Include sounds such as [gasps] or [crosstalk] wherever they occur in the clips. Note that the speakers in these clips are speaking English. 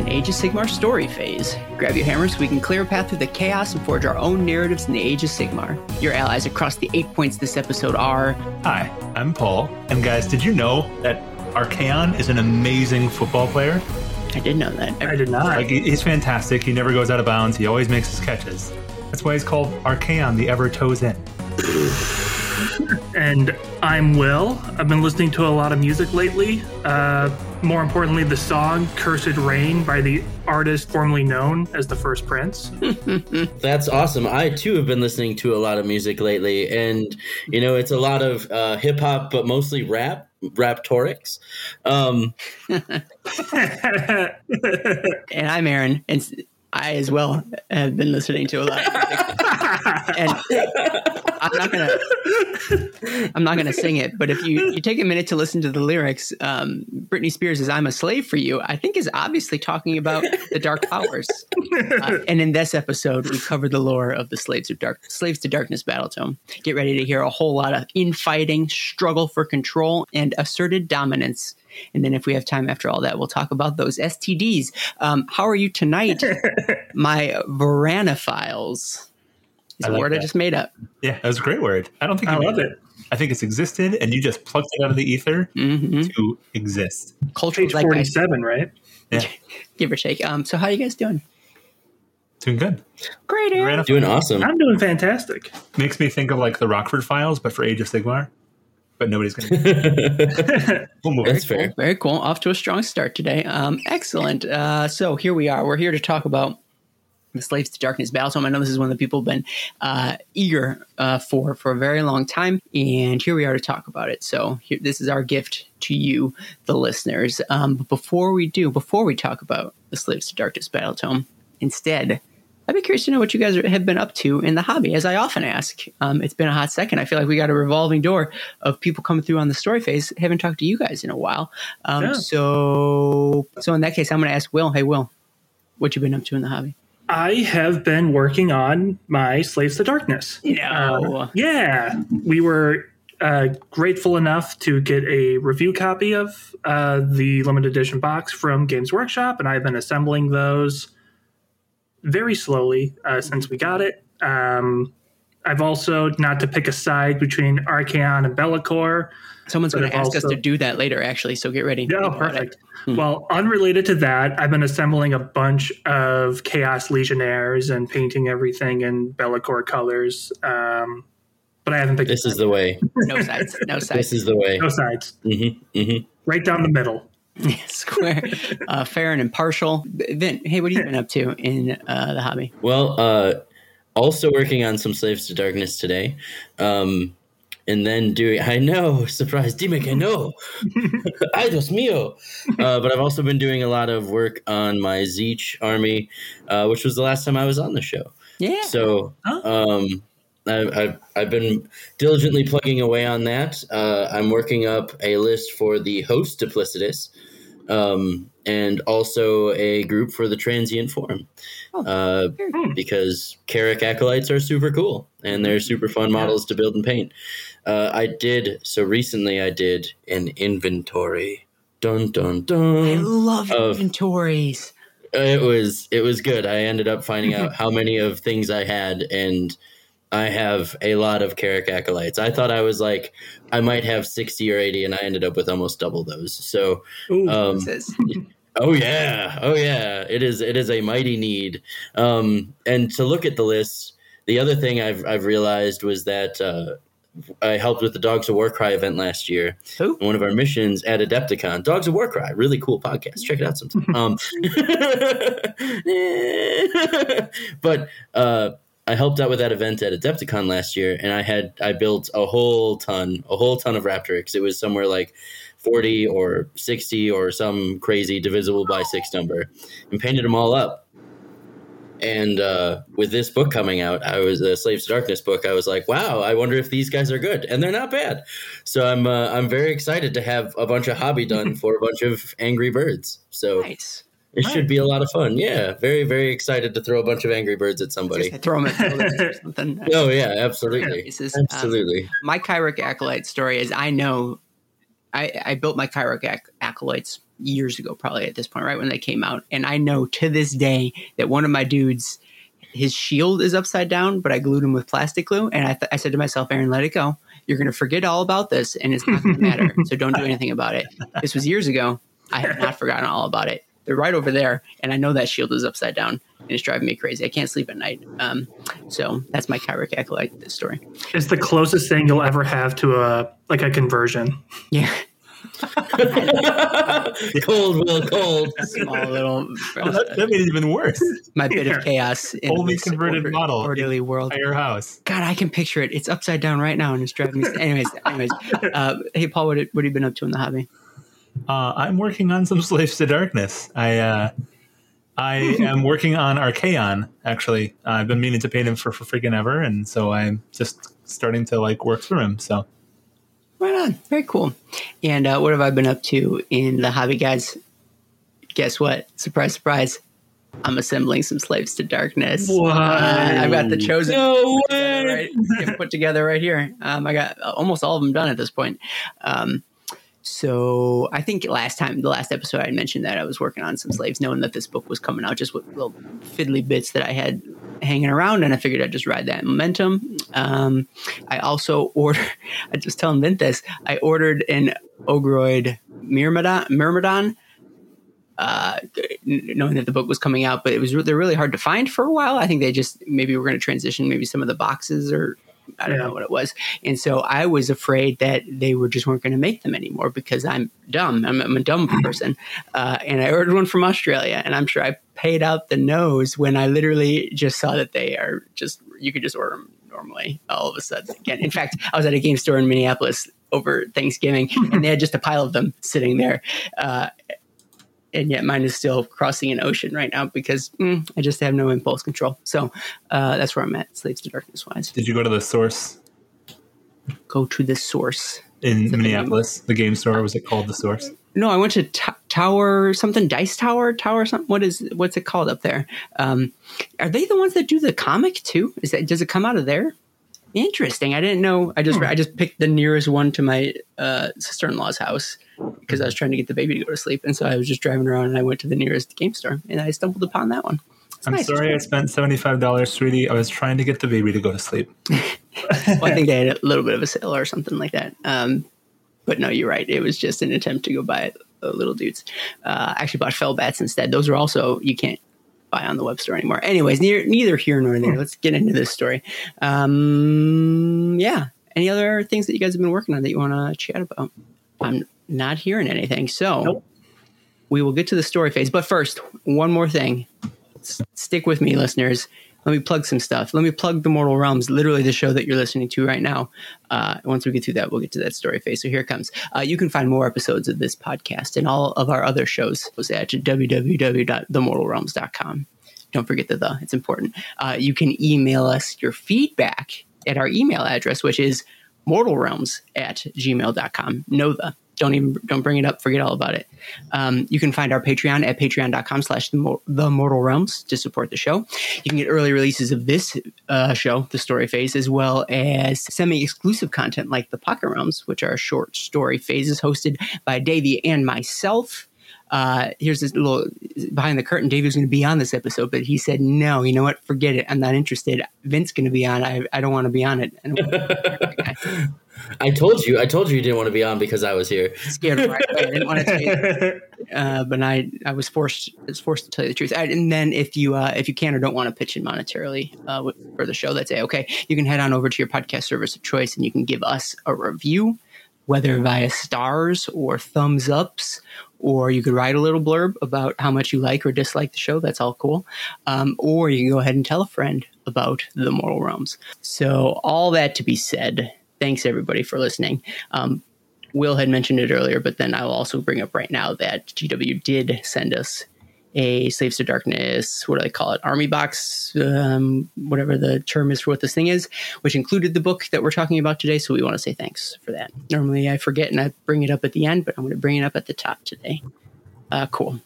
an Age of Sigmar story phase. Grab your hammers so we can clear a path through the chaos and forge our own narratives in the Age of Sigmar. Your allies across the eight points this episode are Hi, I'm Paul. And guys, did you know that Archaon is an amazing football player? I did know that. I did not. Like he's fantastic. He never goes out of bounds. He always makes his catches. That's why he's called Archaon, the ever toes in. [laughs] and I'm Will. I've been listening to a lot of music lately. Uh, more importantly, the song Cursed Rain by the artist formerly known as the First Prince. [laughs] That's awesome. I too have been listening to a lot of music lately, and you know, it's a lot of uh, hip hop, but mostly rap, raptorics. Um, [laughs] And I'm Aaron, and I as well have been listening to a lot of music. And I'm not gonna I'm not gonna sing it, but if you, you take a minute to listen to the lyrics, um, Britney Spears' is "I'm a Slave for You" I think is obviously talking about the Dark Powers. Uh, and in this episode, we cover the lore of the Slaves of Dark Slaves to Darkness battle tome. Get ready to hear a whole lot of infighting, struggle for control, and asserted dominance. And then, if we have time after all that, we'll talk about those STDs. Um, how are you tonight, [laughs] my Varanophiles? It's I a like word I just made up. Yeah, that was a great word. I don't think I you love made it. I think it's existed, and you just plucked it out of the ether hmm to exist. Culture Page zeitgeist, 47, right? Yeah, [laughs] give or take. Um, so, how are you guys doing? doing good. Great, Aaron. Ran doing awesome. I'm doing fantastic. Makes me think of like the Rockford Files, but for Age of Sigmar. But nobody's gonna. [laughs] [laughs] We'll That's on. fair. Very cool. Off to a strong start today. Um, excellent. Uh, so here we are. We're here to talk about the Slaves to Darkness Battle. Tome. I know this is one that people have been uh, eager uh, for for a very long time, and here we are to talk about it. So here, this is our gift to you, the listeners. Um, but before we do, before we talk about the Slaves to Darkness Battle Tome, instead. I'd be curious to know what you guys have been up to in the hobby, as I often ask. Um, it's been a hot second. I feel like we got a revolving door of people coming through on the story phase. Haven't talked to you guys in a while. Um, Yeah. So, so in that case, I'm going to ask Will. Hey, Will, what you been up to in the hobby? I have been working on my Slaves to Darkness. No. Uh, yeah. We were uh, grateful enough to get a review copy of uh, the limited edition box from Games Workshop, and I've been assembling those very slowly uh, since we got it. Um, I've also, not to pick a side between Archaon and Be'lakor, Someone's going to I've ask us to do that later, actually. So get ready. Yeah, Think about it. perfect. Hmm. Well, unrelated to that, I've been assembling a bunch of Chaos Legionnaires and painting everything in Be'lakor colors. Um, but I haven't picked This is the way. No sides. No sides. [laughs] This is the way. no sides, hmm hmm right down the middle. [laughs] Square, uh, fair and impartial. Vin, hey, what have you been up to in uh, the hobby? Well, uh, also working on some Slaves to Darkness today. Um, and then doing, I know, surprise, Dimek, I know. [laughs] Ay, Dios mío. Uh, but I've also been doing a lot of work on my Tzeentch army, uh, which was the last time I was on the show. Yeah. So um, I've, I've, I've been diligently plugging away on that. Uh, I'm working up a list for the host Duplicitous um, and also a group for the transient form. Oh, Uh, because Kairic acolytes are super cool and they're super fun models to build and paint. Uh, I did so recently. I did an inventory. Dun dun dun. I love of- inventories. It was it was good. I ended up finding out [laughs] how many of things I had, and I have a lot of Kairic acolytes. I thought I was like I might have sixty or eighty, and I ended up with almost double those. So, Ooh, um, [laughs] oh yeah, oh yeah, it is it is a mighty need. Um, and to look at the list, the other thing I've I've realized was that. Uh, I helped with the Dogs of Warcry event last year. Who? One of our missions at Adepticon, Dogs of Warcry, really cool podcast. Check it out sometime. [laughs] um, [laughs] but uh, I helped out with that event at Adepticon last year, and I had I built a whole ton, a whole ton of Raptoryx. It was somewhere like forty or sixty or some crazy divisible by six number, and painted them all up. And uh, with this book coming out, I was the Slaves to Darkness book. I was like, "Wow, I wonder if these guys are good," and they're not bad. So I'm uh, I'm very excited to have a bunch of hobby done [laughs] for a bunch of Angry Birds. So nice. it should be a lot of fun. Yeah, very very excited to throw a bunch of Angry Birds at somebody. Just throw them at buildings or [laughs] something. Oh yeah, absolutely, um, absolutely. my Kairic acolyte story is I know I, I built my Kairic ac- acolytes years ago, probably at this point, right when they came out. And I know to this day that one of my dudes, his shield is upside down, but I glued him with plastic glue. And I, th- I said to myself, Aaron, let it go. You're going to forget all about this, and it's not going [laughs] to matter. so don't do anything about it. This was years ago. I have not forgotten all about it. They're right over there, and I know that shield is upside down, and it's driving me crazy. I can't sleep at night. Um, so that's my Kairic acolyte this story. It's the closest thing you'll ever have to a like a conversion. Yeah, [laughs] cold, Will, cold. small little [laughs] Oh, that, that made it even worse. my bit of chaos in Fully this converted order- model. orderly world. Your house. God, I can picture it. It's upside down right now, and it's driving me. anyways, anyways. [laughs] Uh, hey, Paul, what, what have you been up to in the hobby? Uh, I'm working on some Slaves to Darkness. I uh, I am working on Archaon. Actually, I've been meaning to paint him for, for freaking ever, and so I'm just starting to like work through him. So Right on. Very cool. And uh, what have I been up to in the hobby, guys? Guess what? Surprise, surprise. I'm assembling some slaves to darkness. What? Uh, I've got the chosen No right, put together right here. Um, I got almost all of them done at this point. Um, so I think last time, the last episode, I mentioned that I was working on some slaves, knowing that this book was coming out, just with little fiddly bits that I had hanging around, and I figured I'd just ride that momentum. Um, I also ordered. [laughs] I just telling Vint this. I ordered an Ogroid Myrmidon. Myrmidon uh, knowing that the book was coming out, but it was they're really hard to find for a while. I think they just maybe we're going to transition maybe some of the boxes or I don't Yeah. know what it was. And so I was afraid that they were just weren't going to make them anymore because I'm dumb. I'm, I'm a dumb [laughs] person, uh, and I ordered one from Australia, and I'm sure I paid out the nose when I literally just saw that they are just you could just order them normally all of a sudden again. In fact, I was at a game store in Minneapolis over Thanksgiving, and they had just a pile of them sitting there. Uh, and yet mine is still crossing an ocean right now because mm, I just have no impulse control. So uh, that's where I'm at, Slaves to Darkness wise. did you go to the source Go to the source. in Minneapolis? The game store was it called the source? No, I went to t- Tower something Dice Tower Tower something. What is what's it called up there? Um, are they the ones that do the comic too? Is that does it come out of there? Interesting. I didn't know. I just I just picked the nearest one to my uh, sister in law's house because I was trying to get the baby to go to sleep, and so I was just driving around and I went to the nearest game store and I stumbled upon that one. It's I'm nice. sorry I spent seventy five dollars, sweetie. I was trying to get the baby to go to sleep. [laughs] well, I think they had a little bit of a sale or something like that. Um, but no, you're right. It was just an attempt to go buy uh, little dudes. Uh, I actually bought fell bats instead. Those are also you can't buy on the web store anymore. Anyways, neither, neither here nor there. Let's get into this story. Um, yeah. Any other things that you guys have been working on that you want to chat about? I'm not hearing anything. So Nope. we will get to the story phase. But first, one more thing. S- stick with me, listeners. Let me plug some stuff. Let me plug the Mortal Realms, literally the show that you're listening to right now. Uh, once we get through that, we'll get to that story phase. So here it comes. Uh, you can find more episodes of this podcast and all of our other shows at www.themortalrealms.com. Don't forget the the, it's important. Uh, you can email us your feedback at our email address, which is mortalrealms at gmail.com. No the. Don't even don't bring it up. Forget all about it. Um, you can find our Patreon at patreon.com slash the Mortal Realms to support the show. You can get early releases of this uh, show, The Story Phase, as well as semi-exclusive content like the Pocket Realms, which are short story phases hosted by Davy and myself. Uh, here's this little behind the curtain. Davy was going to be on this episode, but he said, no, you know what? Forget it. I'm not interested. Vince's going to be on. I, I don't want to be on it. I [laughs] I told you. I told you you didn't want to be on because I was here. scared right. I didn't want to tell you. uh, but I, I was forced, I was forced to tell you the truth. I, and then if you, uh, if you can or don't want to pitch in monetarily uh, for the show, that's a okay. You can head on over to your podcast service of choice and you can give us a review, whether via stars or thumbs ups, or you could write a little blurb about how much you like or dislike the show. That's all cool. Um, or you can go ahead and tell a friend about the Mortal Realms. So all that to be said, thanks everybody for listening. Um, Will had mentioned it earlier, but then I'll also bring up right now that GW did send us a Slaves to Darkness, what do they call it? Army box, um, whatever the term is for what this thing is, which included the book that we're talking about today. So we want to say thanks for that. Normally I forget and I bring it up at the end, but I'm going to bring it up at the top today. Uh, cool.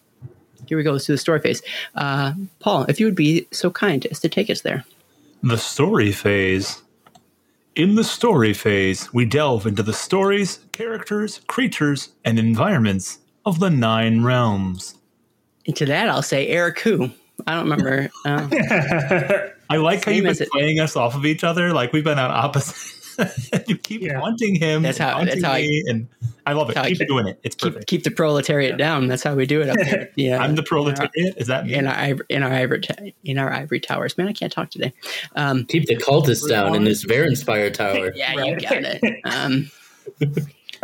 Here we go. Let's do the story phase. Uh, Paul, if you would be so kind as to take us there. The story phase. In the story phase, we delve into the stories, characters, creatures, and environments of the Nine Realms. And to that, I'll say Eric who. I don't remember. Uh, [laughs] I like how you've as been it- playing us off of each other. Like we've been on opposite. [laughs] you keep Yeah. wanting him. That's how- and that's how I- and I love it. how I Keep keep- doing it. It's keep, perfect. keep the proletariat down. That's how we do it up here. [laughs] Yeah. I'm the proletariat. Is that me? in our ivory, in our ivory in our ivory towers. Man, I can't talk today. Um, Keep the cultists down in this Varanspire tower. yeah, you Right. got it. Um,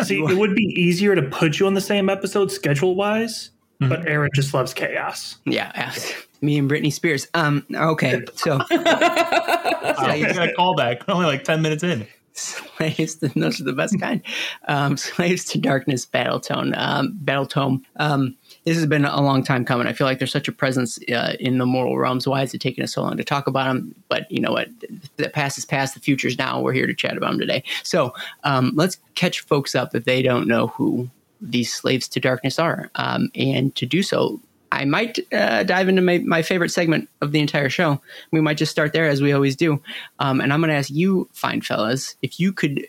See, it would be easier to put you on the same episode schedule wise, Mm-hmm. but Aaron just loves chaos. yeah, yeah. [laughs] me and Britney Spears. Um, okay, so you got a callback. Only like ten minutes in. slaves. Those are the best kind. Um, [laughs] slaves to darkness. Battle tone. Um, battle tome. Um, this has been a long time coming. I feel like there's such a presence uh, in the moral realms. Why is it taking us so long to talk about them? But you know what? The past is past. The future's now. We're here to chat about them today. So um, let's catch folks up if they don't know who these slaves to darkness are. Um, and to do so, I might uh, dive into my, my favorite segment of the entire show. We might just start there as we always do. Um, and I'm going to ask you, fine fellas, if you could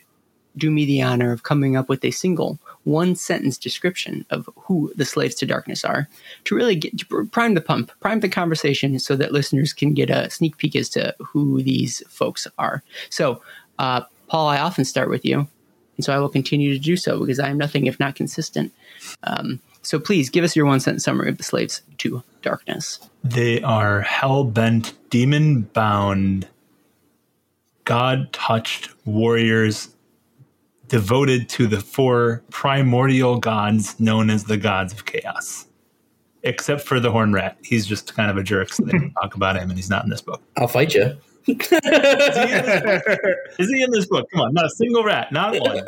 do me the honor of coming up with a single one sentence description of who the slaves to darkness are to really get to prime the pump, prime the conversation so that listeners can get a sneak peek as to who these folks are. So, uh, Paul, I often start with you, and so I will continue to do so because I am nothing if not consistent. Um, so please give us your one sentence summary of the slaves to darkness. They are hell bent, demon bound, God touched warriors devoted to the four primordial gods known as the gods of chaos. Except for the horn rat. He's just kind of a jerk, so they don't [laughs] talk about him, and he's not in this book. I'll fight you. [laughs] Is he in this book? Come on, not a single rat, not one.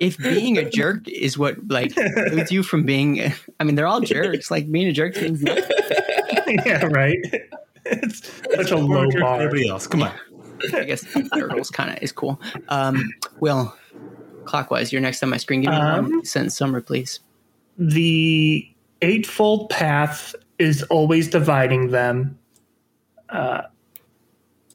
if being a jerk is what like precludes you from being i mean they're all jerks like being a jerk means nothing. [laughs] yeah, right. It's such a low More jerk than bar. Everybody else, come on. i guess turtles kind of is cool um will clockwise you're next on my screen give me Um, one sentence summary please The eightfold path is always dividing them. Uh,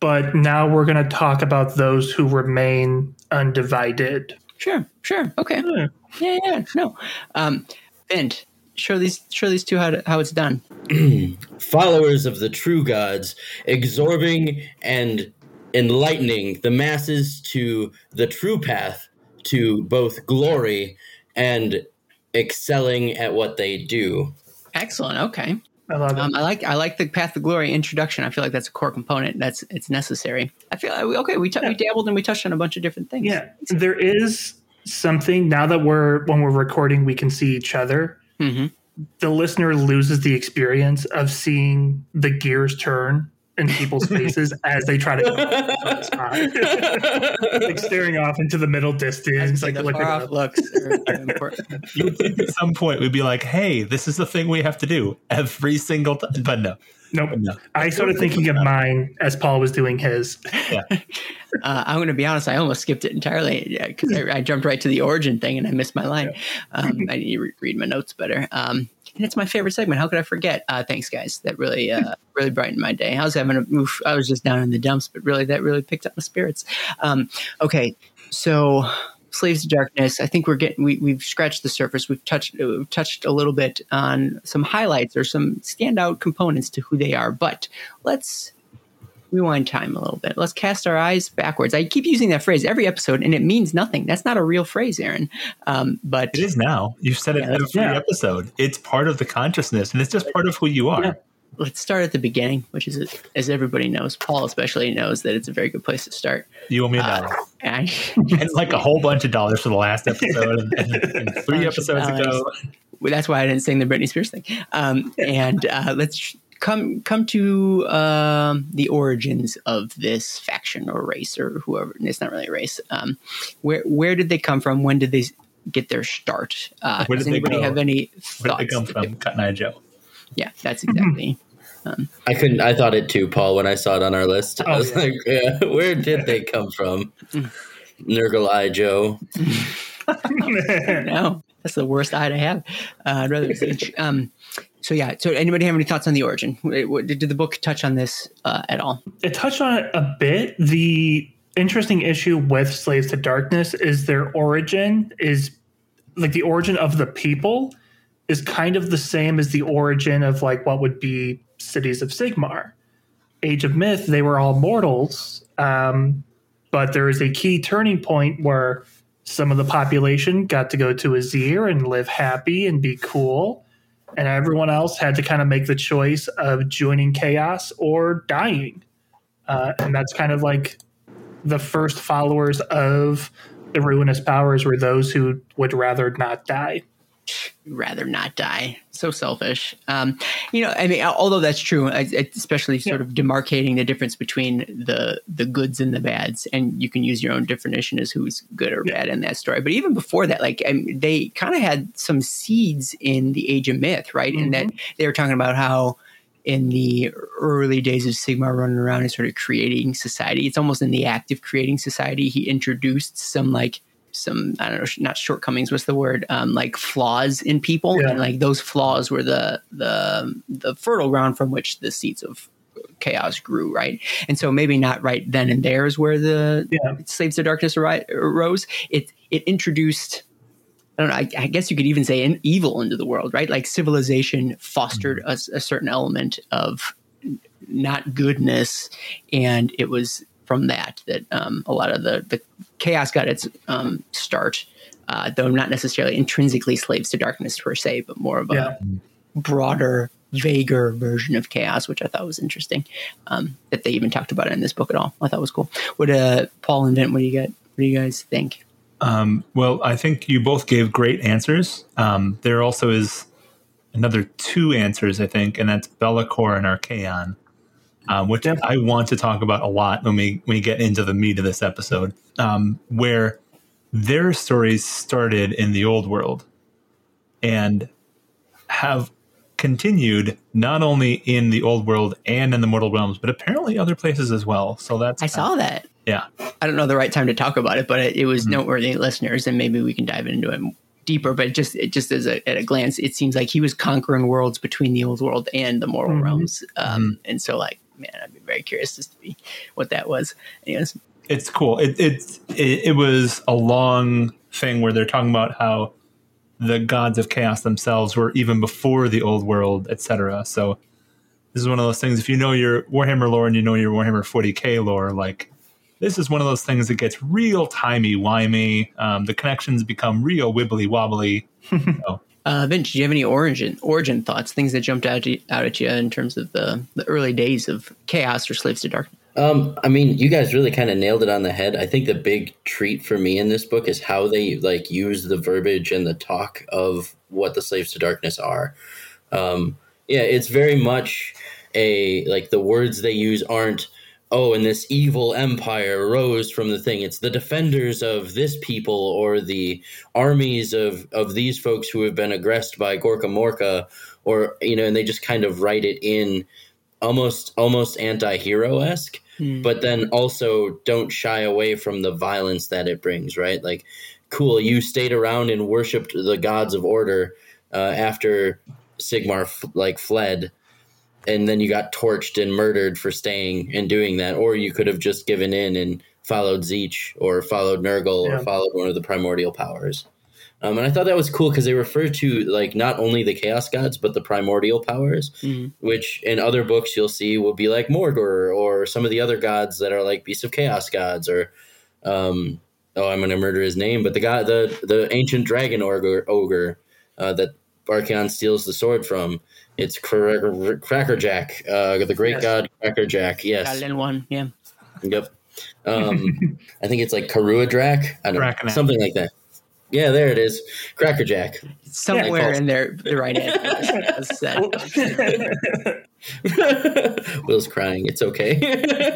but now we're going to talk about those who remain undivided. sure sure okay Hmm. yeah yeah no um Bent, show these show these two how to, how it's done [clears throat] Followers of the true gods, absorbing and enlightening the masses to the true path to both glory and excelling at what they do. excellent okay I love it. um, I like I like the path to glory introduction. I feel like that's a core component. That's it's necessary. I feel okay. We t- we dabbled and we touched on a bunch of different things. Yeah, there is something now that we're when we're recording, we can see each other. hmm The listener loses the experience of seeing the gears turn in people's faces [laughs] as they try to go to the spot. like staring off into the middle distance, like the looking far off up. looks are, [laughs] are important. You would think at some point we'd be like, hey, this is the thing we have to do every single time. But no, Nope. no. I started thinking of mine as Paul was doing his. [laughs] Uh, I'm going to be honest. I almost skipped it entirely because I, I jumped right to the origin thing and I missed my line. Um, I need to re- read my notes better. Um, and it's my favorite segment. How could I forget? Uh, thanks, guys. That really, uh, really brightened my day. I was having a oof, I was just down in the dumps, but really, that really picked up my spirits. Um, okay, so slaves to darkness. I think we're getting we, we've scratched the surface. We've touched we've touched a little bit on some highlights or some standout components to who they are. But let's rewind time a little bit. Let's cast our eyes backwards. I keep using that phrase every episode, and it means nothing. That's not a real phrase, Aaron. Um, but It is now. You've said it Yeah, every yeah. episode. It's part of the consciousness, and it's just part of who you are. Yeah. let's start at the beginning, which is as everybody knows. Paul especially knows that it's a very good place to start. You owe me a Uh, dollar. and [laughs] and like a whole bunch of dollars for the last episode, and, and, and three episodes ago. Well, that's why I didn't sing the Britney Spears thing. Um, and uh, let's come come to um, the origins of this faction or race or whoever. It's not really a race. Um, where where did they come from? When did they get their start? Uh, Where does did anybody go? have any thoughts? Where did they come from? Cotton Eye Joe. Yeah, that's exactly. I couldn't. I thought it too, Paul, when I saw it on our list. I Oh, was yeah. like, [laughs] yeah, "Where did they [laughs] come from?" Nurgle Eye Joe. [laughs] no, that's the worst eye to have. Uh, I'd rather say. Um, so yeah. So anybody have any thoughts on the origin? Did the book touch on this uh, at all? it touched on it a bit. The interesting issue with Slaves to Darkness is their origin is like the origin of the people is kind of the same as the origin of like what would be cities of Sigmar. Age of Myth, they were all mortals, um, but there is a key turning point where some of the population got to go to Azyr and live happy and be cool, and everyone else had to kind of make the choice of joining Chaos or dying, uh, and that's kind of like the first followers of the ruinous powers were those who would rather not die rather not die. So selfish. Um, you know, I mean, although that's true, especially sort yeah. of demarcating the difference between the the goods and the bads, and you can use your own definition as who's good or yeah. bad in that story. But even before that, like I mean, they kind of had some seeds in the Age of Myth, right? Mm-hmm. In that they were talking about how in the early days of Sigmar running around and sort of creating society, it's almost in the act of creating society, he introduced some like some I don't know not shortcomings what's the word um, like flaws in people yeah. and like those flaws were the the the fertile ground from which the seeds of chaos grew right and so maybe not right then and there is where the yeah. slaves of darkness arose it it introduced I don't know. I, I, guess you could even say an evil into the world, right? Like civilization fostered mm-hmm. a, a certain element of not goodness, and it was from that that um, a lot of the, the chaos got its um, start, uh, though not necessarily intrinsically slaves to darkness per se, but more of a yeah. broader, vaguer version of chaos, which I thought was interesting. Um, that they even talked about it in this book at all. I thought was cool. What uh, Paul and Vint, what do you get? What do you guys think? Um, well, I think you both gave great answers. Um, there also is another two answers, I think, and that's Be'lakor and Archaon um, which. I want to talk about a lot when we when we get into the meat of this episode, um, where their stories started in the old world and have continued not only in the old world and in the mortal realms, but apparently other places as well. So that's I saw that. Yeah, I don't know the right time to talk about it, but it, it was mm-hmm. noteworthy, listeners, and maybe we can dive into it deeper. But just it just as a, at a glance, it seems like he was conquering worlds between the old world and the mortal mm-hmm. realms, um, mm-hmm. and so like man, I'd be very curious to see what that was. Anyways. It's cool. It, it, it, it was a long thing where they're talking about how the gods of chaos themselves were even before the old world, etc. So this is one of those things. If you know your Warhammer lore and you know your Warhammer 40k lore, like this is one of those things that gets real timey wimey. Um, the connections become real wibbly wobbly. you [laughs] know, uh, Vince, do you have any origin origin thoughts, things that jumped out, out at you in terms of the, the early days of Chaos or Slaves to Darkness? Um, I mean, you guys really kind of nailed it on the head. I think the big treat for me in this book is how they like use the verbiage and the talk of what the Slaves to Darkness are. Um, yeah, it's very much a like the words they use aren't oh, and this evil empire rose from the thing. It's the defenders of this people or the armies of, of these folks who have been aggressed by Gorka Morka, or you know, and they just kind of write it in almost almost anti-hero esque, hmm. but then also don't shy away from the violence that it brings. Right, like, cool, you stayed around and worshipped the gods of order uh, after Sigmar f- like fled and then you got torched and murdered for staying and doing that, or you could have just given in and followed Tzeentch or followed Nurgle yeah. or followed one of the primordial powers. Um, and I thought that was cool because they refer to like not only the chaos gods but the primordial powers, mm-hmm. which in other books you'll see will be like Morgor or some of the other gods that are like beasts of chaos gods or um, oh I'm gonna murder his name, but the guy the the ancient dragon ogre, ogre uh, that Archaon steals the sword from. It's Cracker, Cracker Jack, uh, the great yes. god Cracker Jack. Yes, one. Yeah. Yep. Um, I think it's like Karua I don't know, something like that. Yeah, there it is, Cracker Jack. Somewhere in there, the right answer. [laughs] [laughs] Will's crying. It's okay.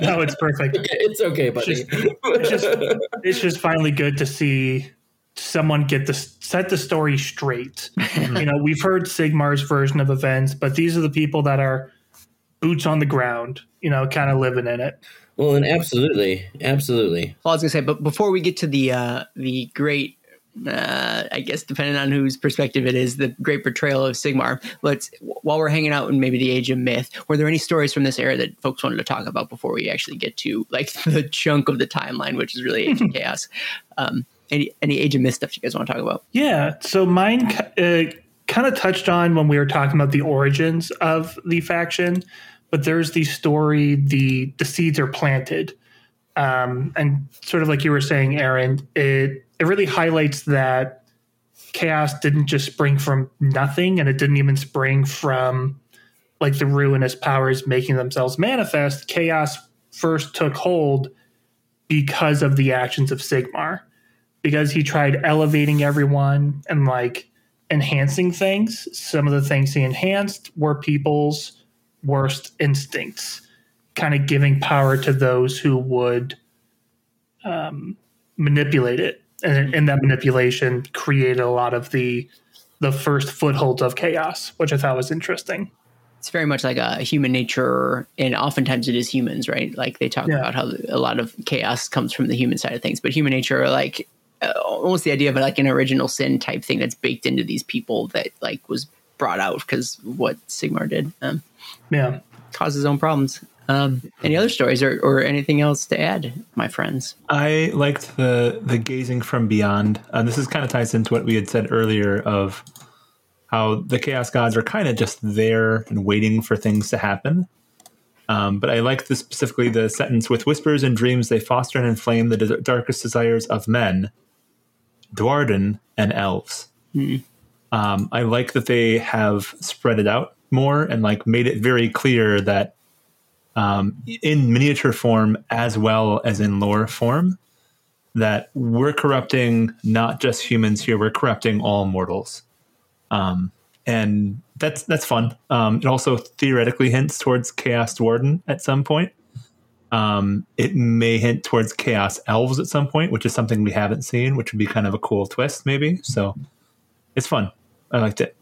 no, it's perfect. [laughs] It's okay, buddy. It's just, it's just, it's just finally good to see someone get the set the story straight. you know, we've heard Sigmar's version of events, but these are the people that are boots on the ground, you know, kind of living in it. Well, and absolutely, absolutely. Well, I was gonna say, but before we get to the uh, the great, uh, I guess depending on whose perspective it is, the great portrayal of Sigmar. Let's while we're hanging out in maybe the Age of Myth, were there any stories from this era that folks wanted to talk about before we actually get to like [laughs] the chunk of the timeline, which is really Age of [laughs] Chaos? Um, any any Age of Myth stuff you guys want to talk about? Yeah. So mine uh, kind of touched on when we were talking about the origins of the faction, but there's the story the the seeds are planted, um, and sort of like you were saying, Aaron, it it really highlights that chaos didn't just spring from nothing, and it didn't even spring from like the ruinous powers making themselves manifest. Chaos first took hold because of the actions of Sigmar, because he tried elevating everyone and like enhancing things. Some of the things he enhanced were people's worst instincts, kind of giving power to those who would um, manipulate it. And in that manipulation, created a lot of the the first footholds of chaos, which I thought was interesting. It's very much like a human nature, and oftentimes it is humans, right? Like they talk Yeah. about how a lot of chaos comes from the human side of things, but human nature, like uh, almost the idea of like an original sin type thing that's baked into these people that like was brought out because what Sigmar did um, Yeah. caused his own problems. Um, any other stories or, or anything else to add, my friends? I liked the the gazing from beyond. Uh, this is kind of ties into what we had said earlier of how the chaos gods are kind of just there and waiting for things to happen. Um, but I like this specifically the sentence with whispers and dreams they foster and inflame the d- darkest desires of men, Duardin and elves. Um, I like that they have spread it out more and like made it very clear that um, in miniature form as well as in lore form that we're corrupting not just humans here we're corrupting all mortals. Um, and that's that's fun. Um, it also theoretically hints towards chaos duardin at some point um, it may hint towards chaos elves at some point which is something we haven't seen which would be kind of a cool twist maybe so it's fun i liked it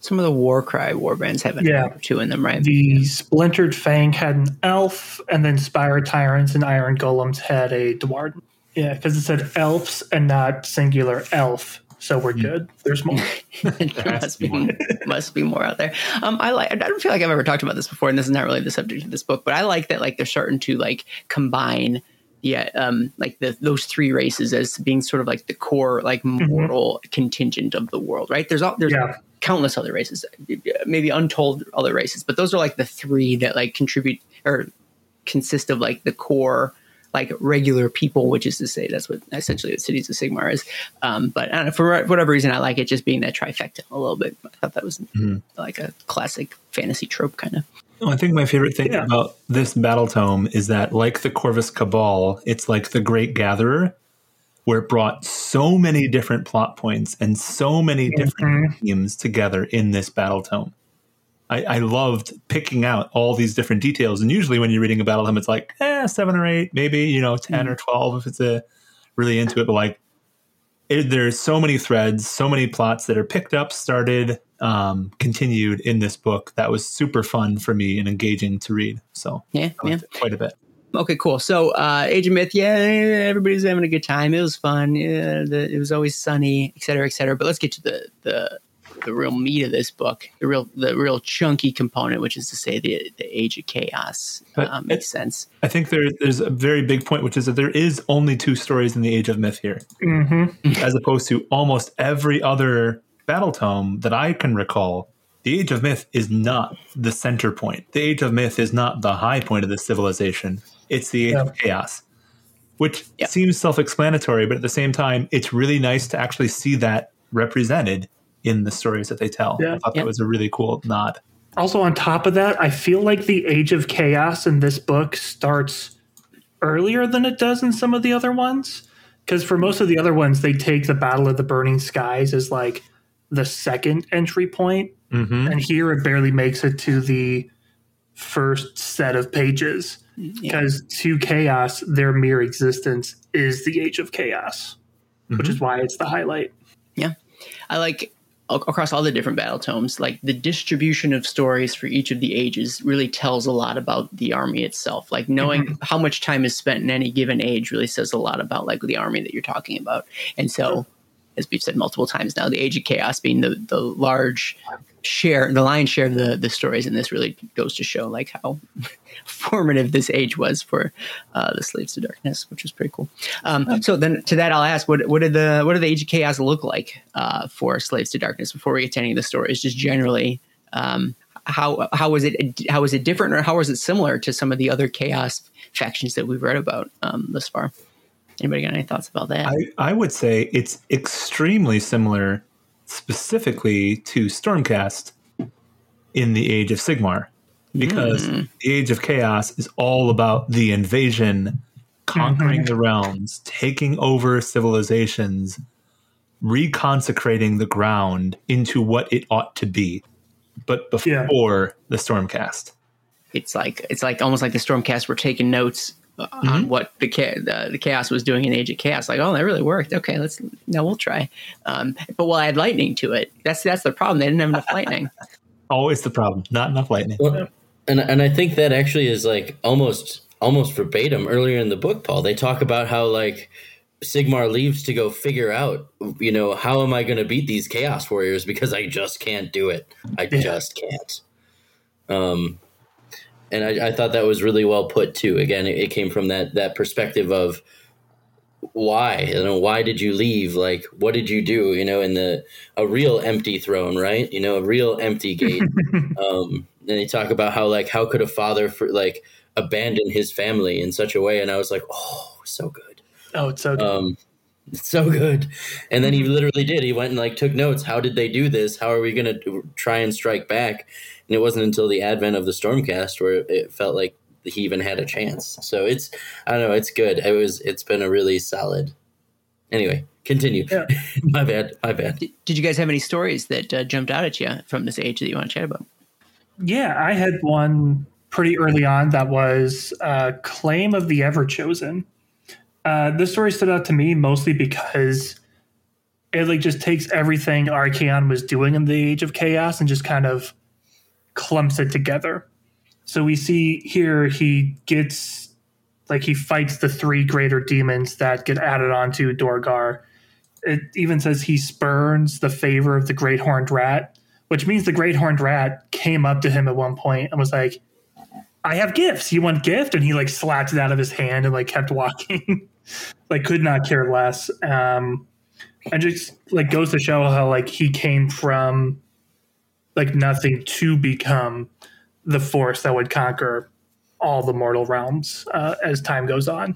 Some of the Warcry warbands have an Yeah. or two in them, right? The Splintered Fang had an elf, and then Spire Tyrants and Iron Golems had a Duardin. Yeah, because it said elves and not singular elf. So we're good. There's more. [laughs] there must be [laughs] must be more out there. Um, I like. I don't feel like I've ever talked about this before, and this is not really the subject of this book, but I like that like they're starting to like combine. Yeah, um, like the those three races as being sort of like the core, like mortal contingent of the world, right? There's all there's Yeah. countless other races, maybe untold other races, but those are like the three that like contribute or consist of like the core like regular people, which is to say that's what essentially the cities of Sigmar is. Um, but I don't know, for whatever reason, I like it just being that trifecta a little bit. I thought that was mm-hmm. like a classic fantasy trope kind of. Well, I think my favorite thing Yeah. about this battle tome is that, like the Corvus Cabal, it's like the Great Gatherer, where it brought so many different plot points and so many different mm-hmm. themes together in this battle tome. I, I loved picking out all these different details. And usually, when you're reading a battle hymn, it's like, eh, seven or eight, maybe, you know, 10 or 12 if it's a really into it. But like, it, there's so many threads, so many plots that are picked up, started, um, continued in this book. That was super fun for me and engaging to read. So Yeah, liked quite a bit. Okay, cool. So, uh, Age of Myth, yeah, everybody's having a good time. It was fun. Yeah, the, it was always sunny, et cetera, et cetera. But let's get to the the the real meat of this book, the real the real chunky component, which is to say the the Age of Chaos. But Um, makes sense. I think there, there's a very big point, which is that there is only two stories in the Age of Myth here, Mm-hmm. as opposed to almost every other battle tome that I can recall. The Age of Myth is not the center point. The Age of Myth is not the high point of the civilization. It's the Age Yeah. of Chaos, which Yeah. seems self-explanatory, but at the same time, it's really nice to actually see that represented in the stories that they tell. Yeah. I thought Yeah. that was a really cool nod. Also, on top of that, I feel like the Age of Chaos in this book starts earlier than it does in some of the other ones. Because for most of the other ones, they take the Battle of the Burning Skies as like the second entry point. hmm And here it barely makes it to the first set of pages. Because to Chaos, their mere existence is the Age of Chaos, which is why it's the highlight. Yeah, I like ac- across all the different battle tomes, like the distribution of stories for each of the ages really tells a lot about the army itself. Like knowing mm-hmm. how much time is spent in any given age really says a lot about like the army that you're talking about. And so as we've said multiple times now, the Age of Chaos being the the large share, the lion's share of the the stories in this really goes to show like how [laughs] formative this age was for uh, the Slaves to Darkness, which was pretty cool. Um, so then to that, I'll ask, what what did the what did the Age of Chaos look like uh, for Slaves to Darkness before we get to any of the stories? Just generally. Um, how how was it how was it different or how was it similar to some of the other chaos factions that we've read about um, thus far? Anybody got any thoughts about that? I, I would say it's extremely similar, specifically to Stormcast in the Age of Sigmar, because Mm. the Age of Chaos is all about the invasion, conquering the realms, taking over civilizations, reconsecrating the ground into what it ought to be. But Yeah. before the Stormcast. it's like it's like almost like the Stormcast were taking notes Mm-hmm. on what the, cha- the the chaos was doing in Age of Chaos. Like, oh, that really worked. Okay, let's now we'll try. Um, but we'll add lightning to it. That's that's the problem. They didn't have enough lightning. [laughs] Always the problem. Not enough lightning. Well, and and I think that actually is like almost almost verbatim earlier in the book, Paul. They talk about how like Sigmar leaves to go figure out, you know, how am I going to beat these Chaos Warriors because I just can't do it. I just can't. Um, and I, I thought that was really well put too. Again, it, it came from that that perspective of why you know why did you leave? Like what did you do? You know in the a real empty throne right? You know a real empty gate. [laughs] Um and they talk about how like how could a father for like abandon his family in such a way? And i was like oh so good. Oh, it's so good. um it's [laughs] so good. And then he literally did. He went and like took notes. How did they do this? How are we going to try and strike back? And it wasn't until the advent of the stormcast where it felt like he even had a chance. So it's i don't know it's good. It was it's been a really solid anyway continue. Yeah. [laughs] my bad my bad. Did, did you guys have any stories that uh, jumped out at you from this age that you want to chat about? Yeah, I had one pretty early on that was uh, Claim of the Ever Chosen. Uh, this story stood out to me mostly because it like just takes everything Archaon was doing in the Age of Chaos and just kind of clumps it together. So we see here he gets like he fights the three greater demons that get added onto Dorgar. It even says he spurns the favor of the great horned rat, which means the great horned rat came up to him at one point and was like, I have gifts. You want gift? And he like slapped it out of his hand and like kept walking. [laughs] like could not care less. Um and just like goes to show how like he came from like nothing to become the force that would conquer all the mortal realms uh, as time goes on.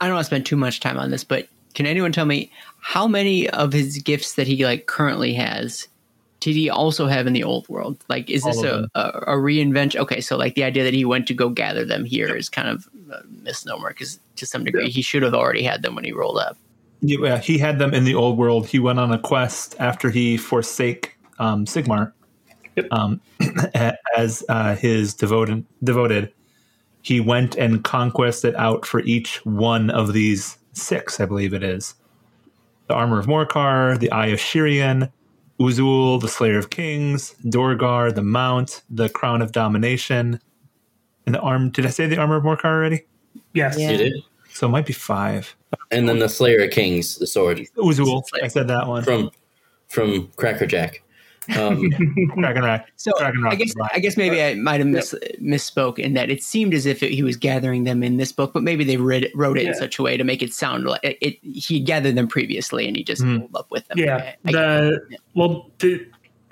I don't want to spend too much time on this, but can anyone tell me how many of his gifts that he like currently has did he also have in the old world? Like, is this a, a, a reinvention? Okay, so like the idea that he went to go gather them here is kind of a misnomer because to some degree he should have already had them when he rolled up. Yeah, he had them in the old world. He went on a quest after he forsake um, Sigmar Yep. um, [clears throat] as uh, his devoted. Devoted, he went and conquested out for each one of these six, I believe it is. The armor of Morkar, the Eye of Sheerian, U'zuhl, the Slayer of Kings, Dorgar, the Mount, the Crown of Domination, and the arm. Did I say the armor of Morkar already? Yes. Yeah. you did So it might be five. and then the slayer of kings the sword U'zuhl, I said that one. from from cracker jack um, [laughs] Dragon So Dragon I guess. I guess maybe I might have mis- misspoke in that it seemed as if it, he was gathering them in this book, but maybe they read, wrote it Yeah. in such a way to make it sound like it, it, he gathered them previously and he just Hmm. rolled up with them. Yeah. I- I- The yeah. well, did,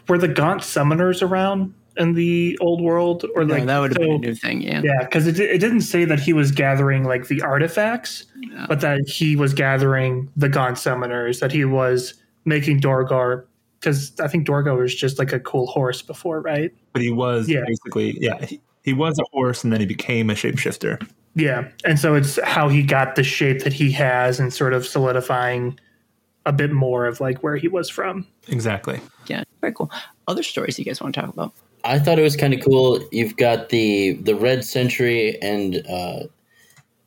were the Gaunt summoners around in the old world, or No, like that would have so- been a new thing. Yeah. Yeah, because it, it didn't say that he was gathering like the artifacts, No. but that he was gathering the Gaunt summoners. That he was making Dorgar, because I think Dorgo was just like a cool horse before, right? but he was Yeah. basically yeah he, he was a horse and then he became a shapeshifter Yeah, and so it's how he got the shape that he has, and sort of solidifying a bit more of like where he was from. exactly Yeah. Very cool. Other stories you guys want to talk about? I thought it was kind of cool. You've got the the Red Century, and uh,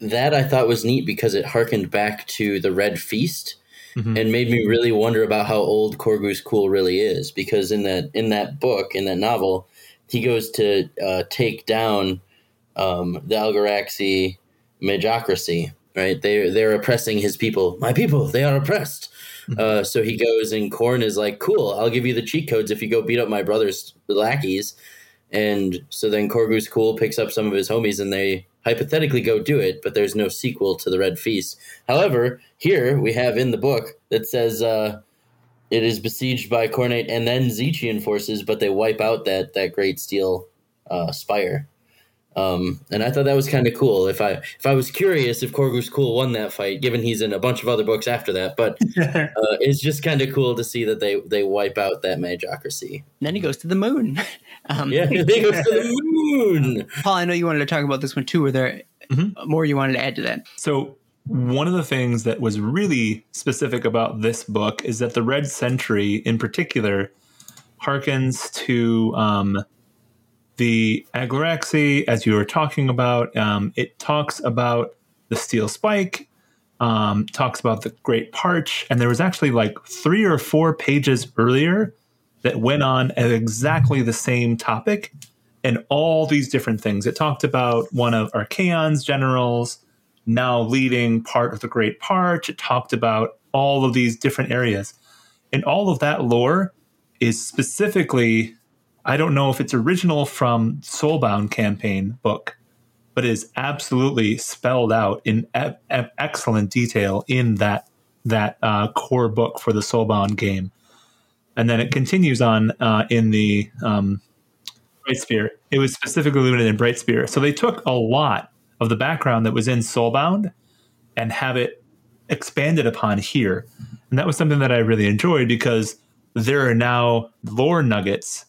that I thought was neat because it harkened back to the Red Feast, Mhm. and made me really wonder about how old Khorgos Khul really is. Because in that in that book in that novel, he goes to uh, take down um, the Agloraxi Magocracy, right? They they're oppressing his people. My people, they are oppressed. Uh, so he goes and Khorne is like, "Cool, I'll give you the cheat codes if you go beat up my brother's lackeys." And so then Khorgos Khul picks up some of his homies and they hypothetically go do it, but there's no sequel to the Red Feast. However, here we have in the book that says uh, it is besieged by Khornate and then Tzeentchian forces, but they wipe out that that great steel uh, spire. Um, and I thought that was kind of cool. If I if I was curious if Khorgos Khul won that fight, given he's in a bunch of other books after that, but [laughs] uh, it's just kind of cool to see that they they wipe out that magocracy. And then he goes to the moon. [laughs] Um, Yeah, [laughs] they go to the moon. Paul, I know you wanted to talk about this one too. Were there Mhm. more you wanted to add to that? So one of the things that was really specific about this book is that the Red Century, in particular, harkens to um, the Agloraxi, as you were talking about. Um, it talks about the Steel Spike, um, talks about the Great Parch, and there was actually like three or four pages earlier that went on at exactly the same topic and all these different things. It talked about one of Archaon's generals now leading part of the Great Parch. It talked about all of these different areas. And all of that lore is specifically, I don't know if it's original from Soulbound campaign book, but is absolutely spelled out in e- e- excellent detail in that that uh, core book for the Soulbound game. And then it continues on uh, in the um, Brightspear. It was specifically limited in Brightspear. So they took a lot of the background that was in Soulbound and have it expanded upon here. And that was something that I really enjoyed because there are now lore nuggets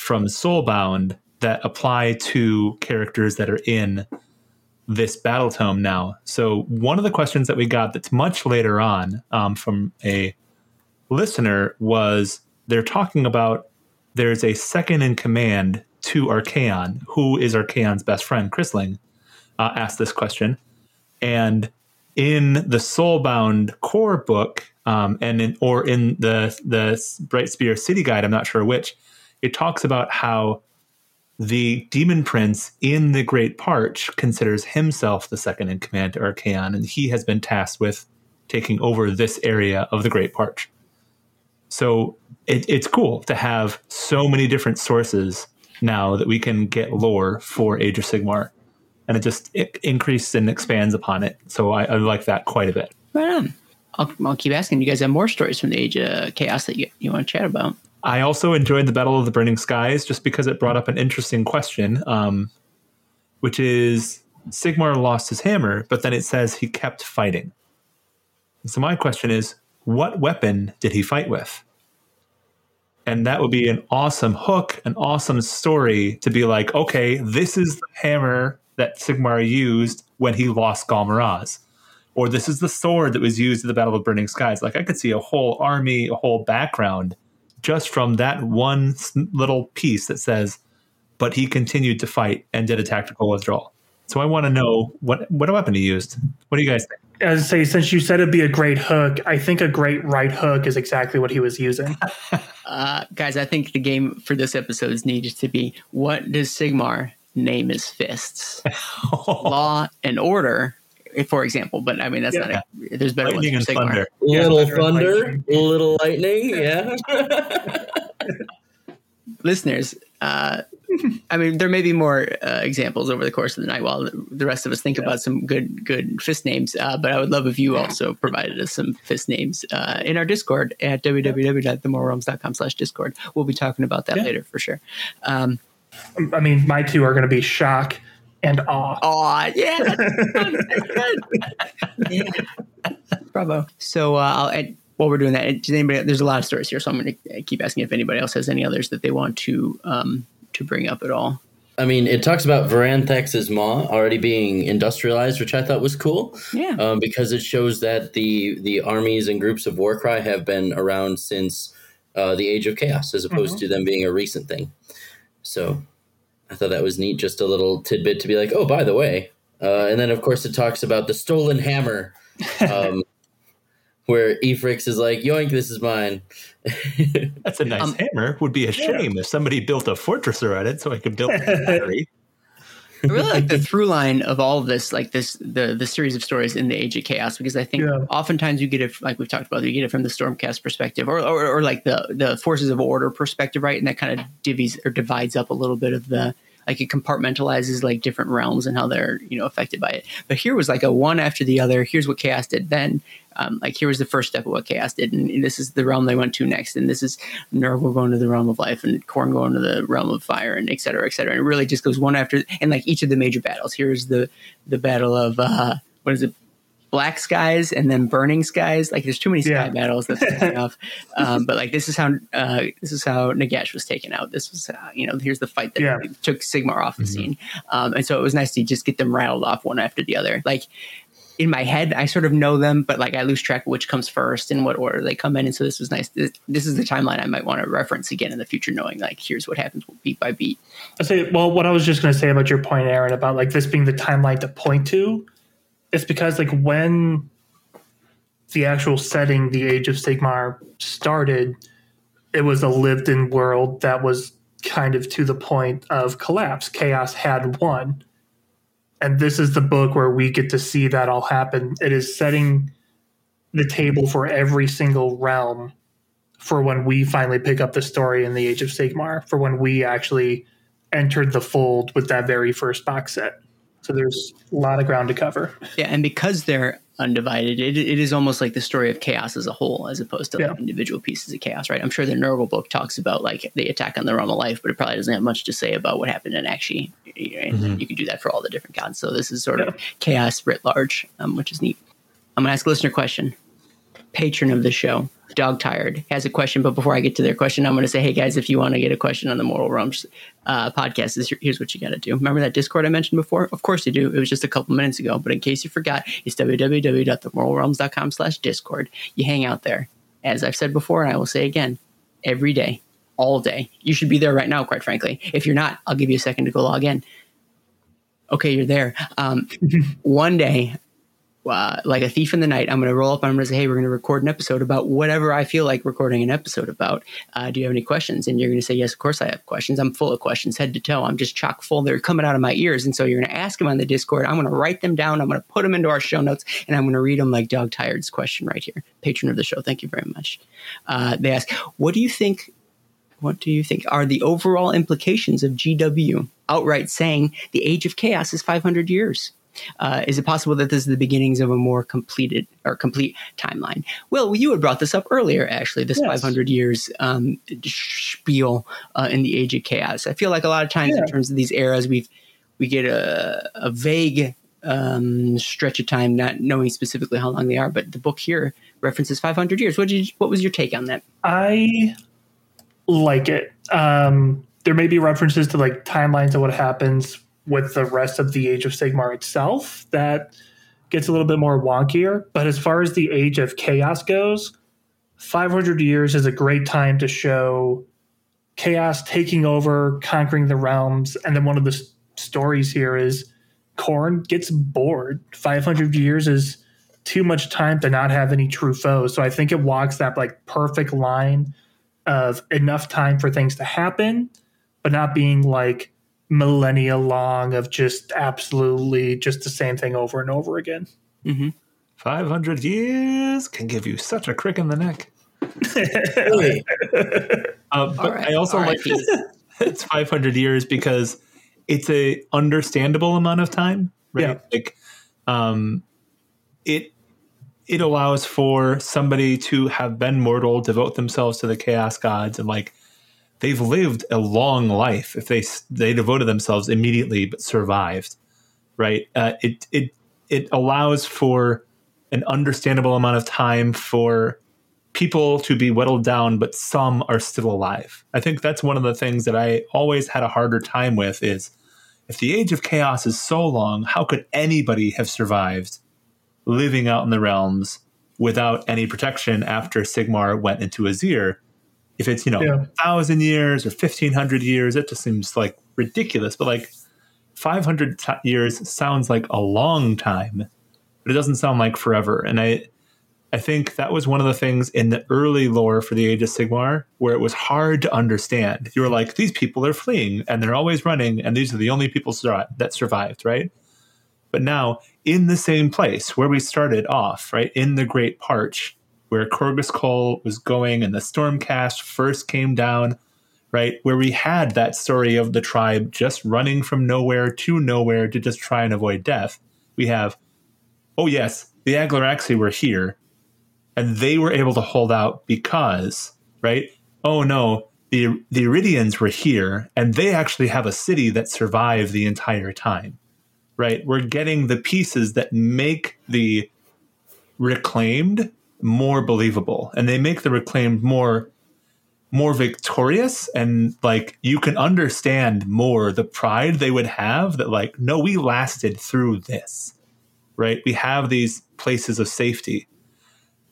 from Soulbound that apply to characters that are in this battle tome now. So one of the questions that we got that's much later on um, from a listener was they're talking about there's a second in command to Archaon. Who is Archaon's best friend? Chrisling uh, asked this question. And in the Soulbound core book, um, and in, or in the the Bright Spear City Guide, I'm not sure which, it talks about how the Demon Prince in the Great Parch considers himself the second in command to Archaon, and he has been tasked with taking over this area of the Great Parch. So it, it's cool to have so many different sources now that we can get lore for Age of Sigmar, and it just it increases and expands upon it. So I, I like that quite a bit. Right on. I'll, I'll keep asking. You guys have more stories from the Age of Chaos that you, you want to chat about? I also enjoyed the Battle of the Burning Skies just because it brought up an interesting question, um, which is Sigmar lost his hammer, but then it says he kept fighting. So my question is, what weapon did he fight with? And that would be an awesome hook, an awesome story to be like, okay, this is the hammer that Sigmar used when he lost Ghal Maraz. Or this is the sword that was used at the Battle of Burning Skies. Like I could see a whole army, a whole background just from that one little piece that says, but he continued to fight and did a tactical withdrawal. So I want to know what what weapon he used. What do you guys think? As I say, since you said it'd be a great hook, I think a great right hook is exactly what he was using. [laughs] Uh, guys, I think the game for this episode needs to be what does Sigmar name his fists? [laughs] Law and order, for example. But I mean, that's not a, there's better Lightning ones for Sigmar. thunder. little thunder thunder, lightning. little lightning, yeah. [laughs] Listeners, uh, I mean, there may be more uh, examples over the course of the night while the, the rest of us think about some good good fist names. Uh, but I would love if you also provided us some fist names uh, in our Discord at www.themortalrealms.com slash Discord. We'll be talking about that Yeah. later for sure. Um, I mean, my two are going to be shock and awe. Oh, yeah. [laughs] That's good. Bravo. So uh, I'll add, while we're doing that, does anybody? There's a lot of stories here, so I'm going to keep asking if anybody else has any others that they want to um, to bring up at all. I mean, it talks about Varanthax's maw already being industrialized, which I thought was cool. Yeah. um, because it shows that the the armies and groups of Warcry have been around since uh, the Age of Chaos, as opposed to them being a recent thing. So I thought that was neat, just a little tidbit to be like, oh, by the way. Uh, and then, of course, it talks about the stolen hammer, um, [laughs] where Ephryx is like, yoink, this is mine. That's a nice Um, hammer. Would be a shame if somebody built a fortress around it so I could build a [laughs] battery. I really like the [laughs] through line of all of this, like this the the series of stories in the Age of Chaos, because I think Yeah. oftentimes you get it like we've talked about, you get it from the Stormcast perspective, or, or or like the the forces of order perspective, right? And that kind of divvies or divides up a little bit of the like it compartmentalizes like different realms and how they're you know affected by it. But here was like a one after the other. Here's what Chaos did then. Um, like here was the first step of what Chaos did, and, and this is the realm they went to next, and this is Nurgle going to the realm of life, and Khorne going to the realm of fire, and et cetera, et cetera. And it really just goes one after, and like each of the major battles. Here's the the battle of uh, what is it? Black skies and then burning skies. Like there's too many sky Yeah. battles. That's enough. [laughs] Um, but like this is how uh, this is how Nagash was taken out. This was uh, you know here's the fight that Yeah. took Sigmar off the scene. Um, and so it was nice to just get them rattled off one after the other. Like in my head, I sort of know them, but like I lose track of which comes first and what order they come in. And so this was nice. This, this is the timeline I might want to reference again in the future, knowing like here's what happens beat by beat. I say, well, what I was just going to say about your point, Aaron, about like this being the timeline to point to, it's because like when the actual setting, the Age of Sigmar started, it was a lived-in world that was kind of to the point of collapse. Chaos had won, and this is the book where we get to see that all happen. It is setting the table for every single realm for when we finally pick up the story in the Age of Sigmar, for when we actually entered the fold with that very first box set. So there's a lot of ground to cover. [laughs] Yeah, and because they're undivided, it, it is almost like the story of chaos as a whole, as opposed to like individual pieces of chaos, right? I'm sure the Nurgle book talks about like the attack on the realm of life, but it probably doesn't have much to say about what happened in actually. And you can do that for all the different gods. So this is sort of chaos writ large, um, which is neat. I'm gonna ask a listener question. Patron of the show, Dog Tired, has a question. But before I get to their question, I'm going to say, hey guys, if you want to get a question on the Mortal Realms uh, podcast, here's what you got to do. Remember that Discord I mentioned before? Of course you do. It was just a couple minutes ago. But in case you forgot, it's www.themortalrealms.com slash Discord. You hang out there. As I've said before, and I will say again, every day, all day. You should be there right now, quite frankly. If you're not, I'll give you a second to go log in. Okay, you're there. Um, [laughs] one day, uh, like a thief in the night, I'm going to roll up and I'm going to say, hey, we're going to record an episode about whatever I feel like recording an episode about. Uh, do you have any questions? And you're going to say, yes, of course I have questions. I'm full of questions, head to toe. I'm just chock full. They're coming out of my ears. And so you're going to ask them on the Discord. I'm going to write them down. I'm going to put them into our show notes and I'm going to read them like Dog Tired's question right here. Patron of the show. Thank you very much. Uh, they ask, what do you think what do you think are the overall implications of GW outright saying the age of chaos is 500 years? Uh, is it possible that this is the beginnings of a more completed or complete timeline? Well, you had brought this up earlier, actually, this Yes. 500 years um, spiel uh, in the age of chaos. I feel like a lot of times in terms of these eras, we've we get a, a vague um, stretch of time, not knowing specifically how long they are. But the book here references 500 years. What did you, what was your take on that? I like it. Um, there may be references to like timelines of what happens with the rest of the Age of Sigmar itself that gets a little bit more wonkier. But as far as the Age of Chaos goes, 500 years is a great time to show chaos taking over, conquering the realms. And then one of the s- stories here is Khorne gets bored. 500 years is too much time to not have any true foes. So I think it walks that like perfect line of enough time for things to happen, but not being like millennia long of just absolutely just the same thing over and over again. 500 years can give you such a crick in the neck. [laughs] Really? Uh, but All right. I also All like right, it's 500 years because it's a understandable amount of time, right? Yeah. Like, um, it it allows for somebody to have been mortal, devote themselves to the chaos gods, and like they've lived a long life if they they devoted themselves immediately but survived, right? Uh, it it it allows for an understandable amount of time for people to be whittled down, but some are still alive. I think that's one of the things that I always had a harder time with is if the age of chaos is so long, how could anybody have survived living out in the realms without any protection after Sigmar went into Azyr? If it's, you know, Yeah. thousand years or fifteen hundred years, it just seems like ridiculous. But like five hundred t- years sounds like a long time, but it doesn't sound like forever. And I I think that was one of the things in the early lore for the Age of Sigmar where it was hard to understand. You were like, these people are fleeing and they're always running, and these are the only people sur- that survived, right? But now, in the same place where we started off, right, in the Great Parch, where Khorgos Khul was going and the Stormcast first came down, right, where we had that story of the tribe just running from nowhere to nowhere to just try and avoid death, we have, oh yes, the Agloraxi were here and they were able to hold out because, right? Oh no, the the Iridians were here, and they actually have a city that survived the entire time, right? We're getting the pieces that make the reclaimed more believable, and they make the reclaimed more more victorious and like you can understand more the pride they would have that like no we lasted through this right we have these places of safety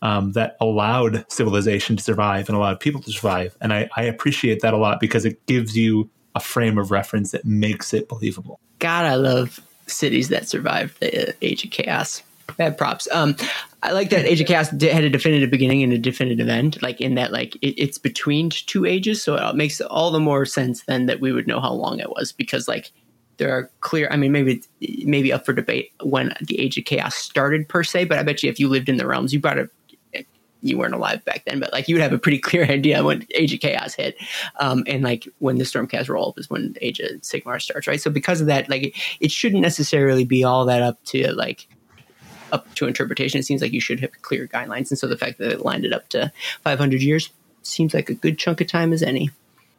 um, that allowed civilization to survive and allowed people to survive. And I, I appreciate that a lot because it gives you a frame of reference that makes it believable. God, I love cities that survived the Age of Chaos. Bad props. Um, I like that Age of Chaos had a definitive beginning and a definitive end. Like in that, like it, it's between two ages, so it makes all the more sense then that we would know how long it was because like there are clear. I mean, maybe maybe up for debate when the Age of Chaos started per se, but I bet you if you lived in the realms, you brought a you weren't alive back then, but like you would have a pretty clear [laughs] idea when Age of Chaos hit, um, and like when the Stormcast roll up is when Age of Sigmar starts, right? So because of that, like it, it shouldn't necessarily be all that up to like up to interpretation. It seems like you should have clear guidelines, and so the fact that it lined it up to 500 years seems like a good chunk of time as any.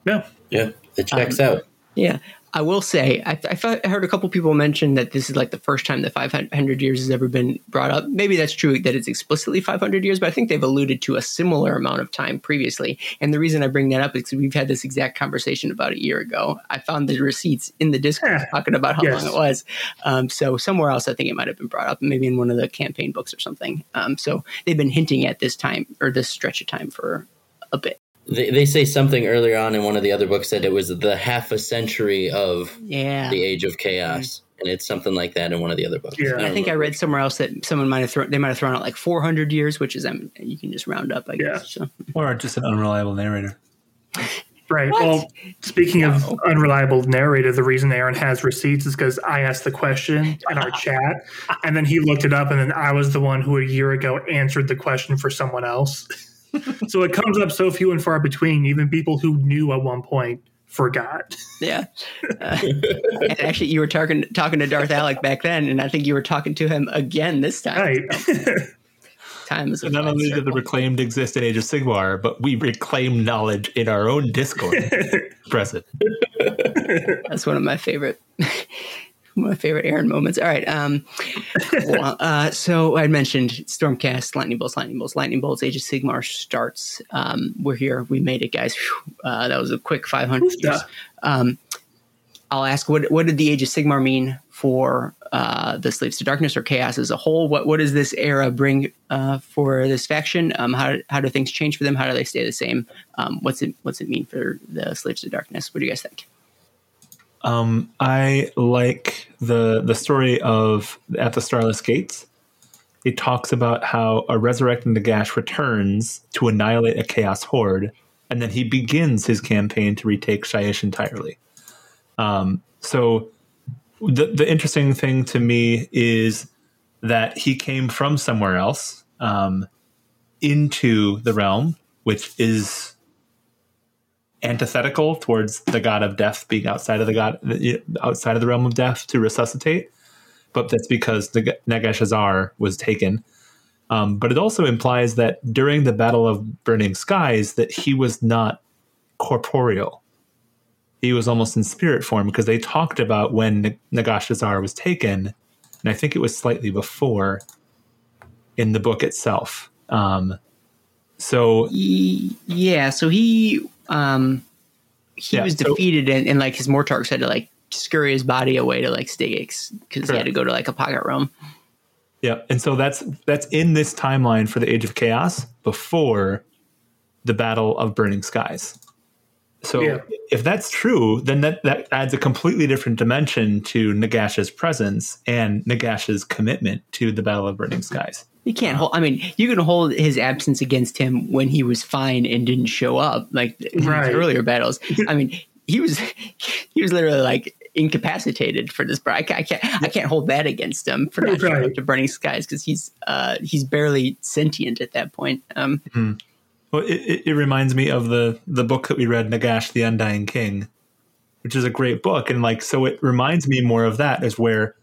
Yeah, yeah, it checks um, out. Yeah, I will say, I, I, heard a couple people mention that this is like the first time that 500 years has ever been brought up. Maybe that's true that it's explicitly 500 years, but I think they've alluded to a similar amount of time previously. And the reason I bring that up is because we've had this exact conversation about a year ago. I found the receipts in the Discord talking about how yes. long it was. Um, so somewhere else, I think it might have been brought up, maybe in one of the campaign books or something. Um, so they've been hinting at this time or this stretch of time for a bit. They, they say something earlier on in one of the other books that it was the half a century of yeah. the age of chaos. Mm-hmm. And it's something like that in one of the other books. Yeah. I, I think I read somewhere else that someone might have thrown they might have thrown out like 400 years, which is I mean, you can just round up, I guess. So. Or just an unreliable narrator. Right. What? Well, speaking no. of unreliable narrator, the reason Aaron has receipts is because I asked the question in our [laughs] chat, and then he looked it up, and then I was the one who a year ago answered the question for someone else. So it comes up so few and far between. Even people who knew at one point forgot. Yeah. Uh, [laughs] and actually, you were talking talking to Darth Alec back then, and I think you were talking to him again this time. Right. So. [laughs] time is so not only did the reclaimed exist in Age of Sigmar, but we reclaim knowledge in our own Discord. [laughs] Present. That's one of my favorite [laughs] my favorite Aaron moments. All right. Um, uh, so I mentioned Stormcast, Lightning Bolts, Lightning Bolts, Lightning Bolts, Age of Sigmar starts. Um, we're here. We made it, guys. Uh, that was a quick 500 years. Um, I'll ask, what, what did the Age of Sigmar mean for uh, the Slaves to Darkness or Chaos as a whole? What what does this era bring uh, for this faction? Um, how, how do things change for them? How do they stay the same? Um, what's it what's it mean for the Slaves to Darkness? What do you guys think? Um, I like the the story of at the Starless Gates. It talks about how a resurrecting Nagash returns to annihilate a chaos horde, and then he begins his campaign to retake Shyish entirely. Um, so, the the interesting thing to me is that he came from somewhere else um, into the realm, which is antithetical towards the god of death being outside of the god outside of the realm of death to resuscitate but that's because the Nagashizzar was taken. Um, but it also implies that during the battle of burning skies that he was not corporeal. He was almost in spirit form because they talked about when Nagashizzar was taken and i think it was slightly before in the book itself. Um, so yeah so he um, he yeah, was defeated, so, and, and, like his Mortarchs had to like scurry his body away to like Styx because he had to go to like a pocket realm. Yeah, and so that's that's in this timeline for the Age of Chaos before the Battle of Burning Skies. So yeah. if that's true, then that, that adds a completely different dimension to Nagash's presence and Nagash's commitment to the Battle of Burning Skies. You can't hold. I mean, you can hold his absence against him when he was fine and didn't show up, like in his Right. earlier battles. [laughs] I mean, he was he was literally like incapacitated for this. But I, ca- I can't I can't hold that against him for not showing Right. up to Burning Skies because he's uh he's barely sentient at that point. Um, Well, it, it, it reminds me of the the book that we read, Nagash, the Undying King, which is a great book, and like so, it reminds me more of that, is where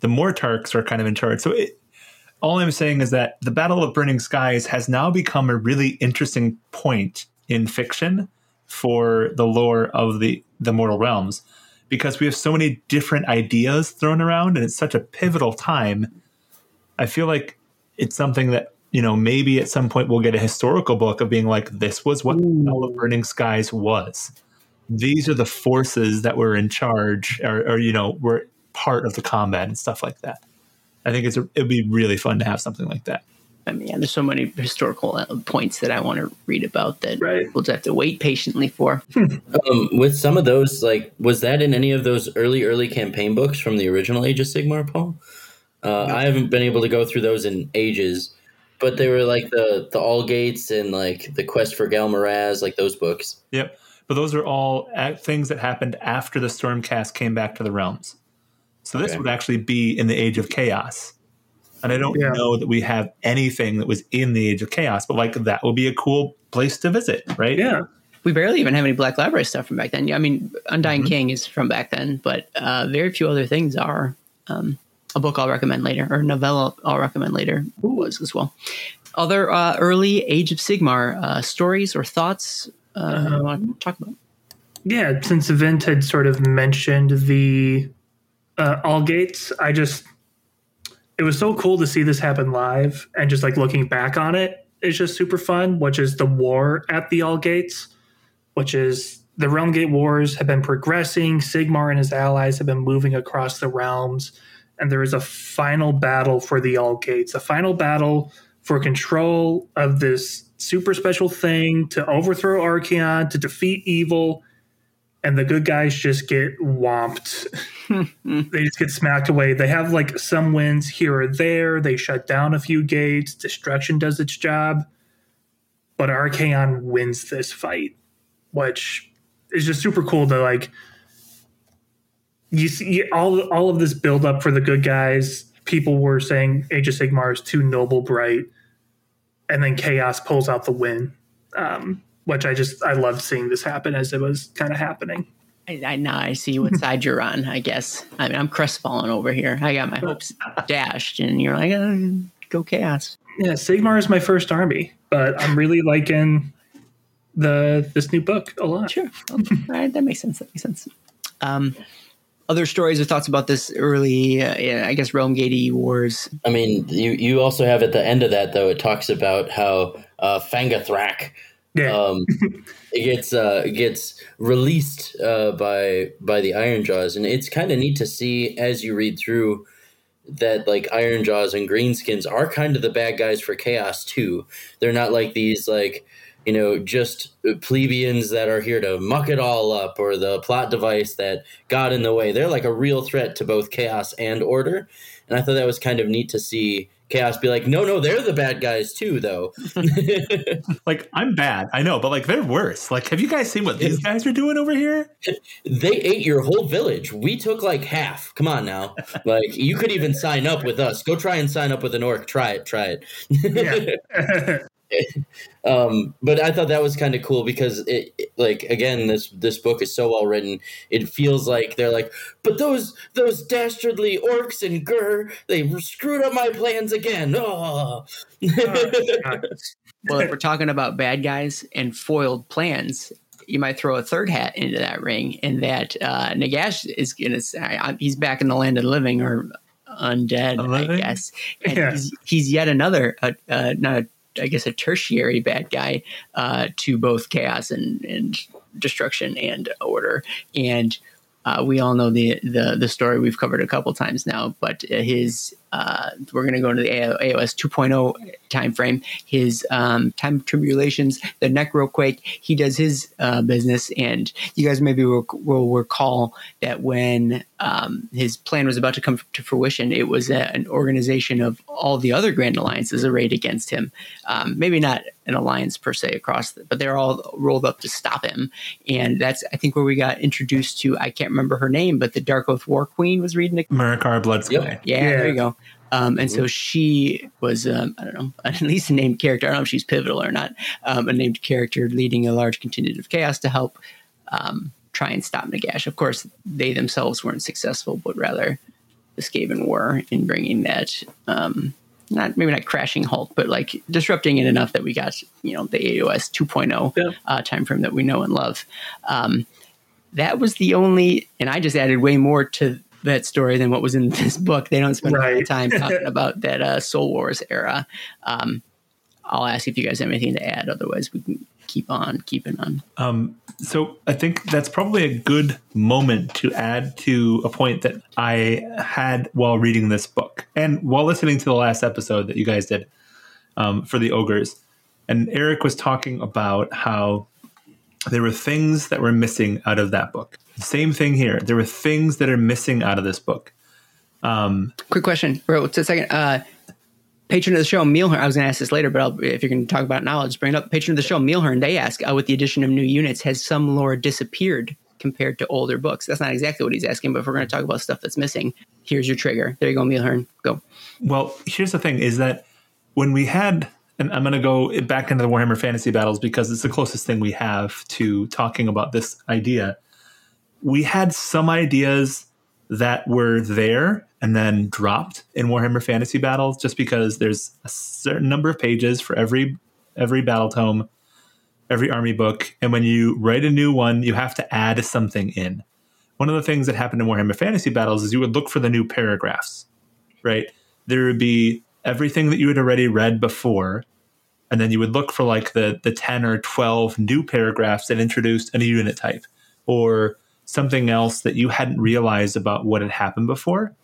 the Mortarchs are kind of in charge. So, it, all I'm saying is that the Battle of Burning Skies has now become a really interesting point in fiction for the lore of the the Mortal Realms, because we have so many different ideas thrown around, and it's such a pivotal time. I feel like it's something that you know maybe at some point we'll get a historical book of being like this was what the Battle of Burning Skies was. These are the forces that were in charge, or, or you know, were part of the combat and stuff like that. I think it's a, it'd be really fun to have something like that. I mean, yeah, there's so many historical uh, points that I want to read about that Right. we'll just have to wait patiently for. Um, with some of those, like, was that in any of those early, early campaign books from the original Age of Sigmar, Paul? Uh, I haven't been able to go through those in ages, but they were like the the All Gates and like the Quest for Ghal Maraz, like those books. Yep. But those are all at things that happened after the Stormcast came back to the realms. So this Okay. would actually be in the Age of Chaos. And I don't Yeah. know that we have anything that was in the Age of Chaos, but like that would be a cool place to visit, right? Yeah. We barely even have any Black Library stuff from back then. Yeah, I mean, Undying King is from back then, but uh, very few other things are. Um, a book I'll recommend later, or a novella I'll recommend later was as well. Other uh, early Age of Sigmar uh, stories or thoughts uh, I want to talk about. Yeah, since Vint had sort of mentioned the uh, All Gates, I just it was so cool to see this happen live and just like looking back on it is just super fun. Which is the war at the All Gates, which is the Realm Gate Wars have been progressing. Sigmar and his allies have been moving across the realms, and there is a final battle for the All Gates, a final battle for control of this super special thing to overthrow Archaon, to defeat evil and the good guys just get whomped. [laughs] they just get smacked away. They have like some wins here or there. They shut down a few gates. Destruction does its job. But Archaon wins this fight, which is just super cool to like you see all all of this build up for the good guys. People were saying Age of Sigmar is too noble bright, and then Chaos pulls out the win. Um, which I just I loved seeing this happen as it was kind of happening. I, I now I see what [laughs] side you're on. I guess. I mean, I'm crestfallen over here. I got my hopes [laughs] dashed, and you're like, oh, "Go chaos." Yeah, Sigmar is my first army, but I'm really liking the this new book a lot. Sure, Okay. All right, that makes sense. That makes sense. Um, other stories or thoughts about this early, uh, yeah, I guess, Realm Gate wars. I mean, you you also have at the end of that though, it talks about how uh, Fangathrak Yeah, um, it gets uh, gets released uh, by by the Iron Jaws, and it's kind of neat to see as you read through that like Iron Jaws and Greenskins are kind of the bad guys for Chaos too. They're not like these like you know just plebeians that are here to muck it all up or the plot device that got in the way. They're like a real threat to both Chaos and Order, and I thought that was kind of neat to see. Chaos be like, no, no, they're the bad guys too, though. [laughs] Like I'm bad, I know, but like they're worse. Like, have you guys seen what these guys are doing over here? [laughs] they ate your whole village. We took like half. Come on now. Like you could even sign up with us. Go try and sign up with an orc. Try it. Try it. [laughs] yeah. [laughs] um, but I thought that was kind of cool because it, it- like again this this book is so well written. It feels like they're like, but those those dastardly orcs and Ghur, they screwed up my plans again. Oh. Well, if we're talking about bad guys and foiled plans, you might throw a third hat into that ring, and that uh, Nagash is going to say he's back in the land of the living or undead, Unliving? I guess. And Yeah. he's, he's yet another, uh, uh, not a, I guess, a tertiary bad guy uh, to both chaos and, and destruction and order. And uh, we all know the, the the story we've covered a couple times now, but uh, his uh, we're going to go into the AOS 2.0 time frame. His um, time tribulations, the Necroquake. He does his uh, business, and you guys maybe will, will recall that when um, his plan was about to come to fruition, it was a, an organization of all the other Grand Alliances arrayed against him. Um, maybe not an alliance per se across, the, but they're all rolled up to stop him. And that's I think where we got introduced to. I can't remember her name, but the Dark Oath War Queen was reading. The, Maricar Bloodsky. Yep. Yeah, yeah, there you go. Um, and so she was, um, I don't know, [laughs] at least a named character. I don't know if she's pivotal or not. Um, a named character leading a large contingent of chaos to help um, try and stop Nagash. Of course, they themselves weren't successful, but rather the Skaven were in bringing that. Um, not maybe not crashing halt, but like disrupting it enough that we got you know the AOS 2.0 yeah. uh, time frame that we know and love. Um, that was the only, and I just added way more to that story than what was in [laughs] this book. They don't spend right. a lot of time [laughs] talking about that uh, Soul Wars era. Um, I'll ask if you guys have anything to add. Otherwise, we can keep on keeping on. Um, so I think that's probably a good moment to add to a point that I had while reading this book and while listening to the last episode that you guys did um, for the ogres. And Eric was talking about how there were things that were missing out of that book. Same thing here. There were things that are missing out of this book. Um, Quick question, bro. Just a second. Uh, patron of the show, Mealhorn. I was going to ask this later, but I'll, if you're going to talk about it now, I'll just bring it up. Patron of the show, Mealhorn. They ask, uh, with the addition of new units, has some lore disappeared compared to older books? That's not exactly what he's asking, but if we're going to talk about stuff that's missing, here's your trigger. There you go, Mealhorn. Go. Well, here's the thing: is that when we had and I'm going to go back into the Warhammer Fantasy Battles because it's the closest thing we have to talking about this idea. We had some ideas that were there and then dropped in Warhammer Fantasy Battles just because there's a certain number of pages for every every battle tome, every army book, and when you write a new one, you have to add something in. One of the things that happened in Warhammer Fantasy Battles is you would look for the new paragraphs, right? There would be everything that you had already read before, and then you would look for like the the 10 or 12 new paragraphs that introduced a new unit type or something else that you hadn't realized about what had happened before.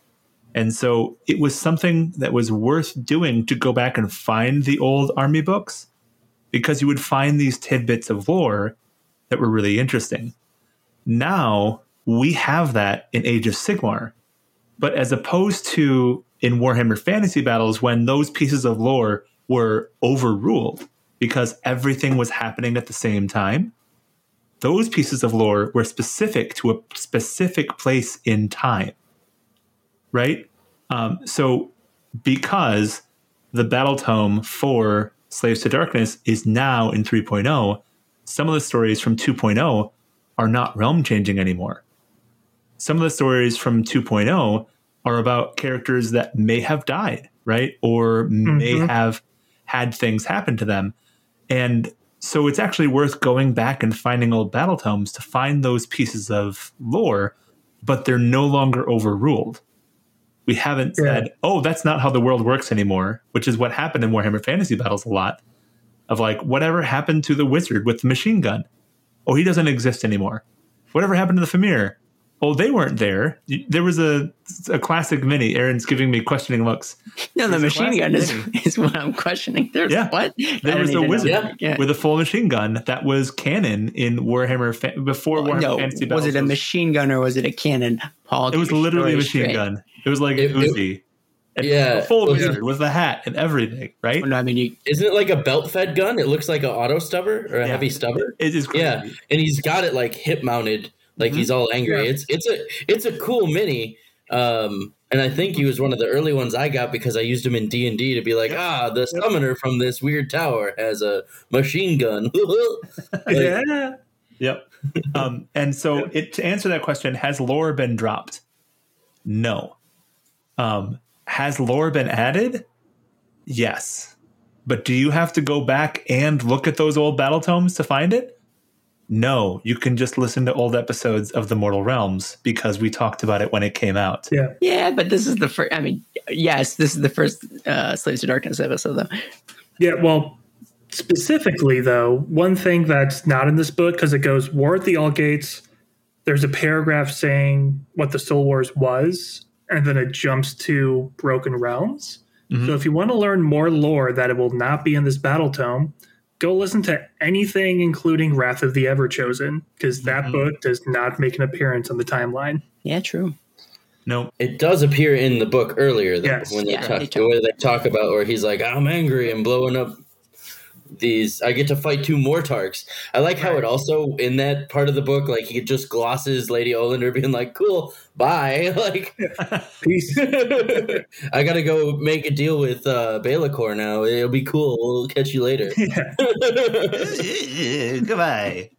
And so it was something that was worth doing to go back and find the old army books because you would find these tidbits of lore that were really interesting. Now we have that in Age of Sigmar. But as opposed to in Warhammer Fantasy Battles, when those pieces of lore were overruled because everything was happening at the same time, those pieces of lore were specific to a specific place in time. Right? Um, so, because the battle tome for Slaves to Darkness is now in 3.0, some of the stories from 2.0 are not realm changing anymore. Some of the stories from 2.0 are about characters that may have died, right? Or mm-hmm. may have had things happen to them. And so it's actually worth going back and finding old battle tomes to find those pieces of lore, but they're no longer overruled. We haven't yeah. said, oh, that's not how the world works anymore, which is what happened in Warhammer Fantasy Battles a lot. Of like, whatever happened to the wizard with the machine gun? Oh, he doesn't exist anymore. Whatever happened to the Fimir? Oh, they weren't there. There was a a classic mini. Aaron's giving me questioning looks. No, the machine gun is, [laughs] is what I'm questioning. There's yeah. what? There was a wizard yeah. with a full machine gun that was canon in Warhammer fa- before Warhammer no, Fantasy Battles. Was it a machine gun or was it a cannon? Paul, it was literally a machine straight. gun. It was like it, Uzi. And yeah, full wizard with the hat and everything, right? Well, no, I mean, you, isn't it like a belt-fed gun? It looks like an auto stubber or a yeah. heavy stubber. It is, crazy. yeah, and he's got it like hip mounted like mm-hmm. he's all angry. Yeah. It's it's a it's a cool mini. Um, and I think he was one of the early ones I got because I used him in D and D to be like, ah, the summoner from this weird tower has a machine gun. [laughs] like, yeah. Yep. Um, and so [laughs] it, to answer that question, has lore been dropped? No. Um, has lore been added? Yes. But do you have to go back and look at those old battle tomes to find it? No, you can just listen to old episodes of the Mortal Realms because we talked about it when it came out. Yeah. Yeah, but this is the first, I mean, yes, this is the first uh, Slaves to Darkness episode, though. Yeah, well, specifically, though, one thing that's not in this book, because it goes War at the All Gates, there's a paragraph saying what the Soul Wars was. and then it jumps to Broken Realms. Mhm. So if you want to learn more lore that it will not be in this battle tome, go listen to anything including Wrath of the Everchosen, because that Mhm. book does not make an appearance on the timeline. Yeah, true. Nope. It does appear in the book earlier, though, Yes. when they, Yeah, talk, they talk- where they talk about where he's like, "I'm angry and blowing up these. I get to fight two more Tarks. I like how it also in that part of the book, like he just glosses Lady Olynder being like, "Cool, bye." [laughs] Like, [laughs] Peace. [laughs] I gotta go make a deal with uh, Be'lakor now. It'll be cool. We'll catch you later. Goodbye.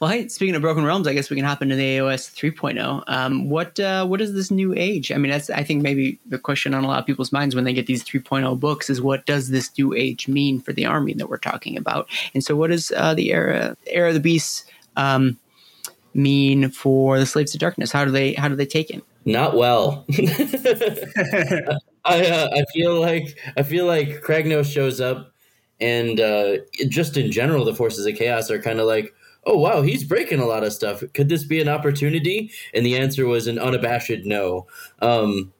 Well, hey, speaking of Broken Realms, I guess we can hop into the AOS 3.0. Um, what uh, what is this new age? I mean, that's I think maybe the question on a lot of people's minds when they get these 3.0 books is what does this new age mean for the army that we're talking about? And so, what does uh, the era era of the beasts um, mean for the slaves of darkness? How do they how do they take it? Not well. [laughs] I uh, I feel like I feel like Kragnos shows up, and uh, just in general, the forces of chaos are kind of like, oh wow, he's breaking a lot of stuff. Could this be an opportunity? And the answer was an unabashed no. Um,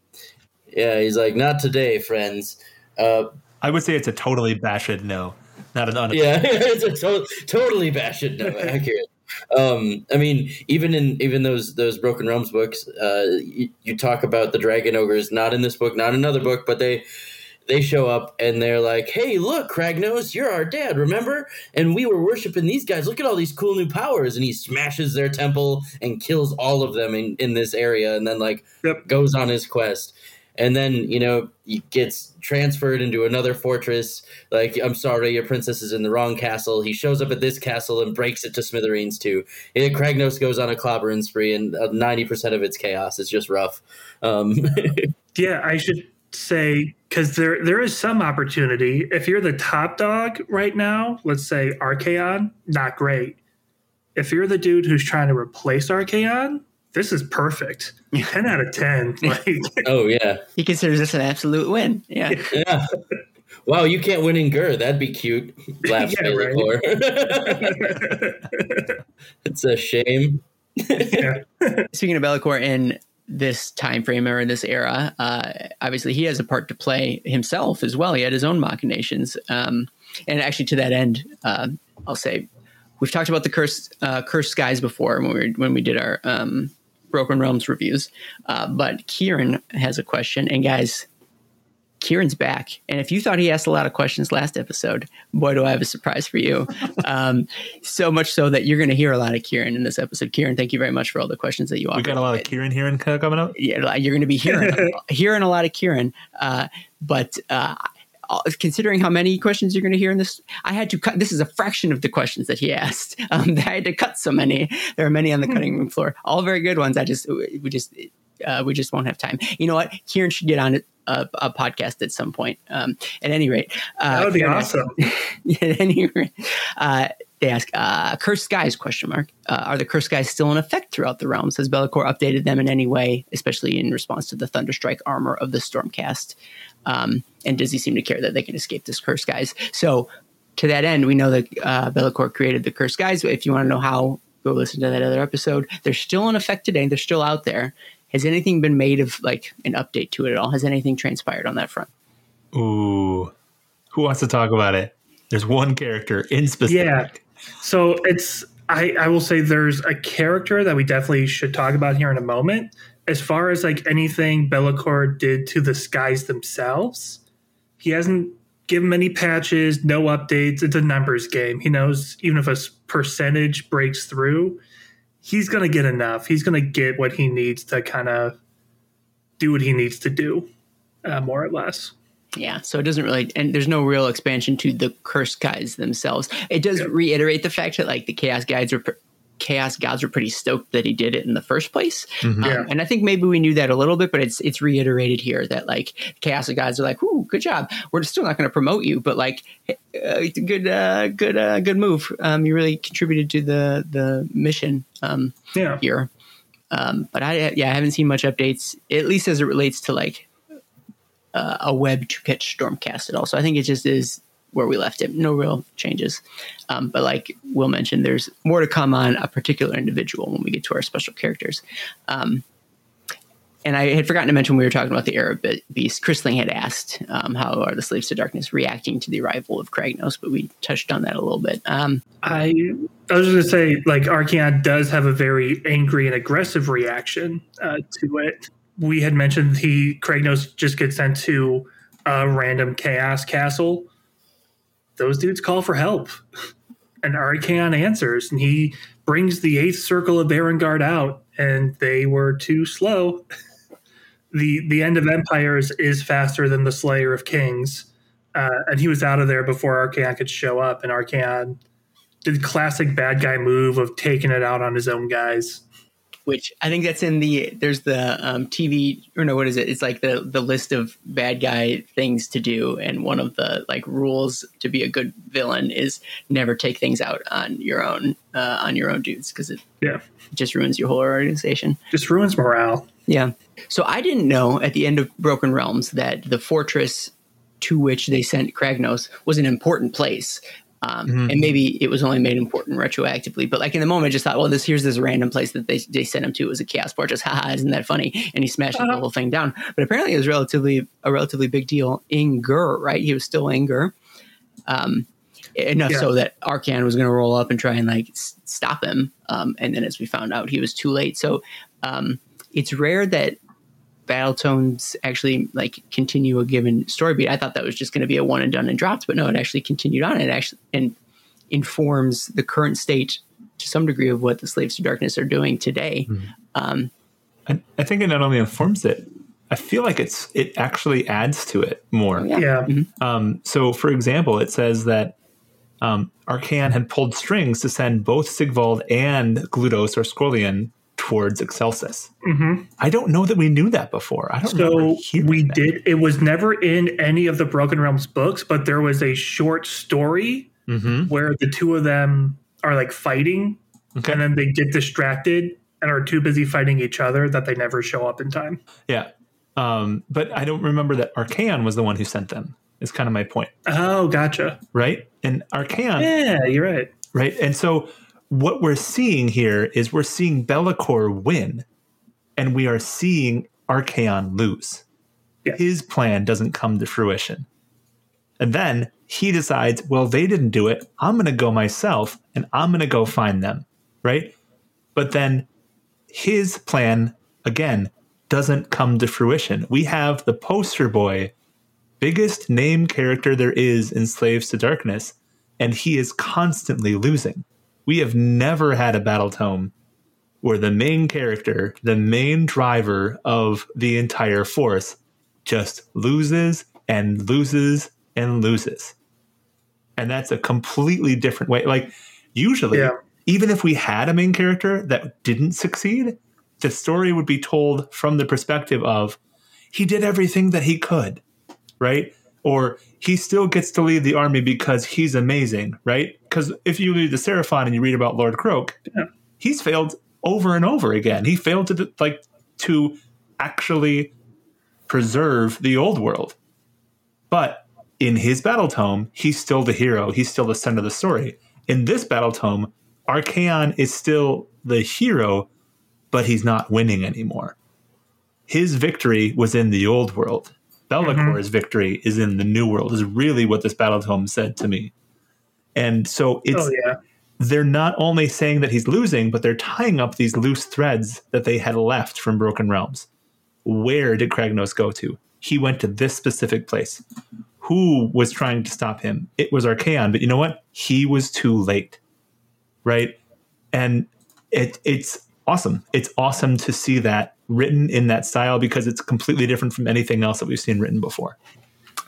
yeah, he's like, not today, friends. Uh, I would say it's a totally bashed no, not an un. yeah, [laughs] it's a to- totally bashed no, [laughs] accurate. Um, I mean, even in even those those Broken Realms books, uh, you, you talk about the dragon ogres, not in this book, not another book, but they they show up and they're like, "Hey, look, Kragnos, you're our dad, remember? And we were worshiping these guys. Look at all these cool new powers." And he smashes their temple and kills all of them in in this area, and then like Yep. goes on his quest. And then you know he gets transferred into another fortress. Like, I'm sorry, your princess is in the wrong castle. He shows up at this castle and breaks it to smithereens too. And Kragnos goes on a clobbering spree, and ninety percent of it's chaos. It's just rough. Um, [laughs] Yeah, I should say because there there is some opportunity. If you're the top dog right now, let's say Archaon, not great. If you're the dude who's trying to replace Archaon, this is perfect. ten out of ten. [laughs] Like, oh yeah, He considers this an absolute win. Yeah. yeah. Wow, you can't win in Ghur. That'd be cute. Laughs Yeah, right. Be'lakor. [laughs] [laughs] it's a shame. yeah, Speaking of Be'lakor in this time frame or in this era, uh, obviously he has a part to play himself as well. He had his own machinations, um, and actually to that end, uh, I'll say we've talked about the cursed uh, cursed skies before when we when we did our um, Broken Realms reviews. Uh, but Kieran has a question, and guys, Kieran's back. And if you thought he asked a lot of questions last episode, boy, do I have a surprise for you. [laughs] Um, so much so that you're going to hear a lot of Kieran in this episode. Kieran, thank you very much for all the questions that you offered. We got a lot of Kieran here and coming up. Yeah, you're going to be hearing [laughs] hearing a lot of Kieran, uh, but uh, considering how many questions you're going to hear in this, I had to cut. This is a fraction of the questions that he asked. [laughs] Um, I had to cut so many. There are many on the cutting room floor, all very good ones. I just we just uh, we just won't have time. You know what? Kieran should get on a, a podcast at some point. Um, at any rate, uh, that would be awesome. [laughs] at any rate, uh, they ask, uh, "Cursed skies?" Question mark. Uh, are the cursed skies still in effect throughout the realms? Has Be'lakor updated them in any way, especially in response to the Thunderstrike armor of the Stormcast? Um, and does he seem to care that they can escape this cursed skies? So, to that end, we know that uh, Be'lakor created the cursed skies. If you want to know how, go listen to that other episode. They're still in effect today. They're still out there. Has anything been made of like an update to it at all? Has anything transpired on that front? Ooh, who wants to talk about it? There's one character in specific. Yeah. So it's I, I will say there's a character that we definitely should talk about here in a moment. As far as like anything Be'lakor did to the skies themselves, he hasn't given many patches, no updates. It's a numbers game. He knows even if a percentage breaks through, he's gonna get enough. He's gonna get what he needs to kind of do what he needs to do, uh, more or less. Yeah, so it doesn't really, and there's no real expansion to the curse guys themselves. It does Yeah. reiterate the fact that like the chaos guides are, pr- chaos gods were pretty stoked that he did it in the first place. Mhm. Yeah. Um, and I think maybe we knew that a little bit, but it's it's reiterated here that like chaos gods are like, "Ooh, good job. We're still not going to promote you, but like, uh, good, uh, good, uh, good move. Um, you really contributed to the the mission um, Yeah. here." Um, but I yeah, I haven't seen much updates, at least as it relates to like uh, a web to catch Stormcast at all. So I think it just is where we left it. No real changes. Um, but like Will mentioned, there's more to come on a particular individual when we get to our special characters. Um, and I had forgotten to mention we were talking about the Arab beast. Chrisling had asked, um, "How are the slaves to darkness reacting to the arrival of Kragnos?" But we touched on that a little bit. Um, I I was just gonna say, like Archaon does have a very angry and aggressive reaction uh, to it. We had mentioned he Kragnos just gets sent to a random chaos castle. Those dudes call for help, and Archaon answers, and he brings the eighth circle of Varanguard out, and they were too slow. [laughs] the The end of empires is faster than the Slayer of Kings, uh, and he was out of there before Archaon could show up, and Archaon did classic bad guy move of taking it out on his own guys. Which I think that's in the there's the um, TV or no, what is it? It's like the the list of bad guy things to do, and one of the like rules to be a good villain is never take things out on your own uh, on your own dudes because it Yeah, just ruins your whole organization. just ruins morale. Yeah. So I didn't know at the end of Broken Realms that the fortress to which they sent Kragnos was an important place. Um, And maybe it was only made important retroactively, but like in the moment, I just thought, well, this here's this random place that they, they sent him to. It was a chaos fortress. Haha, isn't that funny? And he smashed the whole thing down. But apparently, it was relatively a relatively big deal in Ghur, right? He was still in Ghur, um, enough Yeah. so that Archaon was going to roll up and try and like s- stop him. Um, and then, as we found out, he was too late. So um, it's rare that battle tomes actually like continue a given story beat. I thought that was just going to be a one and done and dropped, but no, it actually continued on. It actually and informs the current state to some degree of what the slaves to darkness are doing today. Um, I, I think it not only informs it, I feel like it's it actually adds to it more. Yeah. Yeah, Um, so, for example, it says that um, Archaon had pulled strings to send both Sigvald and Glutos or Scorlion towards Excelsis. Mhm. I don't know that we knew that before. I don't So we that. did. It was never in any of the Broken Realms books, but there was a short story Mhm. where the two of them are like fighting, Okay. and then they get distracted and are too busy fighting each other that they never show up in time. Yeah. Um, but I don't remember that Archaon was the one who sent them. Is kind of my point, Oh, gotcha. right? And Archaon, Yeah, you're right. right? And so what we're seeing here is we're seeing Be'lakor win, and we are seeing Archaon lose. His plan doesn't come to fruition. And then he decides, well, they didn't do it. I'm going to go myself and I'm going to go find them, right? But then his plan, again, doesn't come to fruition. We have the poster boy, biggest name character there is in Slaves to Darkness, and he is constantly losing. We have never had a battle tome where the main character, the main driver of the entire force, just loses and loses and loses. And that's a completely different way. Like, usually, Yeah. even if we had a main character that didn't succeed, the story would be told from the perspective of he did everything that he could, right? Or he still gets to lead the army because he's amazing, right? Because if you read the Seraphon and you read about Lord Kroak, Yeah. he's failed over and over again. He failed to like to actually preserve the old world. But in his battle tome, he's still the hero. He's still the center of the story. In this battle tome, Archaon is still the hero, but he's not winning anymore. His victory was in the old world. Be'lakor's mm-hmm. victory is in the new world, is really what this battle tome said to me. And so it's oh yeah. they're not only saying that he's losing, but they're tying up these loose threads that they had left from Broken Realms. Where did Kragnos go to? He went to this specific place. Who was trying to stop him? It was Archaon, but you know what? He was too late. Right? And it it's awesome. It's awesome to see that written in that style because it's completely different from anything else that we've seen written before.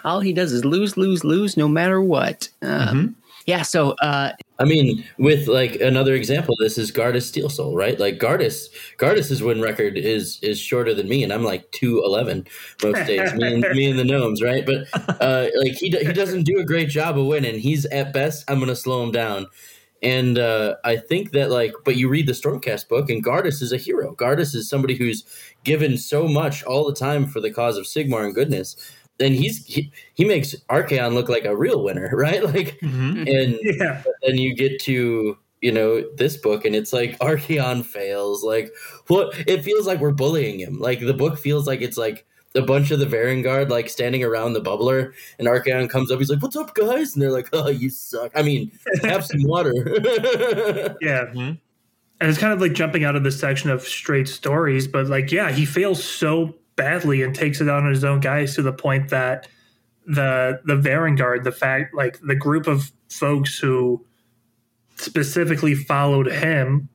all he does is lose, lose, lose, no matter what. Um, Yeah. So uh, I mean, with like another example, this is Gardus Steel Soul, right? Like Gardus, Gardus's win record is is shorter than me, and I'm like two eleven most days. me and me and the gnomes, right? But uh, like he do- he doesn't do a great job of winning. He's at best, I'm gonna slow him down. And uh, I think that like, but you read the Stormcast book, and Gardus is a hero. Gardus is somebody who's given so much all the time for the cause of Sigmar and goodness. Then he's he, he makes Archaon look like a real winner, [laughs] right? Like, and Yeah. then you get to you know this book and it's like archaon fails like what it feels like we're bullying him like the book feels like it's like a bunch of the Varanguard like standing around the bubbler, and Archaon comes up. He's like, "What's up, guys?" And they're like, "Oh, you suck." I mean, have some water. [laughs] Yeah. Mhm. And it's kind of like jumping out of the section of straight stories, but like, yeah, he fails so badly and takes it out on his own guys to the point that the the Varanguard, the fact like the group of folks who specifically followed him,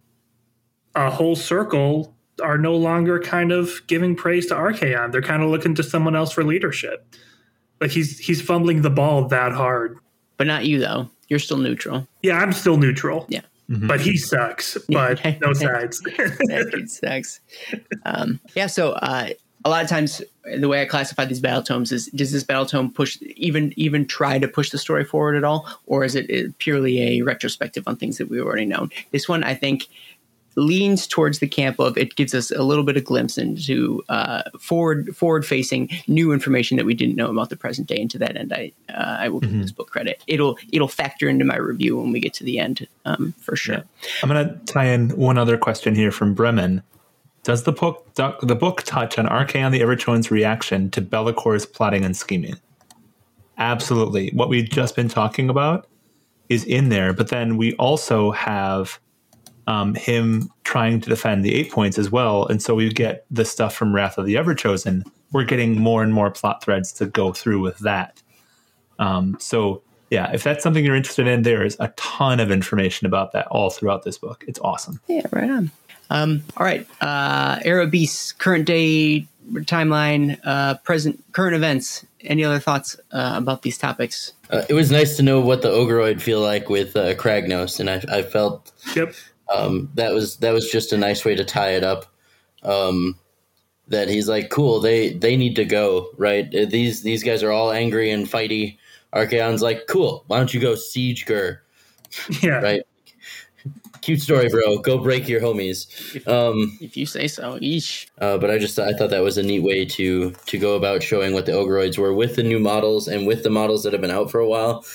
a whole circle are no longer kind of giving praise to Archaon. They're kind of looking to someone else for leadership. Like he's he's fumbling the ball that hard. But not you though. You're still neutral. Yeah, I'm still neutral. Yeah. Mhm. But he sucks. [laughs] But no [laughs] sides. [laughs] that sucks. Um, yeah, so uh, a lot of times the way I classify these battle tomes is: does this battle tome push even even try to push the story forward at all, or is it uh, purely a retrospective on things that we've already known? This one, I think, leans towards the camp of it gives us a little bit of glimpse into uh, forward forward facing new information that we didn't know about the present day. And to that end, I uh, I will give this book credit. It'll it'll factor into my review when we get to the end um, for sure. I'm going to tie in one other question here from Bremen. Does the book the book touch on Archaon the Everchosen's reaction to Be'lakor's plotting and scheming? Absolutely. What we've just been talking about is in there, but then we also have um, him trying to defend the eight points as well, and so we get the stuff from Wrath of the Everchosen. We're getting more and more plot threads to go through with that. Um, so yeah, if that's something you're interested in, there is a ton of information about that all throughout this book. It's awesome. Yeah, right on. Um, all right, uh, Era Beasts, current day timeline, uh, present current events. Any other thoughts uh, about these topics? uh, it was nice to know what the Ogroid feel like with uh, Kragnos, and I, I felt yep. Um, that was that was just a nice way to tie it up. Um, that he's like, cool, they they need to go, right? Uh, These these guys are all angry and fighty. Archaon's like, cool, why don't you go siege Ghur, [laughs] Yeah. right? Cute story, bro. Go break your homies. Um, If you say so. Eesh. uh, but I just I thought that was a neat way to to go about showing what the Ogroids were with the new models and with the models that have been out for a while.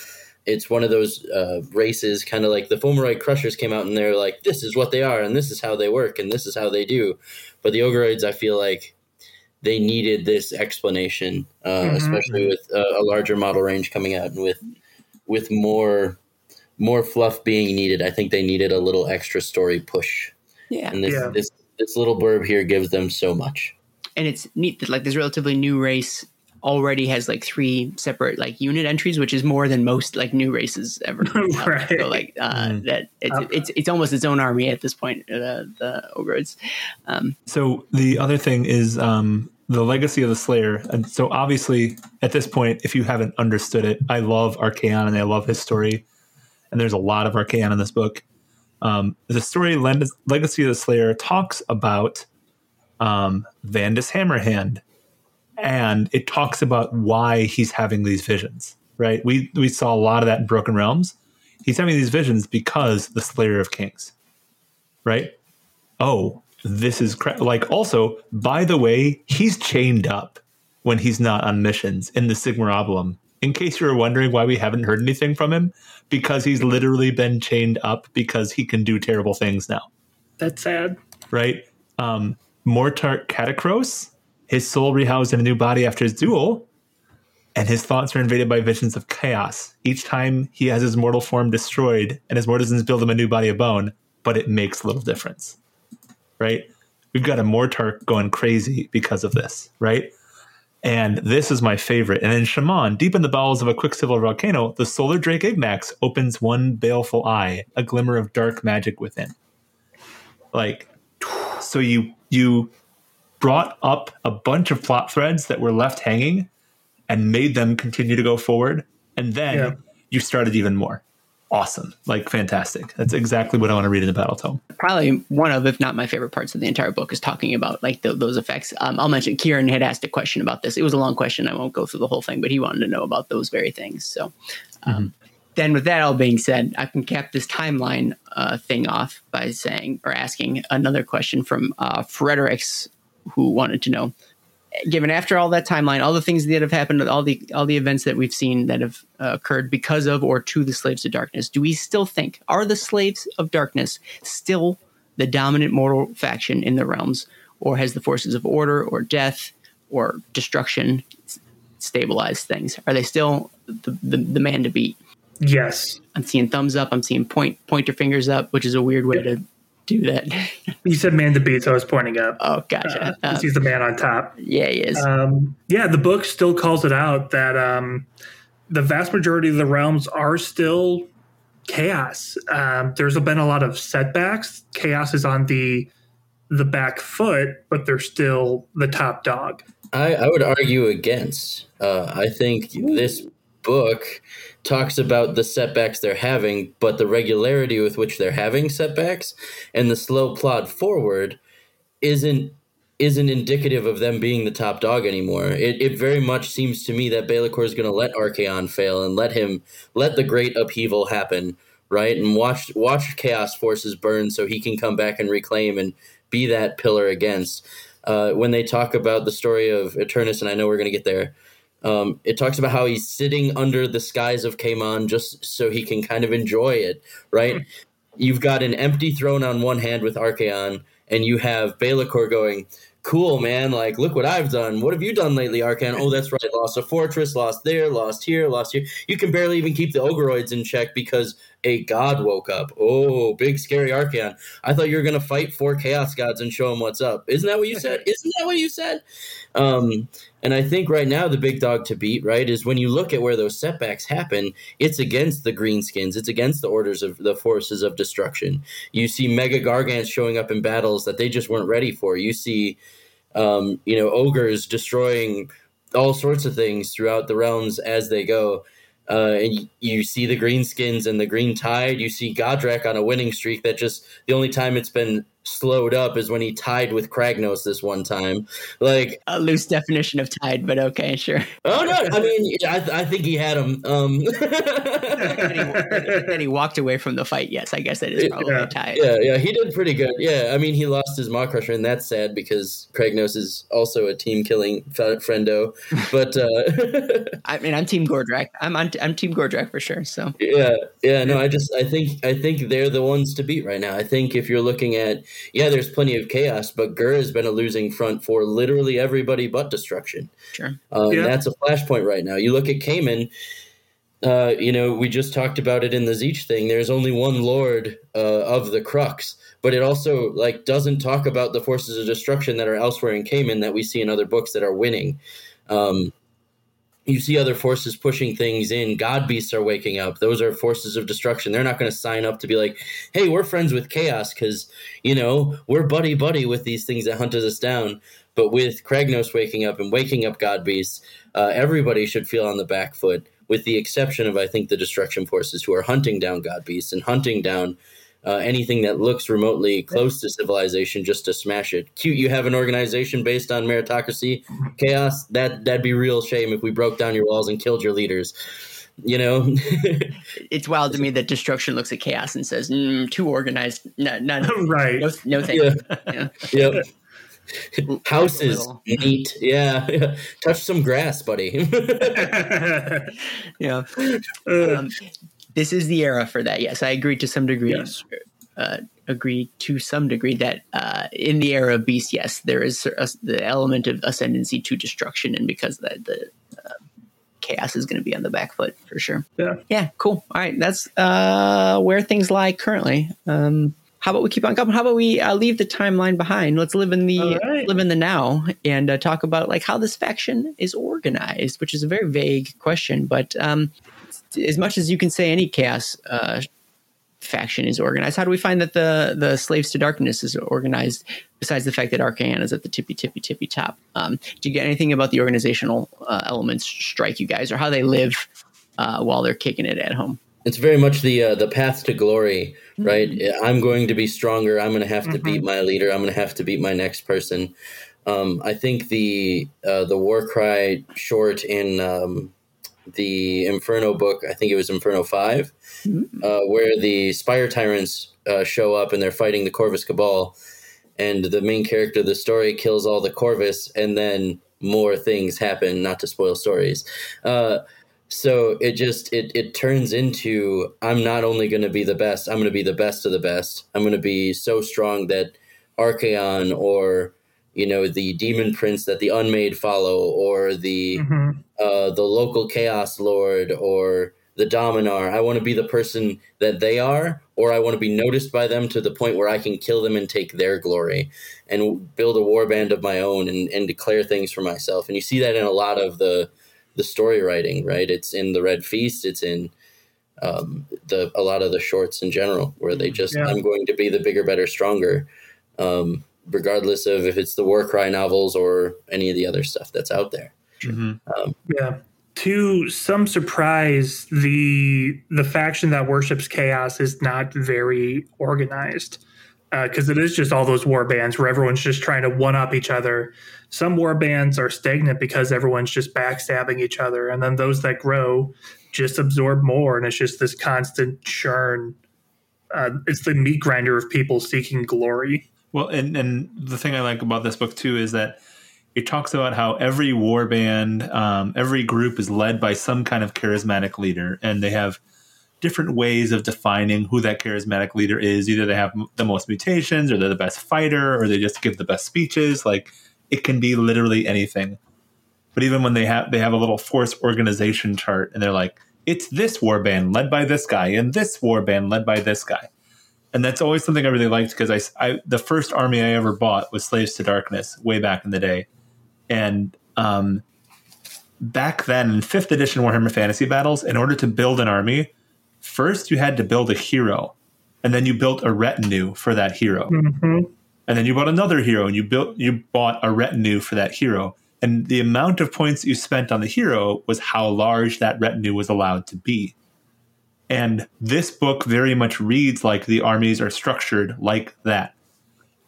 It's one of those uh, races, kind of like the Fomoroid Crushers came out and they're like, this is what they are and this is how they work and this is how they do. But the Ogroids, I feel like they needed this explanation, uh, Mhm. especially with uh, a larger model range coming out and with with more more fluff being needed. I think they needed a little extra story push, Yeah. and this Yeah. this this little blurb here gives them so much. and it's neat that like this relatively new race already has like three separate like unit entries, which is more than most like new races ever. [laughs] Right. So like uh, Mm. that it's, it's it's almost its own army at this point. Uh, the ogres. Um, So the other thing is um, the legacy of the Slayer. And so obviously, at this point, if you haven't understood it, I love Archaon and I love his story. And there's a lot of Archaon in this book. Um, the story Len- Legacy of the Slayer talks about um, Vandus Hammerhand, and it talks about why he's having these visions. Right? We we saw a lot of that in Broken Realms. He's having these visions because the Slayer of Kings. Right? oh, this is cra-. like also, by the way, he's chained up when he's not on missions in the Sigmarabulum. In case you were wondering why we haven't heard anything from him, because he's literally been chained up because he can do terrible things now, That's sad. right? Um, Mortarch Katakros, his soul rehoused in a new body after his duel, and his thoughts are invaded by visions of chaos. Each time he has his mortal form destroyed, and his mortisans build him a new body of bone, but it makes little difference right? We've got a Mortarch going crazy because of this, right? And this is my favorite. And in Chamon, deep in the bowels of a quicksilver volcano, the solar drake Ignax opens one baleful eye, a glimmer of dark magic within. Like, so you you brought up a bunch of plot threads that were left hanging and made them continue to go forward, and then Yeah. you started even more. Awesome, like fantastic. That's exactly what I want to read in the battle tome. probably one of, if not my favorite parts of the entire book, is talking about like th those effects. Um, I'll mention Kieran had asked a question about this. It was a long question. I won't go through the whole thing, but he wanted to know about those very things. So, um, then with that all being said, I can cap this timeline uh, thing off by saying or asking another question from uh, Fredericks, who wanted to know given after all that timeline, all the things that have happened, all the all the events that we've seen that have uh, occurred because of or to the slaves of darkness, do we still think are the slaves of darkness still the dominant mortal faction in the realms, or has the forces of order or death or destruction stabilized things? Are they still the, the, the man to beat? Yes. I'm seeing thumbs up. I'm seeing point pointer fingers up, which is a weird way to do that. You said man to beat, I was pointing up. oh, gotcha. Uh, 'cause Uh, he's the man on top. yeah, he is. Um, yeah, the book still calls it out that um, the vast majority of the realms are still chaos. Um, there's been a lot of setbacks. Chaos is on the the back foot, but they're still the top dog. I, I would argue against. Uh, I think this book talks about the setbacks they're having, but the regularity with which they're having setbacks and the slow plod forward isn't isn't indicative of them being the top dog anymore. It, it very much seems to me that Be'lakor is going to let Archaon fail and let him let the great upheaval happen, right? And watch watch chaos forces burn so he can come back and reclaim and be that pillar against. Uh, when they talk about the story of Eternus, and I know we're going to get there, um, it talks about how he's sitting under the skies of Chamon just so he can kind of enjoy it, right? You've got an empty throne on one hand with Archaon, and you have Be'lakor going, Cool, man. Like, look what I've done. What have you done lately, Archaon? Oh, that's right. Lost a fortress, lost there, lost here, lost here. You can barely even keep the Ogroids in check because a god woke up. Oh, big scary Archaon. I thought you were going to fight four chaos gods and show them what's up. Isn't that what you said? [laughs] Isn't that what you said? Um, and I think right now the big dog to beat, right, is when you look at where those setbacks happen, it's against the greenskins, it's against the orders of the forces of destruction. You see mega gargants showing up in battles that they just weren't ready for. You see, um, you know, ogres destroying all sorts of things throughout the realms as they go. Uh, and you see the greenskins and the green tide. You see Gordrak on a winning streak that just the only time it's been slowed up is when he tied with Kragnos this one time. Like, a loose definition of tied, but okay, sure. oh no, I mean, I, I think he had him. Um, then, he, then he walked away from the fight. Yes, I guess that is probably Yeah. a tide. yeah, yeah, he did pretty good. Yeah, I mean, he lost his Maw-krusha, and that's sad because Kragnos is also a team killing friendo. But uh, [laughs] I mean, I'm Team Gordrak. I'm on, I'm Team Gordrak for sure. So Yeah, yeah, no, I just I think I think they're the ones to beat right now. I think if you're looking at yeah, there's plenty of chaos, but Ghur has been a losing front for literally everybody but destruction. sure. Uh, Yeah. and that's a flashpoint right now. You look at Chamon, uh, you know, we just talked about it in the Zeech thing. There's only one Lord uh, of the Crux, but it also like doesn't talk about the forces of destruction that are elsewhere in Chamon that we see in other books that are winning. Um, you see other forces pushing things in. God beasts are waking up. Those are forces of destruction. They're not going to sign up to be like, "Hey, we're friends with chaos because you know we're buddy buddy with these things that hunt us down." But with Kragnos waking up and waking up God beasts, uh, everybody should feel on the back foot, with the exception of I think the destruction forces who are hunting down God beasts and hunting down uh, anything that looks remotely close to civilization just to smash it. Cute, you have an organization based on meritocracy, chaos. That that'd be real shame if we broke down your walls and killed your leaders. You know, [laughs] It's wild to me that destruction looks at chaos and says, mm, "Too organized. No, no, no, [laughs] right. no, no thank you." Yeah. [laughs] yep. Houses neat, yeah. yeah. Touch some grass, buddy. yeah. Um, this is the era for that. Yes, I agree to some degree. Yes. Uh, agree to some degree that uh, in the era of beast, yes, there is a, the element of ascendancy to destruction, and because that the uh, chaos is going to be on the back foot for sure. Yeah. Yeah. Cool. All right. That's uh, where things lie currently. Um, how about we keep on going? How about we uh, leave the timeline behind? Let's live in the right. live in the now and uh, talk about like how this faction is organized, which is a very vague question. But um, as much as you can say any chaos uh, faction is organized, how do we find that the the slaves to darkness is organized? Besides the fact that Archaon is at the tippy tippy tippy top, um, do you get anything about the organizational uh, elements strike you guys, or how they live uh, while they're kicking it at home? it's very much the uh, the path to glory, right? I'm going to be stronger. I'm going to have to Mhm. beat my leader. I'm going to have to beat my next person. Um, I think the uh, the war cry short in um, the Inferno book. I think it was Inferno 5 uh, where the Spire Tyrants uh, show up and they're fighting the Corvus Cabal, and the main character of the story kills all the Corvus and then more things happen. Not to spoil stories. Uh, so it just it it turns into I'm not only going to be the best, I'm going to be the best of the best. I'm going to be so strong that Archaon or you know the demon prince that the unmade follow or the hmm uh, the local chaos lord or the dominar. I want to be the person that they are or i want to be noticed by them to the point where i can kill them and take their glory and build a warband of my own and, and declare things for myself. And you see that in a lot of the the story writing right? It's in the red feast it's in um, the a lot of the shorts in general where they just Yeah. i'm going to be the bigger better stronger. Um, regardless of if it's the War Cry novels or any of the other stuff that's out there Mhm. Yeah. To some surprise, the the faction that worships chaos is not very organized because it is just all those war bands where everyone's just trying to one up each other. Some war bands are stagnant because everyone's just backstabbing each other, and then those that grow just absorb more, and it's just this constant churn. Uh, it's the meat grinder of people seeking glory. Well, and and the thing I like about this book too is that it talks about how every war band, um, every group is led by some kind of charismatic leader, and they have different ways of defining who that charismatic leader is. Either they have the most mutations, or they're the best fighter, or they just give the best speeches. Like it can be literally anything. But even when they have they have a little force organization chart, and they're like, it's this war band led by this guy, and this war band led by this guy and that's always something I really liked because I, I the first army I ever bought was Slaves to Darkness way back in the day, and um, back then in fifth edition Warhammer Fantasy Battles, in order to build an army, first you had to build a hero, and then you built a retinue for that hero, hmm and then you bought another hero, and you built you bought a retinue for that hero, and the amount of points you spent on the hero was how large that retinue was allowed to be. And this book very much reads like the armies are structured like that.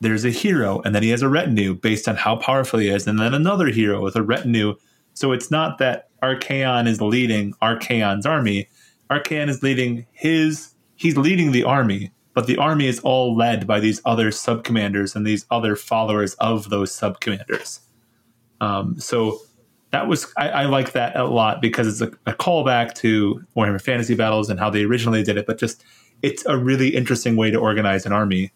There's a hero, and then he has a retinue based on how powerful he is, and then another hero with a retinue. So it's not that Archaon is leading Archaon's army. Archaon is leading his, he's leading the army, but the army is all led by these other subcommanders and these other followers of those subcommanders. Um, so that was I, I like that a lot because it's a, a callback to Warhammer Fantasy Battles and how they originally did it, but just it's a really interesting way to organize an army,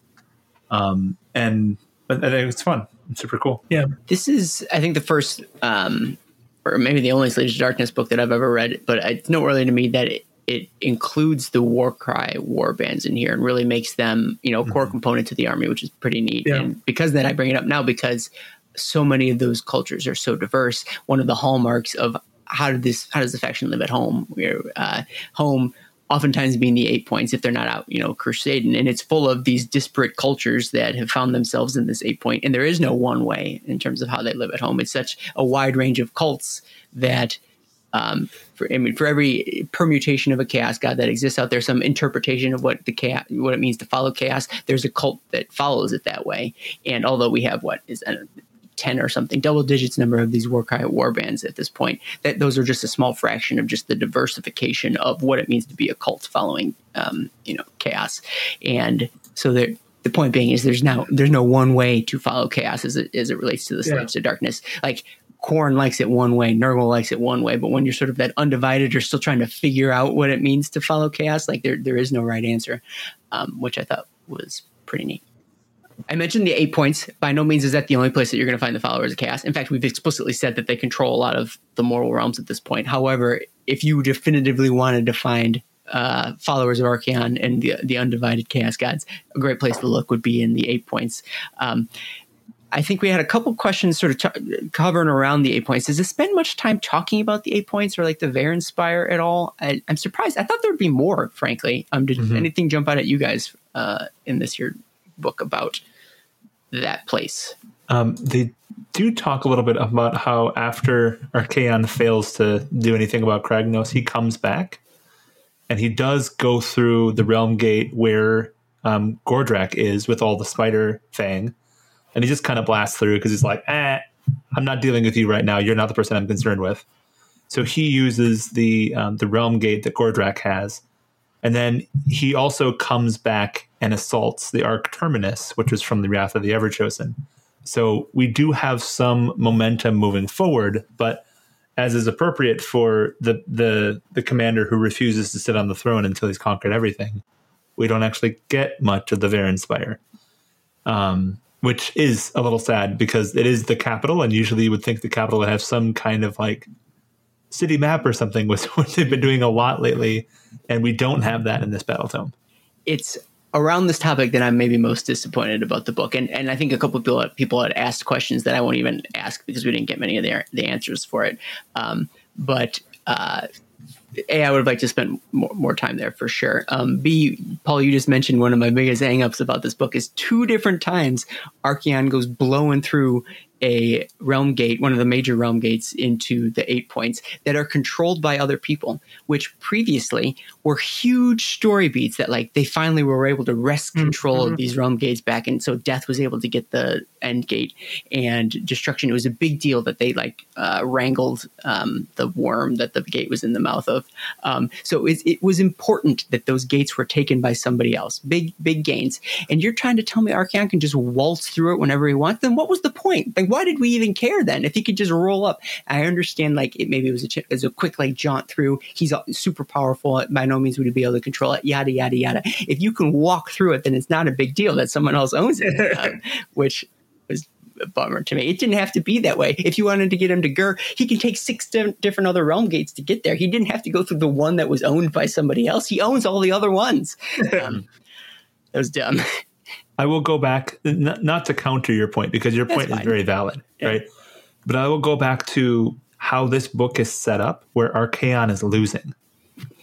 um, and I think it's fun. It's super cool. Yeah, this is, I think, the first, um, or maybe the only Slaves to Darkness book that I've ever read. But it's noteworthy to me that it, it includes the Warcry war bands in here and really makes them, you know, a core component to the army, which is pretty neat. Yeah. And because of that, I bring it up now because so many of those cultures are so diverse. One of the hallmarks of how did this, how does the faction live at home? Where uh, home oftentimes being the eight points if they're not out, you know, crusading. And it's full of these disparate cultures that have found themselves in this eight point. And there is no one way in terms of how they live at home. It's such a wide range of cults that um, for I mean, for every permutation of a chaos god that exists out there, some interpretation of what the chaos, what it means to follow chaos. There's a cult that follows it that way. And although we have what is I don't know, ten or something, double digits number of these war bands at this point, that those are just a small fraction of just the diversification of what it means to be a cult following, um, you know, chaos. And so there. The point being is there's now there's no one way to follow chaos as it as it relates to the Yeah. slaves to darkness. Like Khorne likes it one way, Nurgle likes it one way, but when you're sort of that undivided, you're still trying to figure out what it means to follow chaos. Like there, there is no right answer, um, which I thought was pretty neat. I mentioned the eight points. By no means is that the only place that you're going to find the followers of chaos. In fact, we've explicitly said that they control a lot of the moral realms at this point. However, if you definitively wanted to find uh, followers of Archaon and the, the undivided chaos gods, a great place to look would be in the eight points. Um, I think we had a couple questions sort of t- covering around the eight points. Does it spend much time talking about the eight points or like the Varanspire at all? I, I'm surprised. I thought there'd be more, frankly. Um, did Mhm. anything jump out at you guys uh, in this here book about that place? Um, they do talk a little bit about how after Archaon fails to do anything about Kragnos, he comes back, and he does go through the realm gate where um, Gordrak is with all the spider fang, and he just kind of blasts through because he's like, "Eh, I'm not dealing with you right now. You're not the person I'm concerned with." So he uses the um, the realm gate that Gordrak has, and then he also comes back and assaults the Arx Terminus, which was from the Wrath of the Everchosen. So we do have some momentum moving forward, but as is appropriate for the the the commander who refuses to sit on the throne until he's conquered everything, we don't actually get much of the Varanspire. Um, which is a little sad because it is the capital, and usually you would think the capital would have some kind of like city map or something, was [laughs] what they've been doing a lot lately, and we don't have that in this battle tome. It's around this topic that I'm maybe most disappointed about the book, and and I think a couple of people people had asked questions that I won't even ask because we didn't get many of the the answers for it. Um, but uh, a, I would have liked to spend more, more time there for sure. Um, B, Paul, you just mentioned one of my biggest hang-ups about this book is two different times Archaon goes blowing through a realm gate, one of the major realm gates into the eight points that are controlled by other people, which previously were huge story beats that like they finally were able to wrest Mm-hmm. control of these realm gates back. And so death was able to get the end gate and destruction. It was a big deal that they like uh, wrangled um, the worm that the gate was in the mouth of. Um, so it, it was important that those gates were taken by somebody else. Big, big gains. And you're trying to tell me Archaon can just waltz through it whenever he wants? Then what was the point? Why did we even care then? If he could just roll up, I understand. Like, it maybe it was a, ch- it was a quick like jaunt through. He's super powerful. By no means would he be able to control it. Yada yada yada. If you can walk through it, then it's not a big deal that someone else owns it, [laughs] um, which was a bummer to me. It didn't have to be that way. If you wanted to get him to Ghur, he can take six di- different other realm gates to get there. He didn't have to go through the one that was owned by somebody else. He owns all the other ones. [laughs] Um, that was dumb. I will go back, n- not to counter your point because your point is very valid, Yeah. right? But I will go back to how this book is set up, where Archaon is losing.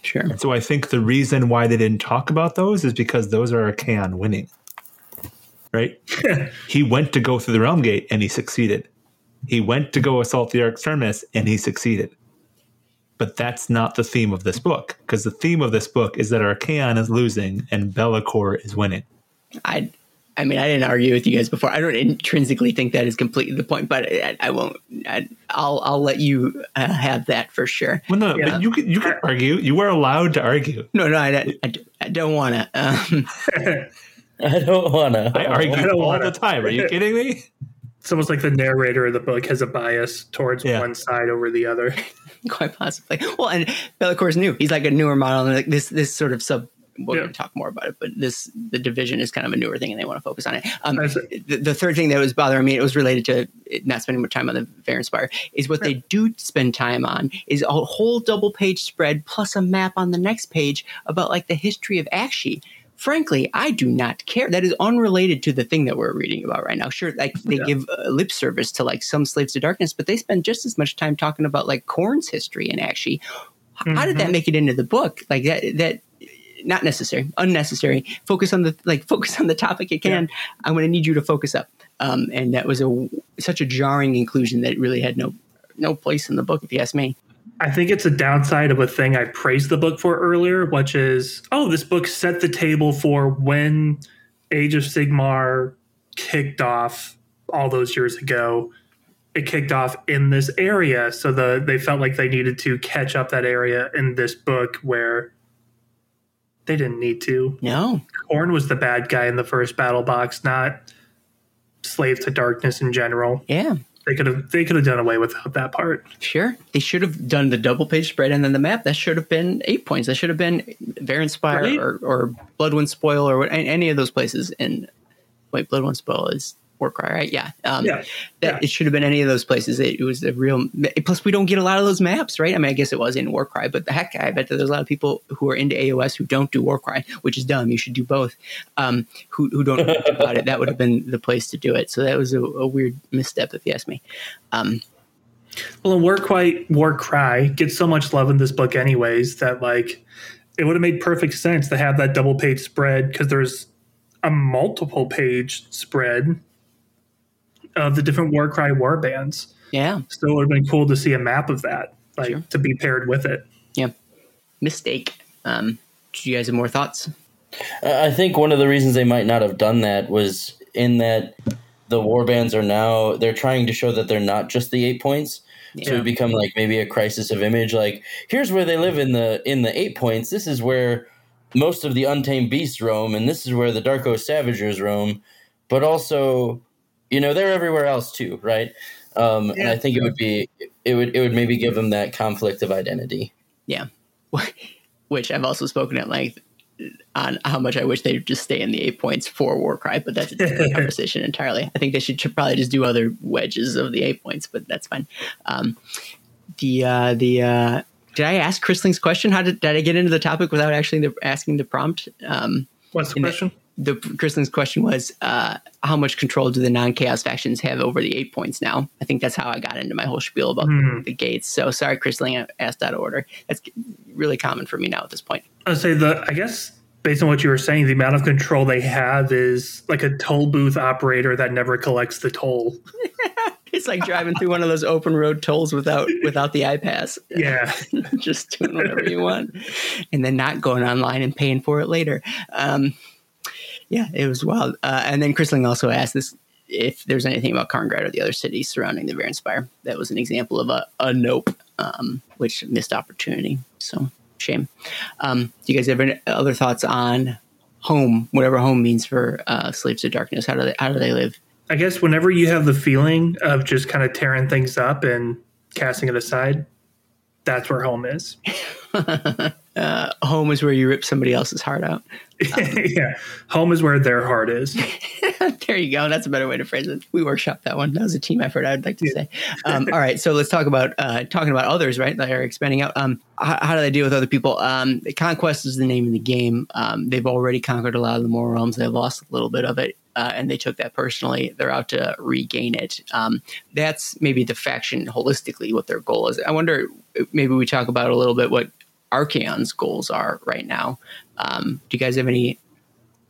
Sure. So I think the reason why they didn't talk about those is because those are Archaon winning. Right? [laughs] he went to go through the realm gate and he succeeded. He went to go assault the Arx Terminus and he succeeded. But that's not the theme of this book, because the theme of this book is that Archaon is losing and Be'lakor is winning. I, I mean, I didn't argue with you guys before. I don't intrinsically think that is completely the point, but I, I won't. I, I'll, I'll let you uh, have that for sure. Well, no, Yeah. but you can you can argue. You are allowed to argue. No, no, I, I, I don't want to. Um, [laughs] I don't wanna. I argue I don't all wanna. the time. Are you kidding me? It's almost like the narrator of the book has a bias towards Yeah. one side over the other. [laughs] quite possibly. Well, and Be'lakor's new. He's like a newer model, and like this, this sort of sub. We're Yeah. going to talk more about it, but this the division is kind of a newer thing, and they want to focus on it. Um, the, the third thing that was bothering me, it was related to not spending much time on the Varanspire, is what they do spend time on is a whole double page spread plus a map on the next page about like the history of Aqshy. Frankly, I do not care. That is unrelated to the thing that we're reading about right now. Sure, like they Yeah. give uh, lip service to like some slaves to darkness, but they spend just as much time talking about like Khorne's history and Aqshy. How did that make it into the book? Like that that not necessary, unnecessary. Focus on the like focus on the topic it can. I'm going to need you to focus up. Um, and that was a such a jarring inclusion that it really had no no place in the book, if you ask me. I think it's a downside of a thing I praised the book for earlier, which is, oh, this book set the table for when Age of Sigmar kicked off all those years ago. It kicked off in this area, so the they felt like they needed to catch up that area in this book where they didn't need to. No, Khorne was the bad guy in the first battle box, not slave to darkness in general. yeah, They could have they could have done away without that part. sure. They should have done the double page spread and then the map. That should have been eight points. That should have been Varanspire Right. or, or Bloodwind Spoil or what- any of those places. And wait, Bloodwind Spoil is Warcry, right? Yeah. Um, Yeah. that Yeah. it should have been any of those places. It, it was a real. Plus, we don't get a lot of those maps, right? I mean, I guess it was in war cry, but the heck, I bet that there's a lot of people who are into AOS who don't do war cry, which is dumb. You should do both. Um, who who don't know about it? That would have been the place to do it. So that was a, a weird misstep, if you ask me. Um, Well, and War Cry gets so much love in this book, anyways, that like it would have made perfect sense to have that double page spread because there's a multiple page spread of the different Warcry war bands. yeah, So it would have been cool to see a map of that, like Sure. to be paired with it. yeah, mistake. Um, do you guys have more thoughts? I I think one of the reasons they might not have done that was in that the warbands are now they're trying to show that they're not just the eight points. So it become like maybe a crisis of image. Like here's where they live in the in the eight points. This is where most of the untamed beasts roam, and this is where the Darkoath Savagers roam. But also, You know, they're everywhere else too, right? Um, and I think it would be it would it would maybe give them that conflict of identity. Yeah. [laughs] Which I've also spoken at length on how much I wish they'd just stay in the eight points for Warcry, but that's a different [laughs] conversation entirely. I think they should, should probably just do other wedges of the eight points, but that's fine. Um, the uh, the uh, did I ask Chrisling's question? How did, did I get into the topic without actually the, asking the prompt? Um, What's the In the- question? The Chrisling's question was uh, how much control do the non-chaos factions have over the eight points now? I think that's how I got into my whole spiel about Hmm. the gates. So sorry, Chrisling, I asked out of order. That's really common for me now at this point. I'd say the I guess based on what you were saying, the amount of control they have is like a toll booth operator that never collects the toll. [laughs] It's like driving through one of those open road tolls without without the iPass. Yeah. [laughs] Just doing whatever you want, and then not going online and paying for it later. Um, yeah, it was wild. Uh, and then Chrisling also asked this if there's anything about Karngrad or the other cities surrounding the Varanspire. That was an example of a, a nope, um, which missed opportunity. So shame. Um, do you guys have any other thoughts on home, whatever home means for uh, slaves of darkness? How do they how do they live? I guess whenever you have the feeling of just kind of tearing things up and casting it aside, that's where home is. [laughs] uh, home is where you rip somebody else's heart out. [laughs] yeah. Home is where their heart is. [laughs] there you go. That's a better way to phrase it. We workshopped that one. That was a team effort. I'd like to say. Um, all right, so let's talk about uh, talking about others, right? That are expanding out. Um, how, how do they deal with other people? Um, conquest is the name of the game. Um, they've already conquered a lot of the moral realms. They've lost a little bit of it. Uh, and they took that personally. They're out to regain it. Um, that's maybe the faction holistically what their goal is. I wonder. Maybe we talk about a little bit what Archaon's goals are right now. Um, do you guys have any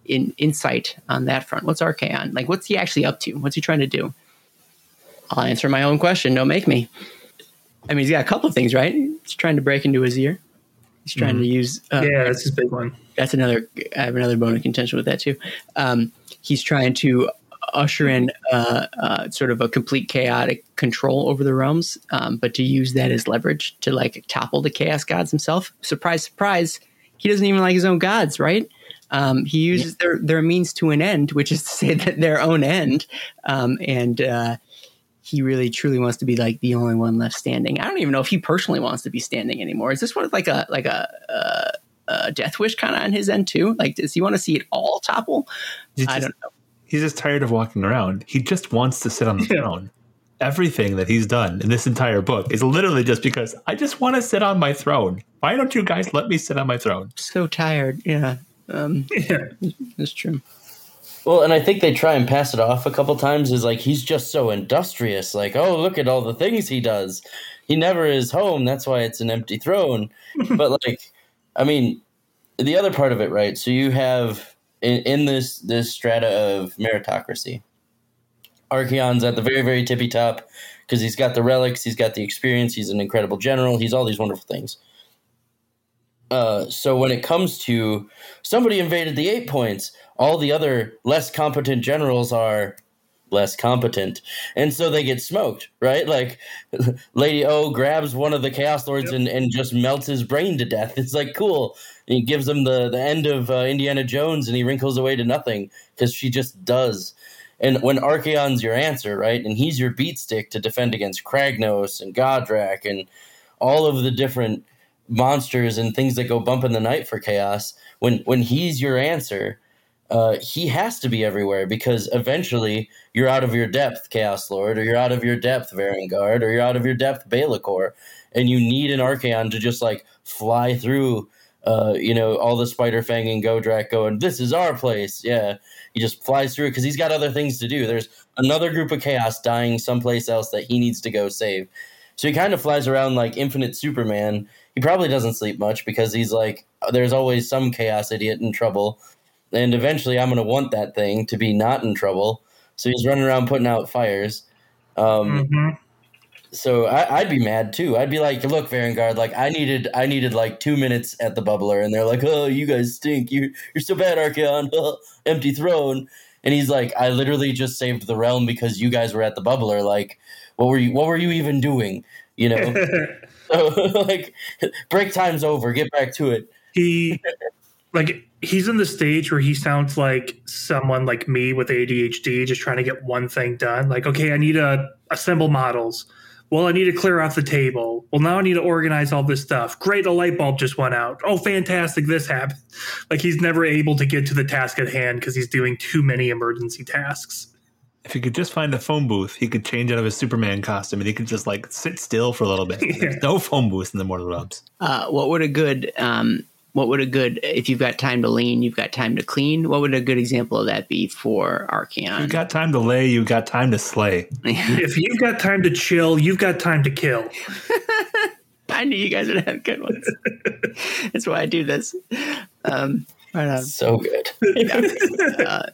in, insight on that front? What's Archaon like? What's he actually up to? What's he trying to do? I'll answer my own question. Don't make me. I mean, he's got a couple of things, right? He's trying to break into his ear. He's trying to use. Uh, Yeah, that's his big one. that's another. I have another bone of contention with that too. Um, he's trying to usher in uh, uh, sort of a complete chaotic control over the realms, um, but to use that as leverage to like topple the chaos gods himself. Surprise, surprise! He doesn't even like his own gods, right? Um, he uses their their means to an end, which is to say that their own end, um, and uh, he really truly wants to be like the only one left standing. I don't even know if he personally wants to be standing anymore. Is this one like a like a uh, uh, death wish kind of on his end too? Like, does he want to see it all topple? He's I don't know. He's just tired of walking around. He just wants to sit on the Yeah. throne. Everything that he's done in this entire book is literally just because I just want to sit on my throne. Why don't you guys let me sit on my throne? So tired. Yeah, um, Yeah. that's true. Well, and I think they try and pass it off a couple times as like he's just so industrious. Like, oh, look at all the things he does. He never is home. That's why it's an empty throne. [laughs] but like, I mean, the other part of it, right? So you have in, in this this strata of meritocracy, Archaon's at the very very tippy top because he's got the relics, he's got the experience, he's an incredible general, he's all these wonderful things. Uh, so when it comes to somebody invaded the eight points, all the other less competent generals are less competent, and so they get smoked, right? Like [laughs] Lady O grabs one of the Chaos Lords and, and just melts his brain to death. [laughs] It's like cool. He gives them the the end of uh, Indiana Jones, and he wrinkles away to nothing because she just does. And when Archaon's your answer, right, and he's your beat stick to defend against Kragnos and Gordrak and all of the different monsters and things that go bump in the night for chaos. When when he's your answer uh, he has to be everywhere because eventually you're out of your depth chaos lord or you're out of your depth Varanguard, or you're out of your depth Be'lakor, and you need an Archaon to just like fly through uh, you know all the spider fang and gordrak going this is our place. Yeah. He just flies through because he's got other things to do. There's another group of chaos dying someplace else that he needs to go save. So he kind of flies around like infinite superman. He probably doesn't sleep much because he's like there's always some chaos idiot in trouble. And eventually i'm going to want that thing to be not in trouble. So he's running around putting out fires. Um, hmm so I, i'd be mad too. I'd be like look Varanguard, like i needed i needed like two minutes at the bubbler. And they're like oh you guys stink. You, you're so bad archaon. [laughs] Empty throne. And he's like i literally just saved the realm because you guys were at the bubbler. Like what were you what were you even doing? You know? [laughs] So [laughs] like break time's over. Get back to it. He like he's in the stage where he sounds like someone like me with ADHD, just trying to get one thing done. Like, okay, I need to assemble models. Well, I need to clear off the table. Well, now I need to organize all this stuff. Great, a light bulb just went out. Oh, fantastic, this happened. [laughs] Like he's never able to get to the task at hand because he's doing too many emergency tasks. If he could just find a phone booth, he could change out of his Superman costume and he could just like sit still for a little bit. Yeah. [laughs] There's no phone booth in the Mortal Realms. Uh, what would a good um, what would a good if you've got time to lean, you've got time to clean? What would a good example of that be for Archaon? If you've got time to lay, you've got time to slay. If you've got time to chill, you've got time to kill. [laughs] I knew you guys would have good ones. That's why I do this. Um, right on. So good. [laughs] Right.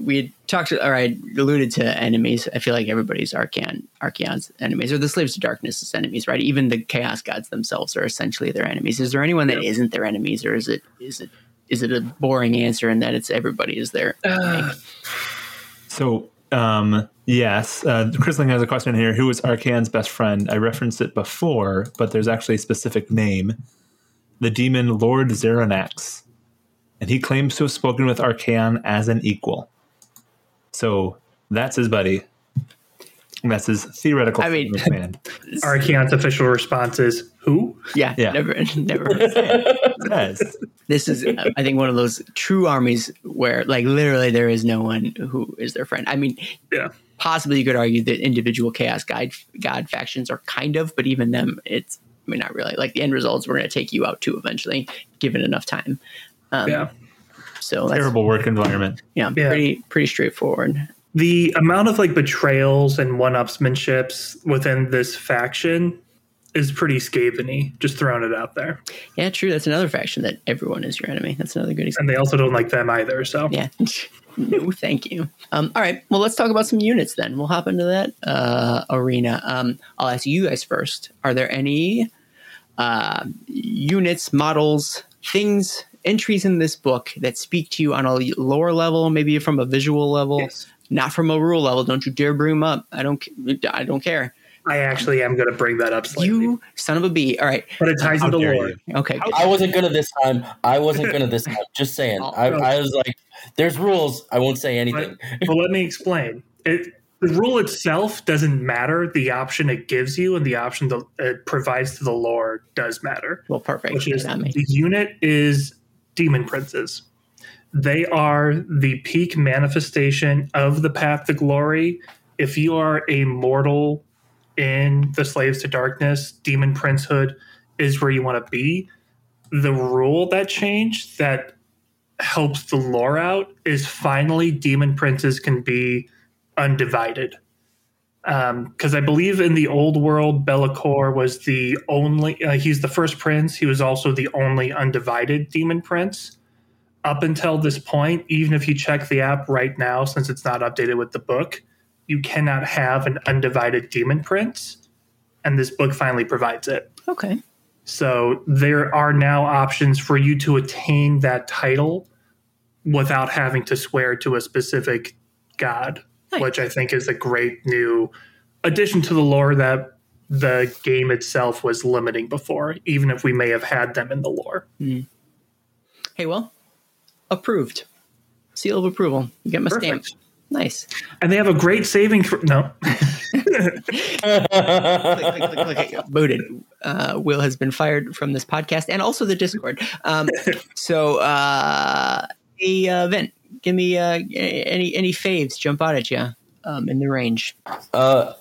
We had talked, or I alluded to enemies. I feel like everybody's Archaon, Archaon's enemies, or the slaves to darkness' is enemies, right? Even the chaos gods themselves are essentially their enemies. Is there anyone that not their enemies, or is it is it is it a boring answer in that it's everybody is there? So, um, yes, uh, Chrisling has a question here. Who is Archaon's best friend? I referenced it before, but there's actually a specific name. The demon Lord Zeronax. And he claims to have spoken with Archaon as an equal. So that's his buddy. And that's his theoretical I mean- man. [laughs] Archaon's official response is who? Yeah, Yeah. never, [laughs] never. yes. this is, uh, I think, one of those true armies where, like, literally, there is no one who is their friend. I mean, Yeah. possibly you could argue that individual chaos god god factions are kind of, but even them, it's I mean not really. Like the end results, we're going to take you out too eventually, given enough time. Um, Yeah. So that's Terrible work environment. yeah, Yeah. pretty pretty straightforward. The amount of like betrayals and one-upsmanships within this faction is pretty scathing. Just throwing it out there, Yeah, true. That's another faction that everyone is your enemy. That's another good example. and they also don't like them either. So Yeah. [laughs] no, thank you. Um, all right. Well, let's talk about some units then. We'll hop into that uh, arena. Um, I'll ask you guys first. Are there any uh, units, models, things, entries in this book that speak to you on a lower level, maybe from a visual level, Yes. not from a rule level? Don't you dare bring them up. I don't. I don't care. I actually am going to bring that up slightly, You son of a bee. All right. but it ties into dare lore. Okay. I wasn't gonna this time. I wasn't gonna this time. Just saying. [laughs] I, I was like, "There's rules. I won't say anything." But, but let me explain. It the rule itself doesn't matter. The option it gives you and the option that it provides to the lore does matter. Well, perfect. which is Got the unit is demon princes. They are the peak manifestation of the path to glory. If you are a mortal in the slaves to darkness, demon princehood is where you want to be. The rule that changed that helps the lore out is finally demon princes can be undivided because I believe in the old world, Be'lakor was the only. Uh, he's the first prince. He was also the only undivided demon prince. Up until this point, even if you check the app right now, since it's not updated with the book, you cannot have an undivided demon prince, and this book finally provides it. Okay. So there are now options for you to attain that title without having to swear to a specific god, Nice. which I think is a great new addition to the lore that the game itself was limiting before, even if we may have had them in the lore. Hey, well, approved. Seal of approval. You get my stamp. Nice. And they have a great saving. No. [laughs] [laughs] Booted. Uh, Will has been fired from this podcast and also the Discord. Um, [laughs] so, uh, a uh, Vent, give me uh, any any faves jump out at you um, in the range. Uh,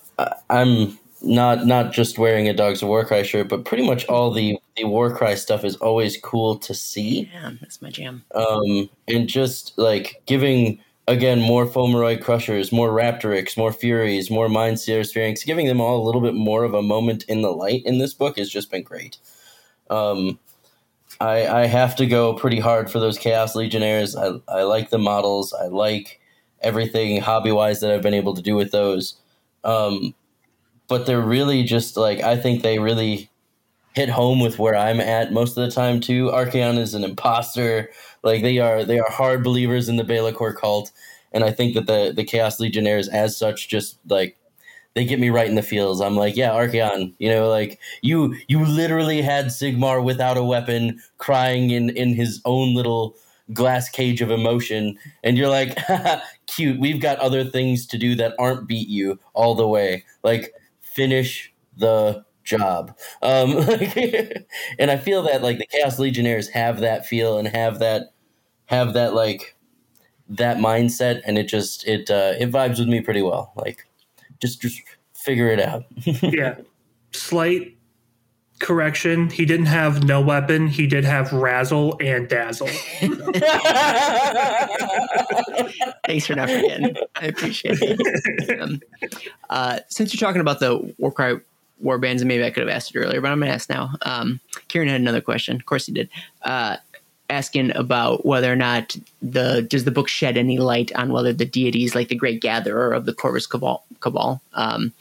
I'm not not just wearing a Dogs of Warcry shirt, but pretty much all the the Warcry stuff is always cool to see. Yeah, that's my jam. Um, and just like giving again more Fomoroid Crushers, more Raptoryx, more Furies, more Mind Seers, Pharynx, giving them all a little bit more of a moment in the light in this book has just been great. Um, I I have to go pretty hard for those Chaos Legionnaires. I I like the models. I like everything hobby wise that I've been able to do with those. Um, but they're really just like I think they really hit home with where I'm at most of the time too. Archaon is an imposter. Like they are they are hard believers in the Be'lakor cult. And I think that the the Chaos Legionnaires as such just like they get me right in the feels. I'm like, yeah, Archaon, you know, like you you literally had Sigmar without a weapon, crying in in his own little glass cage of emotion, and you're like, [laughs] cute. We've got other things to do that aren't beat you all the way. Like finish the job. Um, [laughs] and I feel that like the Chaos Legionnaires have that feel and have that have that like that mindset, and it just it uh, it vibes with me pretty well. Like just just figure it out. [laughs] yeah. Slight correction. He didn't have no weapon. He did have razzle and dazzle. [laughs] Thanks for not forgetting. I appreciate it. Um, uh, since you're talking about the Warcry war bands, and maybe I could have asked it earlier, but I'm going to ask now. Um, Kieran had another question. Of course he did. Uh, asking about whether or not the does the book shed any light on whether the deities like the Great Gatherer of the Corvus Cabal, Cabal um,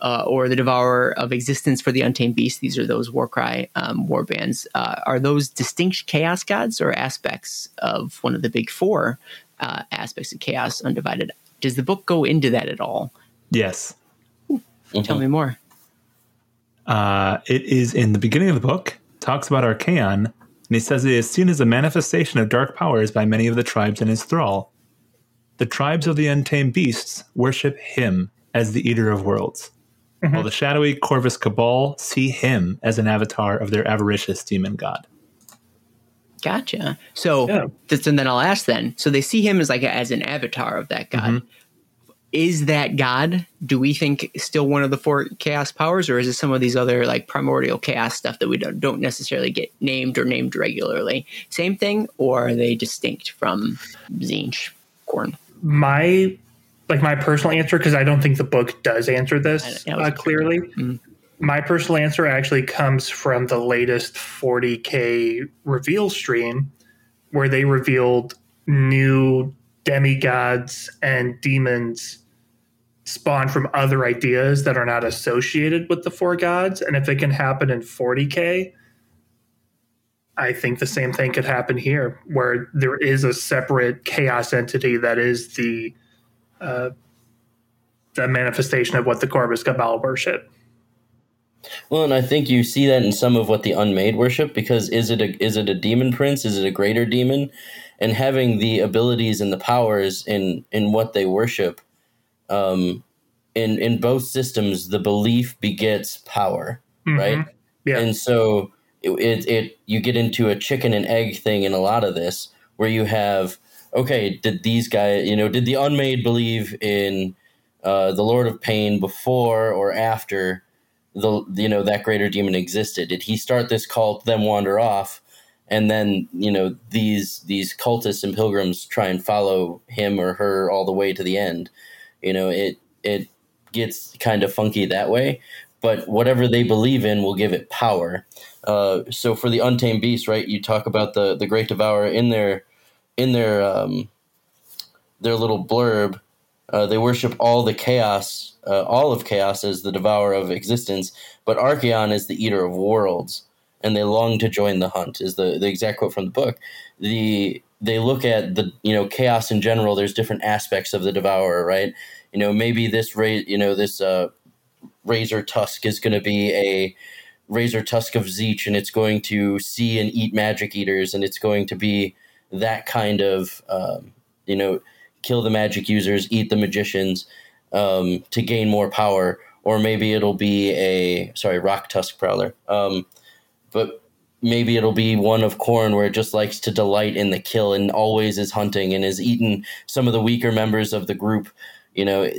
uh, or the Devourer of Existence for the Untamed Beast. These are those Warcry um, war bands. Uh, are those distinct chaos gods or aspects of one of the big four uh, aspects of chaos undivided? Does the book go into that at all? Yes. Mm-hmm. Tell me more. Uh, it is in the beginning of the book. Talks about Archaon and he says it is seen as a manifestation of dark powers by many of the tribes in his thrall. The tribes of the untamed beasts worship him as the eater of worlds, mm-hmm. while the shadowy Corvus Cabal see him as an avatar of their avaricious demon god. Gotcha. So, yeah. and then I'll ask then. So they see him as like a, as an avatar of that god. Mm-hmm is that God, do we think still one of the four chaos powers, or is it some of these other like primordial chaos stuff that we don't, don't necessarily get named or named regularly? Same thing, or are they distinct from Tzeentch Khorne? My like my personal answer, because I don't think the book does answer this uh, clearly. Mm-hmm. My personal answer actually comes from the latest 40k reveal stream, where they revealed new demigods and demons spawn from other ideas that are not associated with the four gods. And if it can happen in 40K, I think the same thing could happen here, where there is a separate chaos entity that is the uh, the manifestation of what the Corvus Cabal worship. Well, and I think you see that in some of what the Unmade worship, because is it a is it a demon prince? Is it a greater demon? And having the abilities and the powers in in what they worship um, in in both systems, the belief begets power, mm-hmm. right? Yeah. And so it, it, it you get into a chicken and egg thing in a lot of this, where you have okay, did these guys, you know, did the unmade believe in uh, the Lord of Pain before or after the you know that greater demon existed? Did he start this cult, then wander off? And then you know these these cultists and pilgrims try and follow him or her all the way to the end you know, it it gets kind of funky that way. But whatever they believe in will give it power. Uh, so for the untamed beast, right? You talk about the the great devourer in their in their um, their little blurb. Uh, they worship all the chaos, uh, all of chaos as the devourer of existence, but Archaon is the eater of worlds, and they long to join the hunt. Is the the exact quote from the book. The they look at the you know chaos in general. There's different aspects of the devourer, right? you know maybe this ra- you know this uh, razor tusk is going to be a razor tusk of Tzeentch, and it's going to see and eat magic eaters, and it's going to be that kind of um, you know kill the magic users, eat the magicians um, to gain more power, or maybe it'll be a sorry rock tusk prowler, um, but maybe it'll be one of Khorne where it just likes to delight in the kill and always is hunting and is eaten some of the weaker members of the group you know,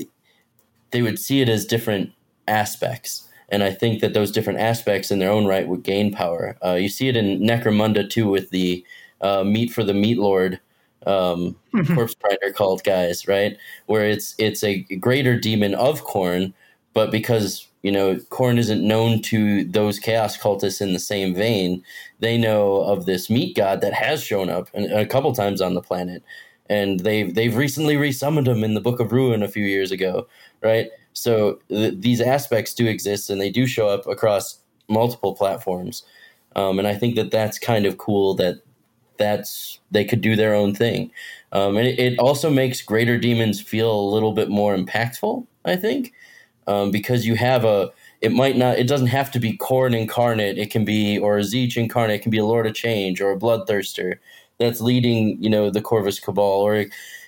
they would see it as different aspects. And I think that those different aspects in their own right would gain power. Uh, you see it in Necromunda too with the uh, meat for the meat lord um, mm-hmm. corpse grinder cult guys, right? Where it's it's a greater demon of Khorne but because you know Khorne isn't known to those chaos cultists in the same vein, they know of this meat god that has shown up a couple times on the planet and they've they've recently resummoned him in the Book of Ruin a few years ago, right? So th- these aspects do exist, and they do show up across multiple platforms, um, and I think that that's kind of cool that that's they could do their own thing, um, and it, it, also makes Greater Demons feel a little bit more impactful. I think um, because you have a it might not it doesn't have to be Khorne incarnate. It can be or a Tzeentch incarnate. It can be a Lord of Change or a Bloodthirster that's leading you know the Corvus Cabal. Or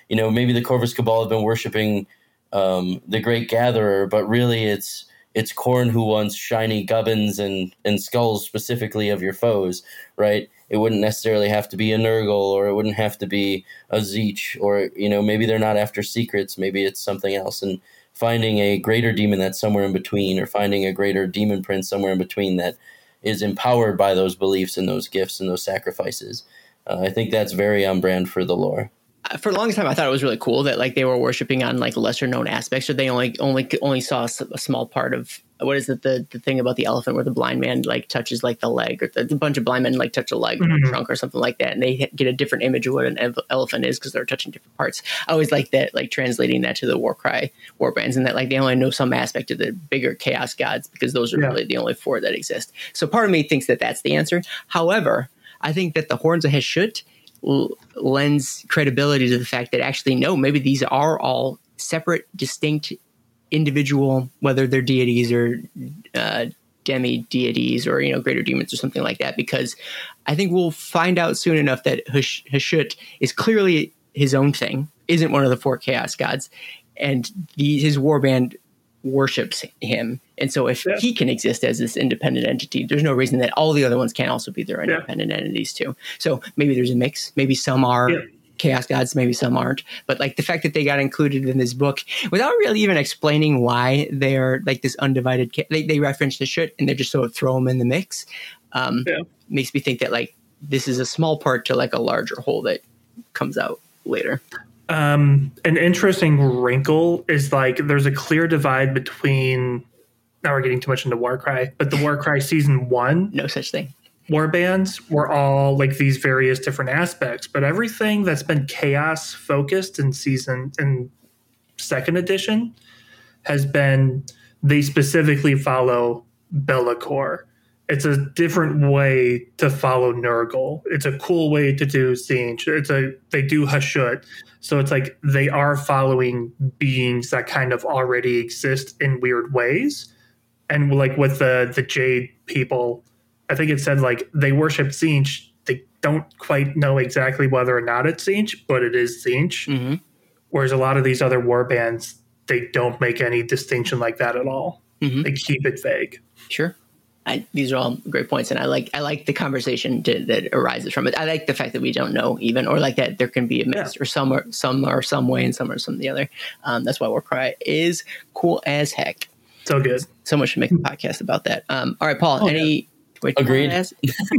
you know maybe the Corvus Cabal have been worshiping um, the Great Gatherer but really it's it's Khorne who wants shiny gubbins and and skulls specifically of your foes right? It wouldn't necessarily have to be a Nurgle or it wouldn't have to be a Tzeentch or you know maybe they're not after secrets. Maybe it's something else. And finding a greater demon that's somewhere in between or finding a greater demon prince somewhere in between that is empowered by those beliefs and those gifts and those sacrifices. Uh, i think that's very on brand for the lore. For a long time, I thought it was really cool that like they were worshiping on like lesser known aspects, or they only only only saw a small part of what is it the the thing about the elephant where the blind man like touches like the leg, or the, the bunch of blind men like touch a leg mm-hmm. or a trunk or something like that, and they get a different image of what an elephant is because they're touching different parts. I always like that, like translating that to the Warcry war bands, and that like they only know some aspect of the bigger chaos gods because those are yeah. really the only four that exist. So part of me thinks that that's the answer. However, I think that the horns of Hashut lends credibility to the fact that actually no maybe these are all separate distinct individual whether they're deities or uh, demi deities or you know greater demons or something like that because i think we'll find out soon enough that Hush- hashut is clearly his own thing isn't one of the four chaos gods and the, his warband worships him. And so if yeah. he can exist as this independent entity, there's no reason that all the other ones can't also be their independent yeah. entities too. So maybe there's a mix. Maybe some are yeah. Chaos gods, maybe some aren't. But like the fact that they got included in this book without really even explaining why they're like this undivided, ca- they, they reference the shit and they just sort of throw them in the mix. Um, makes me think that like this is a small part to like a larger whole that comes out later um, an interesting wrinkle is like there's a clear divide between. Now we're getting too much into Warcry, but the [laughs] Warcry season one, no such thing. War bands were all like these various different aspects, but everything that's been chaos focused in season in second edition has been they specifically follow Be'lakor it's a different way to follow Nurgle. It's a cool way to do Tzeentch. It's a they do Hashut. So it's like they are following beings that kind of already exist in weird ways. And like with the the Jade people, I think it said like they worship Tzeentch. They don't quite know exactly whether or not it's Tzeentch, but it is Tzeentch. Mm-hmm. Whereas a lot of these other war bands, they don't make any distinction like that at all. Mm-hmm. They keep it vague. Sure. I, these are all great points, and I like I like the conversation to, that arises from it. I like the fact that we don't know even, or like that there can be a mix, yeah. or some are some are some way and some are some the other. Um, that's why Warcry is cool as heck. So good. Someone should make a podcast about that. Um, all right, Paul. Oh, any Wait, Agreed. I,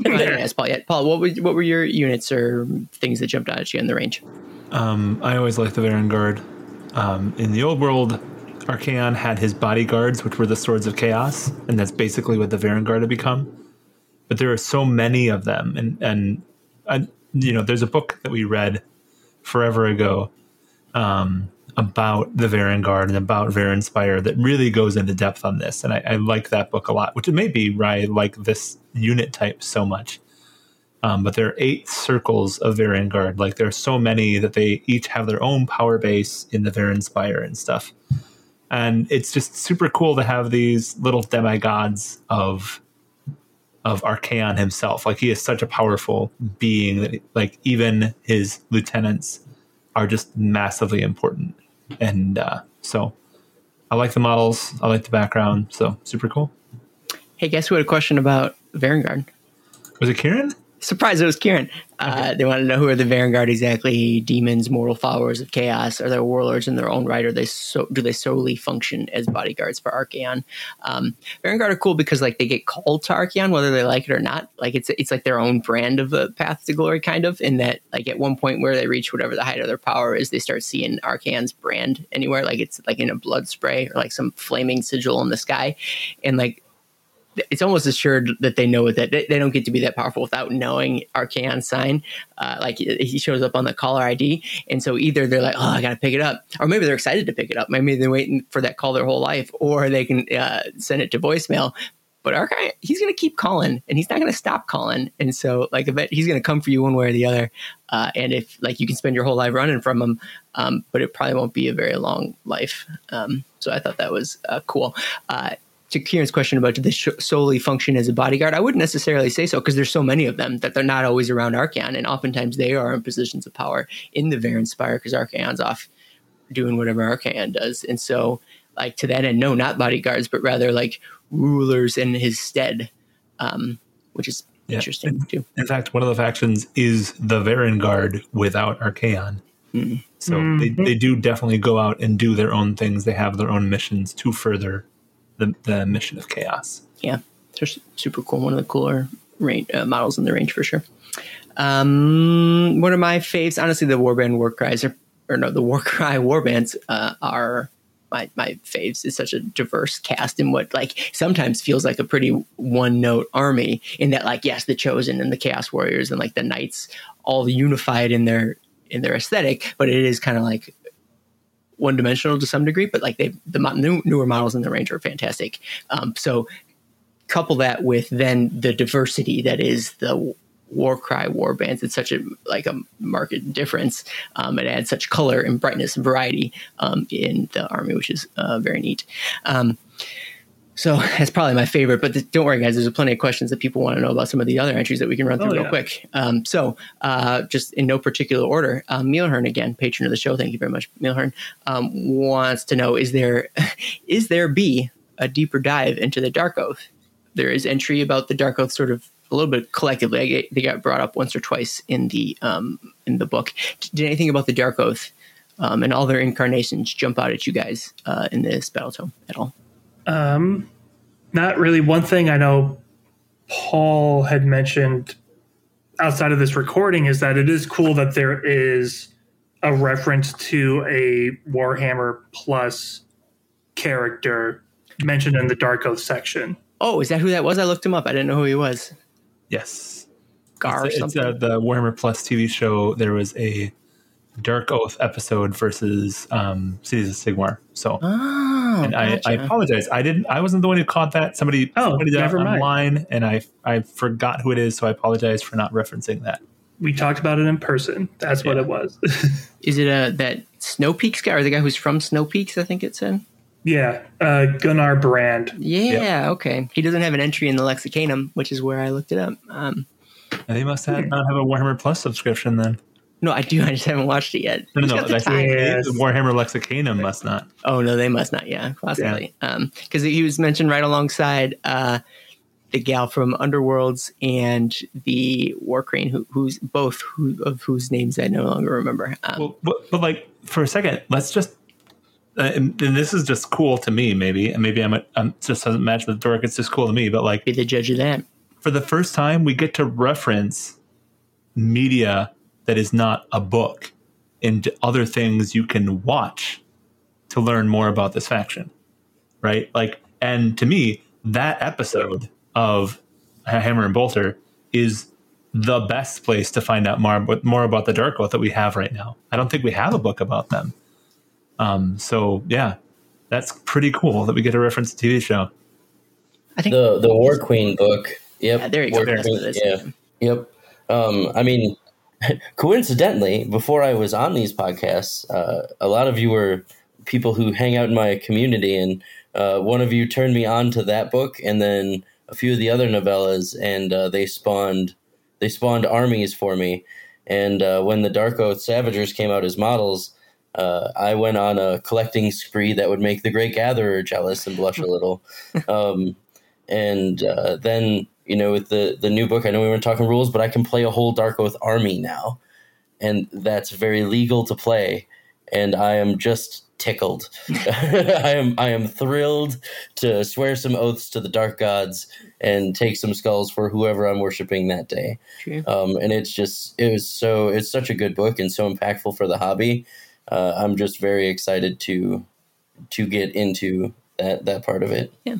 didn't ask Paul yet. Paul, what were what were your units or things that jumped out at you in the range? Um, I always liked the Varanguard. Um, in the old world, Archaon had his bodyguards, which were the Swords of Chaos, and that's basically what the Varanguard had become. But there are so many of them, and and uh, you know, there's a book that we read forever ago um, about the Varanguard and about Varanspire that really goes into depth on this, and I, I like that book a lot. Which it may be why I like this unit type so much. Um, but there are eight circles of Varanguard. Like there are so many that they each have their own power base in the Varanspire and stuff and it's just super cool to have these little demigods of of Archaon himself. Like he is such a powerful being that like even his lieutenants are just massively important. And uh, so I like the models. I like the background. So super cool. Hey, guess who had a question about Varanguard? Was it Kieran? Surprise! It was Kieran. Uh, they want to know who are the Varanguard exactly? Demons, mortal followers of chaos? Are they warlords in their own right? Or they so, do they solely function as bodyguards for Archaon? Um, Varanguard are cool because like they get called to Archaon whether they like it or not. Like it's it's like their own brand of a path to glory, kind of. In that like at one point where they reach whatever the height of their power is, they start seeing Archaon's brand anywhere. Like it's like in a blood spray or like some flaming sigil in the sky, and like it's almost assured that they know that they, don't get to be that powerful without knowing Archaon sign. Uh, like he shows up on the caller ID, and so either they're like, "Oh, I got to pick it up," or maybe they're excited to pick it up. Maybe they're waiting for that call their whole life, or they can uh, send it to voicemail. but Arkai, he's going to keep calling and he's not going to stop calling. And so, like, I he's going to come for you one way or the other. Uh, and if, like, you can spend your whole life running from him, um, but it probably won't be a very long life. Um, so I thought that was uh, cool. To Kieran's question about did this solely function as a bodyguard, I wouldn't necessarily say so because there's so many of them that they're not always around Archaon, and oftentimes they are in positions of power in the Varanspire because Archaon's off doing whatever Archaon does, and so like to that end, no, not bodyguards, but rather like rulers in his stead, um, which is yeah. interesting too. In fact, one of the factions is the Varanguard without Archaon. Mm-hmm. So mm-hmm. They, they do definitely go out and do their own things. They have their own missions to further the, the mission of chaos. Yeah, it's super cool. One of the cooler range, uh, models in the range for sure. Um, one of my faves, honestly, the Warband War Cries are, or no, the Warcry [laughs] Warbands uh, are my my faves. It's such a diverse cast in what like sometimes feels like a pretty one note army. In that, like, yes, the Chosen and the Chaos Warriors and like the Knights all unified in their in their aesthetic, but it is kind of like one dimensional to some degree, but like they the new, newer models in the range are fantastic. Um, so couple that with then the diversity that is the Warcry war bands. It's such a like a market difference. Um, it adds such color and brightness and variety um, in the army, which is uh, very neat. Um, so [laughs] that's probably my favorite. But don't worry, guys. There's plenty of questions that people want to know about some of the other entries that we can run through oh, real quick. Um, so uh, just in no particular order, um, Mealhern again, patron of the show. Thank you very much, Mealhern. Um, wants to know: Is there [laughs] is there be a deeper dive into the Dark Oath? There is entry about the Dark Oath, sort of a little bit collectively. they got brought up once or twice in the um, in the book. Did anything about the Dark Oath um, and all their incarnations jump out at you guys uh, in this battle tome at all? Um, not really. One thing I know Paul had mentioned outside of this recording is that it is cool that there is a reference to a Warhammer Plus character mentioned in the Dark Oath section. Oh, is that who that was? I looked him up. I didn't know who he was. Yes. Gar it's, it's uh, the Warhammer Plus TV show. There was a Dark Oath episode versus um, Cities of Sigmar. So, oh, and gotcha. I, I, apologize. I didn't. I wasn't the one who caught that. Somebody, oh, somebody did online, mind. and I I forgot who it is. So I apologize for not referencing that. We talked about it in person. That's yeah. what it was. [laughs] is it a that Snow Peaks guy or the guy who's from Snow Peaks? I think it's said. Yeah, uh, Gunnar Brand. Yeah, yep. okay. He doesn't have an entry in the Lexicanum, which is where I looked it up. Um, they must have, not have a Warhammer Plus subscription then. No, I do. [laughs] I just haven't watched it yet. No, no, no. Yes. The Warhammer Lexicanum must not. Oh no, they must not. Yeah, possibly. Yeah. Um, because he was mentioned right alongside uh, the gal from Underworlds and the Warcrane, who, who's both who, of whose names I no longer remember. Um, well, but, but like for a second, let's just uh, and, and, this is just cool to me, maybe, and maybe I'm, a, I'm just doesn't match with dork. It's just cool to me, but like be the judge of that. For the first time, we get to reference media that is not a book and other things you can watch to learn more about this faction, right? Like, and to me, that episode of Hammer and Bolter is the best place to find out more more about the Dark Oath that we have right now. I don't think we have a book about them. Um, so yeah, that's pretty cool that we get a reference to TV show. I think the the War Queen book. Yep. Yeah, there you War go. Queen, yeah. Yep. Um, I mean, [laughs] coincidentally, before I was on these podcasts, uh, a lot of you were people who hang out in my community, and uh, one of you turned me on to that book, and then a few of the other novellas, and uh, they spawned they spawned armies for me. And uh, when the Darkoath Savagers came out as models, uh, I went on a collecting spree that would make the Great Gatherer jealous and blush a little. [laughs] Um, and uh, then, you know, with the, the new book, I know we weren't talking rules, but I can play a whole Dark Oath army now. And that's very legal to play. And I am just tickled. [laughs] I am I am thrilled to swear some oaths to the dark gods and take some skulls for whoever I'm worshiping that day. Um, and it's just it was so it's such a good book and so impactful for the hobby uh, I'm just very excited to to get into that that part of it. Yeah.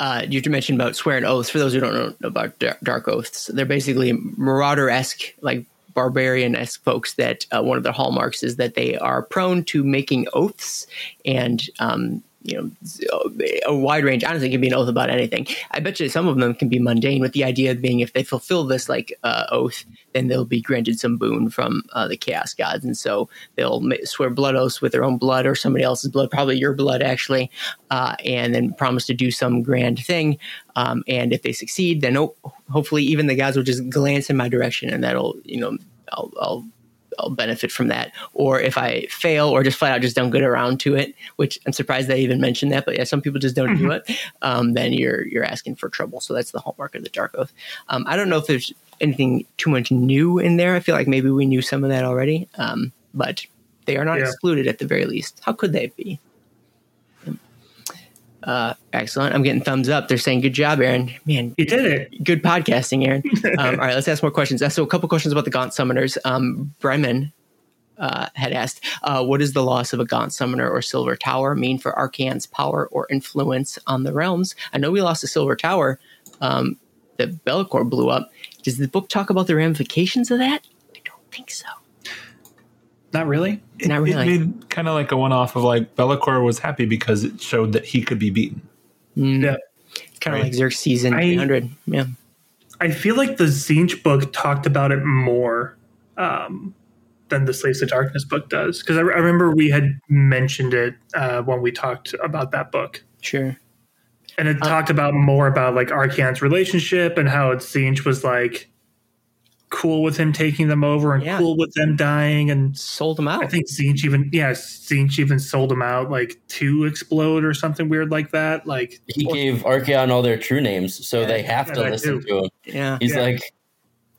Uh, you mentioned about swearing oaths. For those who don't know about dark oaths, they're basically marauder esque, like barbarian esque folks. That uh, one of their hallmarks is that they are prone to making oaths and um, you know a wide range. Honestly, it can be an oath about anything. I bet you some of them can be mundane, with the idea being if they fulfill this like uh, oath, then they'll be granted some boon from uh, the chaos gods, and so they'll swear blood oaths with their own blood or somebody else's blood, probably your blood actually, uh, and then promise to do some grand thing. Um, and if they succeed, then oh, hopefully even the gods will just glance in my direction, and that'll you know I'll, I'll I'll benefit from that. Or if I fail or just flat out just don't get around to it, which I'm surprised they even mentioned that, but yeah, some people just don't mm-hmm. do it. Um, then you're you're asking for trouble. So that's the hallmark of the dark oath. Um, I don't know if there's anything too much new in there. I feel like maybe we knew some of that already, um, but they are not yeah. excluded at the very least. How could they be? Uh, excellent. I'm getting thumbs up. They're saying, "Good job, Aaron." Man, you did it. Good podcasting, Aaron. [laughs] um, all right, let's ask more questions. So, a couple questions about the Gaunt Summoners. Um, Bremen uh, had asked, uh, "What does the loss of a Gaunt Summoner or Silver Tower mean for Archaon's power or influence on the realms?" I know we lost a Silver Tower um, that Be'lakor blew up. Does the book talk about the ramifications of that? I don't think so. Not really. Not really. It made kind of like a one off of like Be'lakor was happy because it showed that he could be beaten. Mm. Yeah. Kind of right. like Xerxes in 300. Yeah. I feel like the Tzeentch book talked about it more um, than the Slaves of Darkness book does. Because I, I, remember we had mentioned it uh, when we talked about that book. Sure. And it uh, talked about more about like Archaon's relationship and how Tzeentch was like cool with him taking them over and yeah. cool with them dying and sold them out. I think Tzeentch even yeah, Tzeentch even sold them out like to explode or something weird like that. Like he or, gave Archaon all their true names, so yeah, they have yeah, to listen to him. Yeah. He's like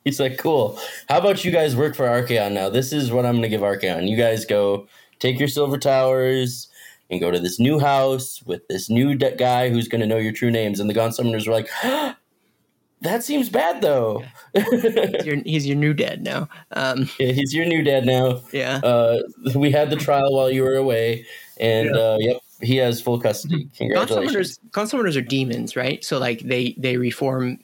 he's like, Cool. How about you guys work for Archaon now? This is what I'm gonna give Archaon. You guys go take your silver towers and go to this new house with this new de- guy who's going to know your true names. And the Gaunt Summoners were like, [gasps] that seems bad though. he's, your, he's, your, new dad now. Um, yeah, he's your new dad now. Yeah. Uh, we had the trial while you were away, and yeah. uh, yep, he has full custody. Congratulations. Consummators are demons, right? So like they they reform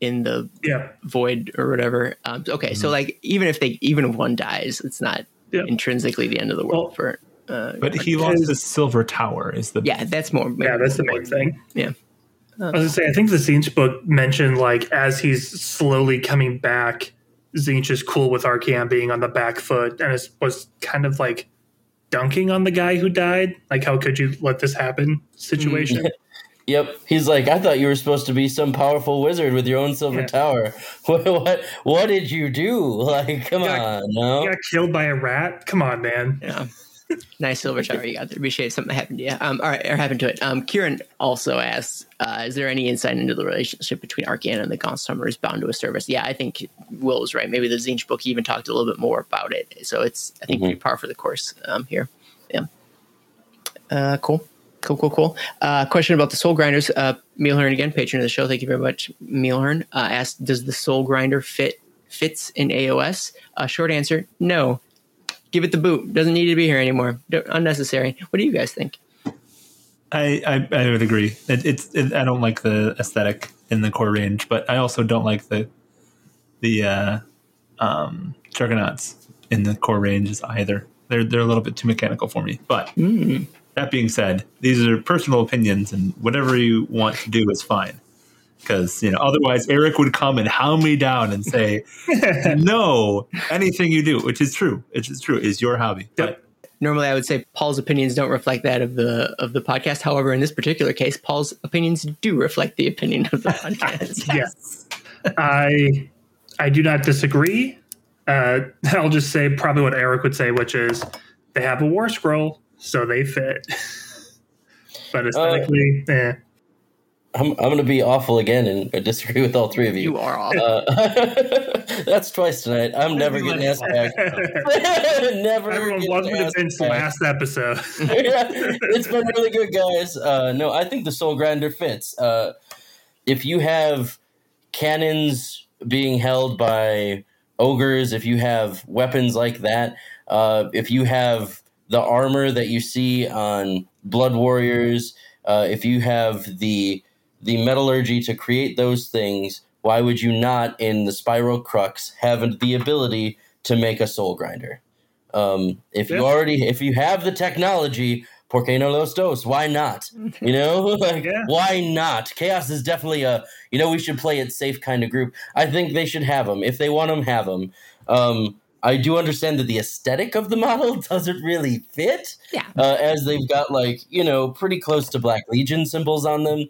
in the yeah. void or whatever. Um, okay, mm-hmm. so like even if they even if one dies, it's not yeah. intrinsically the end of the world well, for. Uh, but he lost the silver tower. Is the yeah? That's more. Yeah, that's the main thing. Yeah. I was gonna say, I think the Tzeentch book mentioned like as he's slowly coming back, Tzeentch is cool with Archaon being on the back foot, and it was kind of like dunking on the guy who died. Like, how could you let this happen? Situation. Mm. [laughs] Yep, he's like, I thought you were supposed to be some powerful wizard with your own silver yeah. tower. [laughs] What, what, what did you do? [laughs] Like, come got, on, no. You got killed by a rat. Come on, man. Yeah nice silver tower you got there. Appreciate something happened to you. Um, all right, or happened to it. Um, Kieran also asks, uh, is there any insight into the relationship between Archaon and the Gaunt Summoners bound to a service? Yeah, I think Will is right. Maybe the Tzeentch book even talked a little bit more about it. So it's, I think, mm-hmm. pretty par for the course um, here. Yeah. Uh, cool. Cool, cool, cool. Uh, question about the Soul Grinders. Uh, Mealhorn again, patron of the show. Thank you very much, Mealhorn. Uh, asked, does the Soul Grinder fit fits in AOS? Uh, short answer, no give it the boot. Doesn't need to be here anymore. unnecessary. What do you guys think? I I, I would agree. It, it's it, I don't like the aesthetic in the core range, but I also don't like the the uh, um, Juggernauts in the core ranges either. They're they're a little bit too mechanical for me. But mm. that being said, these are personal opinions, and whatever you want to do is fine because you know otherwise Eric would come and hound me down and say, [laughs] "No, anything you do, which is true, which is true, is your hobby." But, Normally, I would say Paul's opinions don't reflect that of the of the podcast. However, in this particular case, Paul's opinions do reflect the opinion of the [laughs] podcast. yes, I I do not disagree. Uh, [laughs] I'll just say probably what Eric would say, which is they have a war scroll, so they fit. but uh, aesthetically, uh, eh. I'm, I'm going to be awful again and disagree with all three of you. You are awful. Uh, [laughs] that's twice tonight. I'm never getting asked back. [laughs] never. Everyone welcome to Vince's last episode. [laughs] yeah, it's been really good, guys. Uh, no, I think the Soul Grinder fits. Uh, if you have cannons being held by ogres, if you have weapons like that, uh, if you have the armor that you see on Blood Warriors, uh, if you have the the metallurgy to create those things, why would you not, in the Spiral Crux, have the ability to make a soul grinder? Um, if you already, if you have the technology, Por qué no los dos? Why not? You know, [laughs] like [laughs] Yeah. why not? Chaos is definitely a you know we should play it safe kind of group. I think they should have them if they want them, have them. Um, I do understand that the aesthetic of the [laughs] model doesn't really fit, Yeah. uh, as they've got like you know pretty close to Black Legion symbols on them.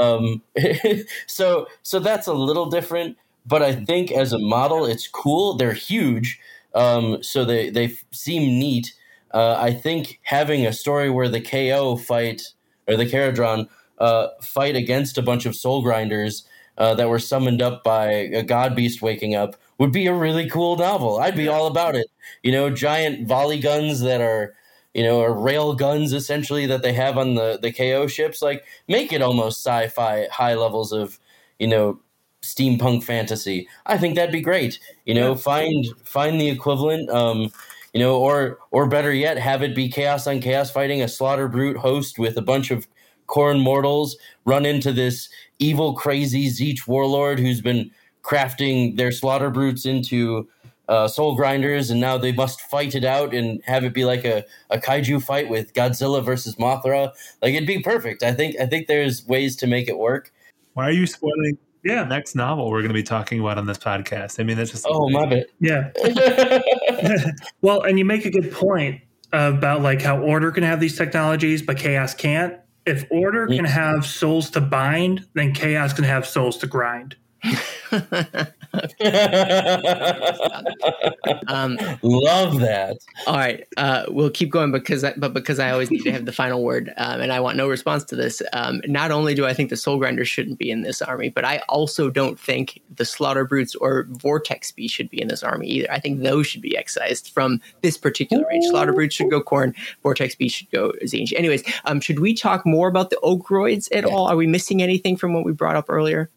Um, [laughs] so so that's a little different, but I think as a model, it's cool. They're huge, um, so they they seem neat. Uh, I think having a story where the KO fight or the Kharadron uh, fight against a bunch of soul grinders uh, that were summoned up by a god beast waking up would be a really cool novel. I'd be all about it. You know, giant volley guns that are you know, or rail guns essentially that they have on the the KO ships. Like make it almost sci-fi high levels of you know steampunk fantasy. I think that'd be great. You know, find find the equivalent. Um, you know, or or better yet, have it be chaos on chaos fighting a slaughter brute host with a bunch of Khorne mortals run into this evil, crazy Tzeentch warlord who's been crafting their slaughter brutes into uh, soul grinders, and now they must fight it out and have it be like a, a kaiju fight with Godzilla versus Mothra. Like it'd be perfect. I think I think there's ways to make it work. Why are you spoiling the Yeah, next novel we're going to be talking about on this podcast? I mean, that's just Oh my bad. yeah. [laughs] [laughs] well, and you make a good point about like how order can have these technologies, but chaos can't. If order can have souls to bind, then chaos can have souls to grind. [laughs] Um, Love that. all right, uh, we'll keep going because, I, but because I always need to have the final word, um, and I want no response to this. Um, not only do I think the Soul Grinders shouldn't be in this army, but I also don't think the Slaughter Brutes or Vortex Beast should be in this army either. I think those should be excised from this particular range. Slaughter Brutes should go Khorne, Vortex Beast should go Tzeentch. Anyways, um, should we talk more about the Ogroids at all? Are we missing anything from what we brought up earlier?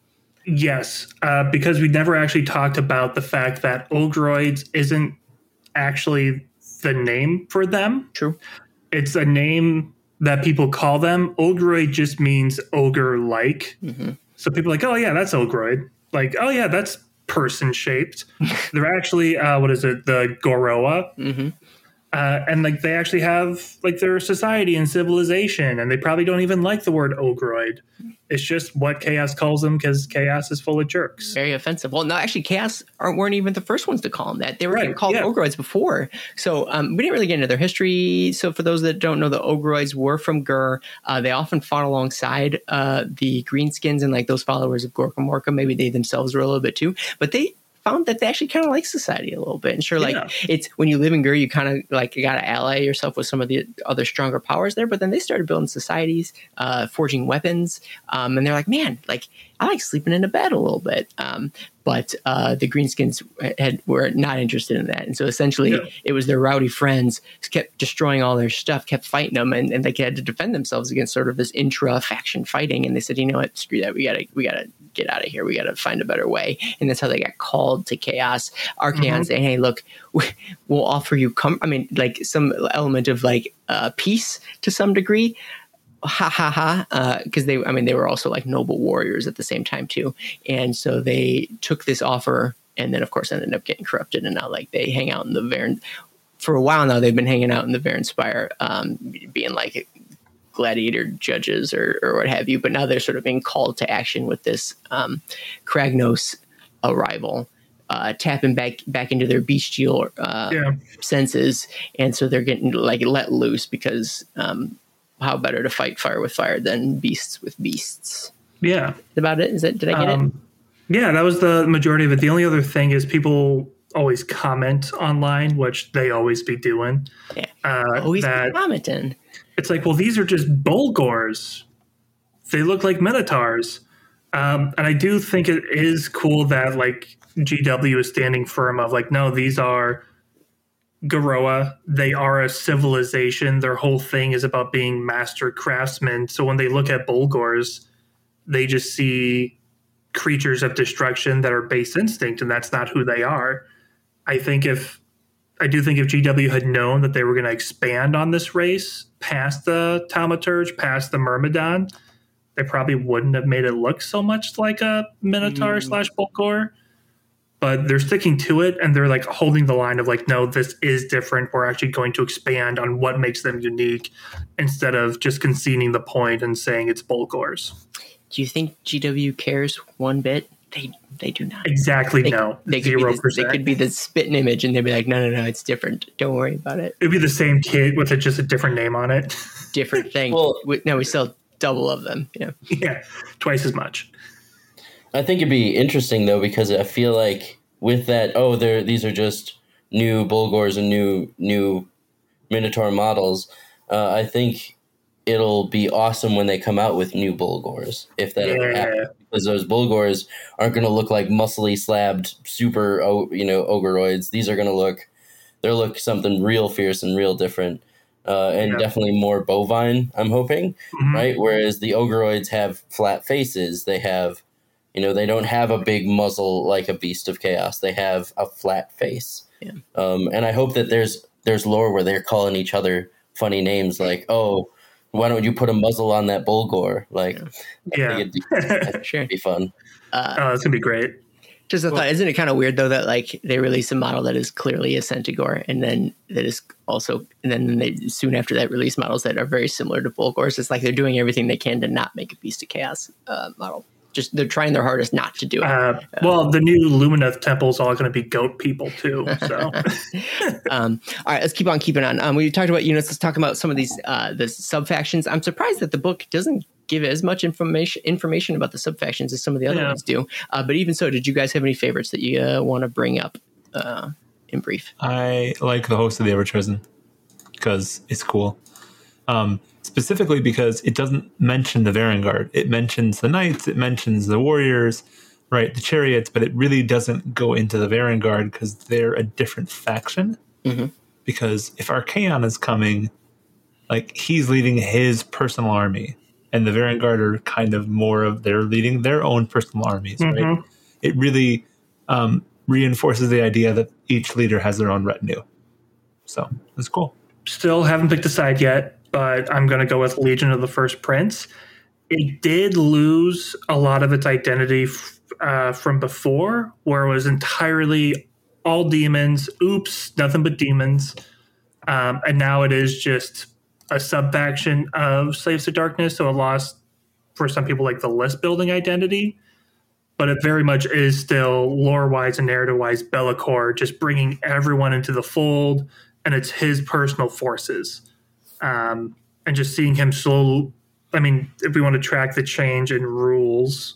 Yes, uh, because we never actually talked about the fact that Ogroids isn't actually the name for them. True. It's a name that people call them. Ogroid just means ogre like. Mhm. So people are like, oh, yeah, that's Ogroid. Like, oh, yeah, that's person shaped. [laughs] They're actually, uh, what is it, the Goroa. Mm-hmm. Uh, and like they actually have like their society and civilization, and they probably don't even like the word Ogroid. It's just what Chaos calls them because Chaos is full of jerks. very offensive. Well, no, actually, Chaos aren't, weren't even the first ones to call them that. They were Right, called yeah. Ogroids before. So um, we didn't really get into their history. So for those that don't know, the Ogroids were from Ghur. Uh, they often fought alongside uh, the Greenskins and like those followers of Gorkamorka. Maybe they themselves were a little bit too, but they found that they actually kind of like society a little bit. And sure, like Yeah. it's when you live in Ghur, you kind of like you got to ally yourself with some of the other stronger powers there. But then they started building societies, uh, forging weapons, um, and they're like, man, like I like sleeping in a bed a little bit. Um, but uh, the Greenskins had were not interested in that, and so essentially Yeah. it was their rowdy friends kept destroying all their stuff, kept fighting them, and, and they had to defend themselves against sort of this intra faction fighting. And they said, you know what, screw that, we gotta we gotta get out of here, we gotta find a better way. And that's how they got called to chaos. Archaon saying, hey, look, we- [laughs] we'll offer you com- I mean, like some element of like uh, peace to some degree. Ha ha ha because they i mean they were also like noble warriors at the same time too. And so they took this offer and then of course ended up getting corrupted. And now like they hang out in the Varen for a while now they've been hanging out in the Varanspire um, being like gladiator judges or, or what have you but now they're sort of being called to action with this um, Kragnos arrival uh, tapping back back into their bestial uh, Yeah. senses, and so they're getting like let loose because um, how better to fight fire with fire than beasts with beasts? Yeah. Is about it? Is that did I get it? Um, yeah, that was the majority of it. The only other thing is people always comment online, which they always be doing. Yeah. Uh, Always that commenting. It's like, well, these are just Bulgors. They look like Minotaurs. Um, and I do think it is cool that like GW is standing firm of like, no, these are Garoa. They are a civilization. Their whole thing is about being master craftsmen. So when they look at Bulgors, they just see creatures of destruction that are base instinct, and that's not who they are. I think if I do think if GW had known that they were going to expand on this race past the Thaumaturge, past the Myrmidon, they probably wouldn't have made it look so much like a Minotaur Mm. slash Bulgor. but they're sticking to it and they're like holding the line of like, no, this is different. We're actually going to expand on what makes them unique instead of just conceding the point and saying it's Bulgors. Do you think GW cares one bit? They they do not. Exactly They, no. they could Zero be the, they could be the spitting image, and they'd be like, no, no, no, it's different. Don't worry about it. It'd be the same kit with a, just a different name on it. Different [laughs] thing. Well- we, no, we sell double of them. Yeah. yeah, twice as much. I think it'd be interesting though because I feel like with that, oh, there these are just new Bulgors and new new Minotaur models. Uh, I think it'll be awesome when they come out with new Bulgors if that ever Yeah. happens because those Bulgors aren't going to look like muscly slabbed super you know Ogroids. These are going to look they'll look something real fierce and real different. Uh, and Yeah. definitely more bovine, I'm hoping Mhm. right? Whereas the Ogroids have flat faces. They have, you know, they don't have a big muzzle like a beast of chaos. They have a flat face. Yeah. Um, and I hope that there's there's lore where they're calling each other funny names like, oh, why don't you put a muzzle on that bulgor? Like, I Yeah. it'd be, [laughs] I it'd Sure. be fun. Uh, Oh, it's gonna be great. just a thought. Isn't it kind of weird though that like they release a model that is clearly a Centaur, and then that is also, and then they soon after that release models that are very similar to Bulgors. It's like they're doing everything they can to not make a Beast of Chaos uh, model. Just they're trying their hardest not to do it. Uh, well, the new Lumineth temple's all going to be goat people too. So [laughs] um, all right, let's keep on keeping on. Um, we talked about units. Let's talk about some of these uh, the sub factions. I'm surprised that the book doesn't give as much information information about the sub factions as some of the other Yeah. ones do. Uh, but even so, did you guys have any favorites that you uh, want to bring up uh, in brief? I like the host of the Everchosen because it's cool. Um, specifically because it doesn't mention the Varanguard. It mentions the knights, it mentions the warriors, right, the chariots, but it really doesn't go into the Varanguard because they're a different faction. Mhm. Because if Archaon is coming, like he's leading his personal army, and the Varanguard are kind of more of they're leading their own personal armies, right? Mhm. It really um, reinforces the idea that each leader has their own retinue. So that's cool. still haven't picked a side yet, but I'm going to go with Legion of the First Prince. It did lose a lot of its identity f- uh, from before, where it was entirely all demons. Oops, nothing but demons. Um, and now it is just a sub faction of Slaves to Darkness. So it lost, for some people, like the list building identity. But it very much is still lore wise and narrative wise Be'lakor, just bringing everyone into the fold and it's his personal forces. Um, and just seeing him slow. I mean, if we want to track the change in rules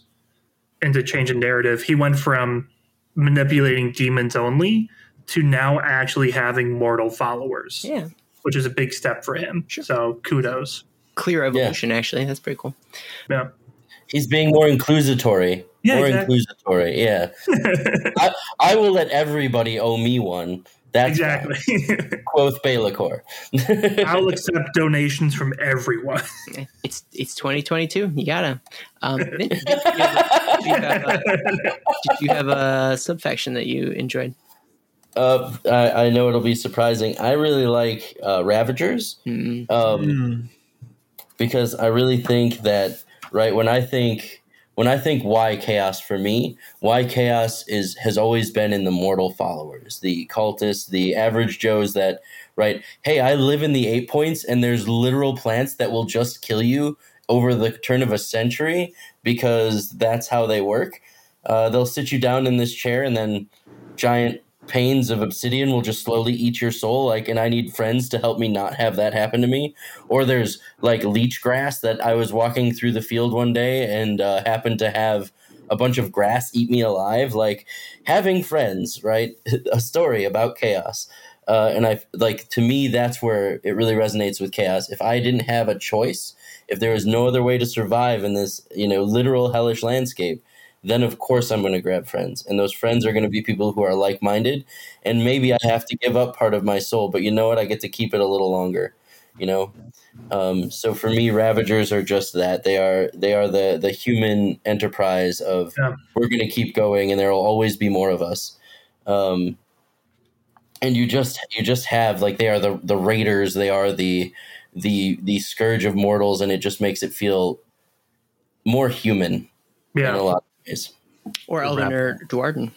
and the change in narrative, he went from manipulating demons only to now actually having mortal followers, Yeah, which is a big step for him. So kudos. clear evolution. Actually, that's pretty cool. Yeah. He's being more inclusatory. Yeah, more exactly. inclusatory. Yeah. [laughs] I, I will let everybody owe me one. That's exactly. [laughs] Quoth Be'lakor. [laughs] I'll accept donations from everyone. [laughs] It's it's 2022. You gotta. Um, did, you have, did, you a, did you have a sub that you enjoyed? Uh, I, I know it'll be surprising. I really like uh, Ravagers Mm, um, because I really think that right when I think when I think why chaos for me, why chaos is has always been in the mortal followers, the cultists, the average Joes that right. Hey, I live in the eight points, and there's literal plants that will just kill you over the turn of a century because that's how they work. Uh, they'll sit you down in this chair, and then giant panes of obsidian will just slowly eat your soul like and i need friends to help me not have that happen to me. Or there's like leech grass that i was walking through the field one day and uh, happened to have a bunch of grass eat me alive. Like having friends right? [laughs] A story about chaos. Uh, and i like to me that's where it really resonates with chaos. If i didn't have a choice if there was no other way to survive in this you know literal hellish landscape then of course I'm going to grab friends. And those friends are going to be people who are like minded. And maybe I have to give up part of my soul, but you know what? I get to keep it a little longer, you know? Um, so for me, Ravagers are just that. They are they are the the human enterprise of Yeah. we're going to keep going, and there will always be more of us. Um, and you just you just have like they are the the raiders. They are the the the scourge of mortals, and it just makes it feel more human in a Yeah. lot of ways. or Elden or Duardin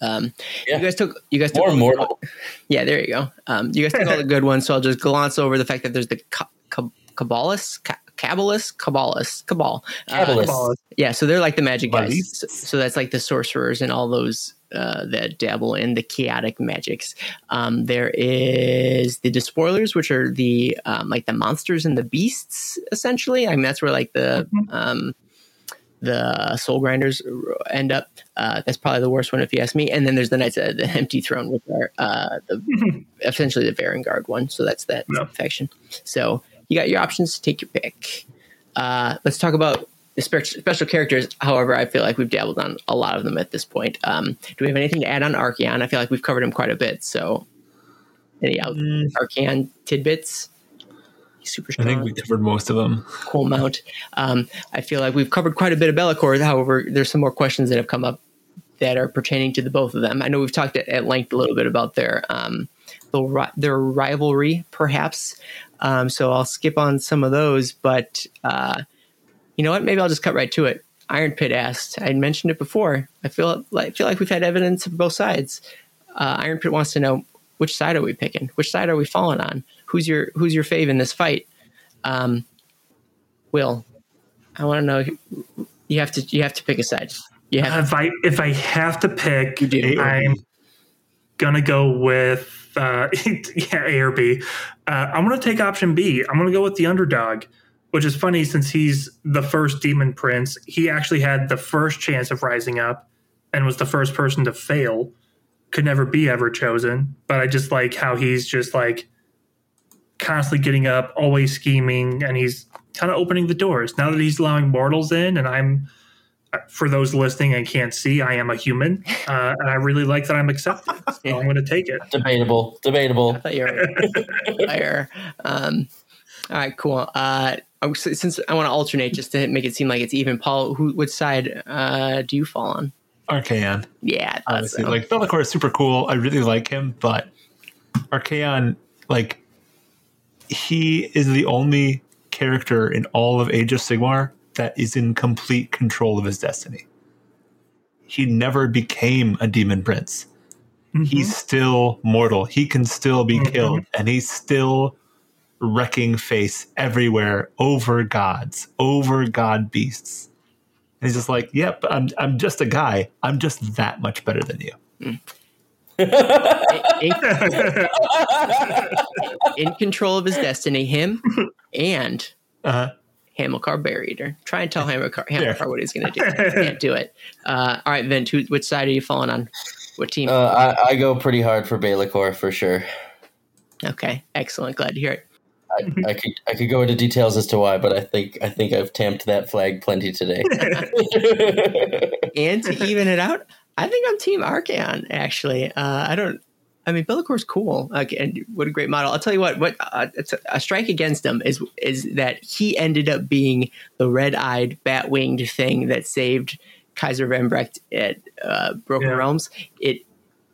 Um, Yeah. You guys took you guys took More all the- mortal. Yeah, there you go. Um, you guys took all the good ones, so I'll just glance over the fact that there's the Ka- Ka- Cabalist, Ka- Cabalist, Cabalist, Cabal. Uh, yeah, so they're like the magic guys. So, so that's like the sorcerers and all those uh, that dabble in the chaotic magics. Um, there is the despoilers, which are the um, like the monsters and the beasts, essentially. I mean, that's where like the um, the soul grinders end up. Uh, that's probably the worst one, if you ask me. And then there's the knights of the empty throne, which are uh, the, [laughs] essentially the Varanguard one. So that's that Yeah. faction. So you got your options. To take your pick. Uh, let's talk about the spe- special characters. However, I feel like we've dabbled on a lot of them at this point. Um, do we have anything to add on Archaon? I feel like we've covered him quite a bit. So any out Mm, Archaon tidbits? Super I think we covered most of them. cool mount. Um, I feel like we've covered quite a bit of Be'lakor. However, there's some more questions that have come up that are pertaining to the both of them. I know we've talked at, at length a little bit about their um, the, their rivalry, perhaps. Um, so I'll skip on some of those. But uh, you know what? Maybe I'll just cut right to it. Iron Pit asked. I mentioned it before. I feel like I feel like we've had evidence of both sides. Uh, Iron Pit wants to know which side are we picking? Which side are we falling on? Who's your Who's your fave in this fight? Um, Will, I want to know. You have to. You have to pick a side. You have. If I if I have to pick, do. I'm gonna go with uh, [laughs] yeah A or B. Uh, I'm gonna take option B. I'm gonna go with the underdog, which is funny since he's the first demon prince. He actually had the first chance of rising up, and was the first person to fail. Could never be ever chosen. But I just like how he's just like constantly getting up, always scheming, and he's kind of opening the doors. Now that he's allowing mortals in, and I'm for those listening and can't see, I am a human, [laughs] uh, and I really like that I'm accepted. So I'm going to take it. Debatable. Debatable. [laughs] I thought you were. Um, all right, cool. Uh, oh, since I want to alternate just to make it seem like it's even, Paul, who which side uh, do you fall on? Archaon. Yeah, I Honestly, so. like Be'lakor is super cool. I really like him, but Archaon, like, he is the only character in all of Age of Sigmar that is in complete control of his destiny. He never became a demon prince. He's still mortal. He can still be Mhm. killed, and he's still wrecking face everywhere over gods, over god beasts. And he's just like, "Yep, I'm I'm just a guy. I'm just that much better than you." in, in control of his destiny, him and Uh-huh. Hamilcar Bear Eater. Try and tell Hamilcar, Yeah. Hamilcar what he's going to do. [laughs] Can't do it. Uh, all right, Vint, who, which side are you falling on? What team? Uh, I, I go pretty hard for Be'lakor for sure. okay, excellent. Glad to hear it. I, I could I could go into details as to why, but I think I think I've tamped that flag plenty today. [laughs] And to even it out, I think I'm Team Archaon. Actually, uh, I don't. I mean, Be'lakor's cool. Like, and what a great model. I'll tell you what. What uh, it's a, a strike against him is is that he ended up being the red-eyed, bat-winged thing that saved Kaiser Van Brecht at uh, Broken Yeah. Realms. It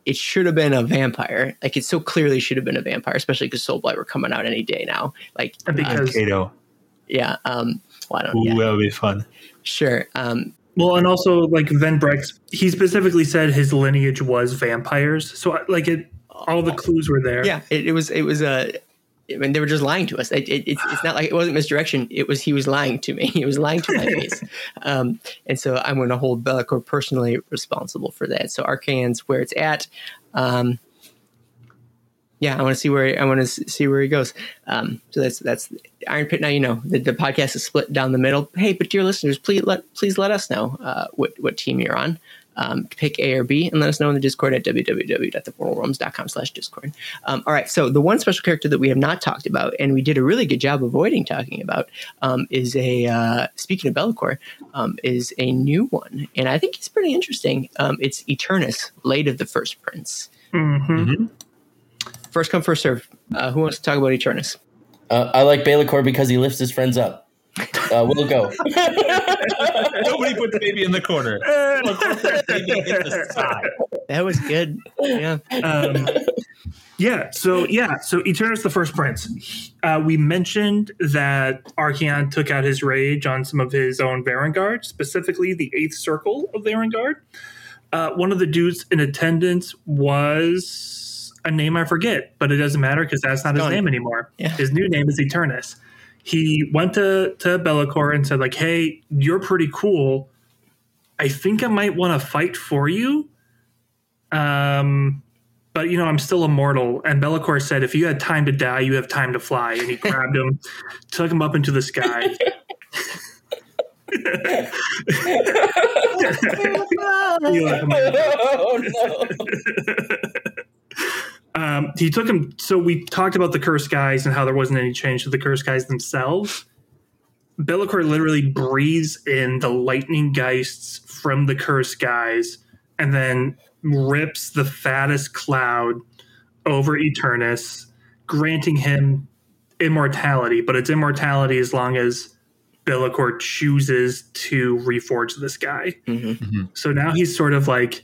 it should have been a vampire. Like, it so clearly should have been a vampire, especially because Soulblight were coming out any day now. Like, because Kato. yeah. Um. Well, I don't. Ooh, Yeah. that would be fun. Sure. Um. Well, and also like Van Brecht, he specifically said his lineage was vampires. So like it, all the clues were there. yeah it, it was it was a I mean, they were just lying to us. It, it, it's, it's not like it wasn't misdirection. It was he was lying to me. [laughs] He was lying to my face. [laughs] Um, and so I'm going to hold Be'lakor personally responsible for that. So Archaon's where it's at. Um, yeah, I want to see where I want to see where he goes. Um, so that's that's Iron Pit. Now you know the, the podcast is split down the middle. Hey, but dear listeners, please let please let us know uh, what what team you're on. Um, pick A or B and let us know in the Discord at www.themortalrealms.com slash Discord. Um, all right, so the one special character that we have not talked about, and we did a really good job avoiding talking about, um, is a uh, speaking of Be'lakor, um, is a new one, and I think it's pretty interesting. Um, it's Eternus, late of the First Prince. hmm First come, first serve. Uh, who wants to talk about Eternus? Uh, I like Be'lakor because he lifts his friends up. Uh, we'll go. [laughs] Nobody put baby in the corner. baby in the side. That was good. Yeah. um, yeah. So yeah. So Eternus, the first prince. Uh, we mentioned that Archaon took out his rage on some of his own Varanguard, specifically the Eighth Circle of Varanguard. Uh, one of the dudes in attendance was a name I forget, but it doesn't matter because that's not his Stony. name anymore. Yeah. His new name is Eternus. He went to to Be'lakor and said, like, "Hey, you're pretty cool. I think I might want to fight for you." Um, but you know, I'm still immortal. And Be'lakor said, "If you had time to die, you have time to fly." And he grabbed him, [laughs] took him up into the sky. You like him. oh no! [laughs] um, he took him. So we talked about the cursed guys and how there wasn't any change to the cursed guys themselves. Be'lakor literally breathes in the lightning geists from the cursed guys and then rips the fattest cloud over Eternus, granting him immortality. But it's immortality as long as Be'lakor chooses to reforge this guy. So now he's sort of like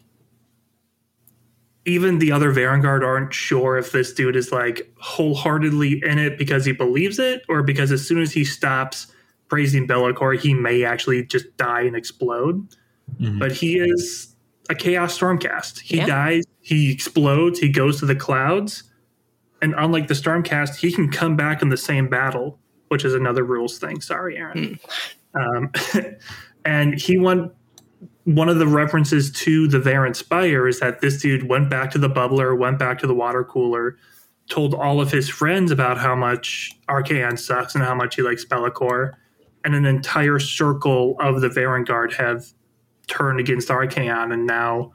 even the other Varanguard aren't sure if this dude is like wholeheartedly in it because he believes it or because as soon as he stops praising Be'lakor, he may actually just die and explode. Mhm. But he is a Chaos Stormcast. He Yeah. dies, he explodes, he goes to the clouds. And unlike the Stormcast, he can come back in the same battle, which is another rules thing. Sorry, Aaron. Um, [laughs] and he went one of the references to the Varanspire is that this dude went back to the bubbler, went back to the water cooler, told all of his friends about how much Archaon sucks and how much he likes Be'lakor, and an entire circle of the Varanguard have turned against Archaon and now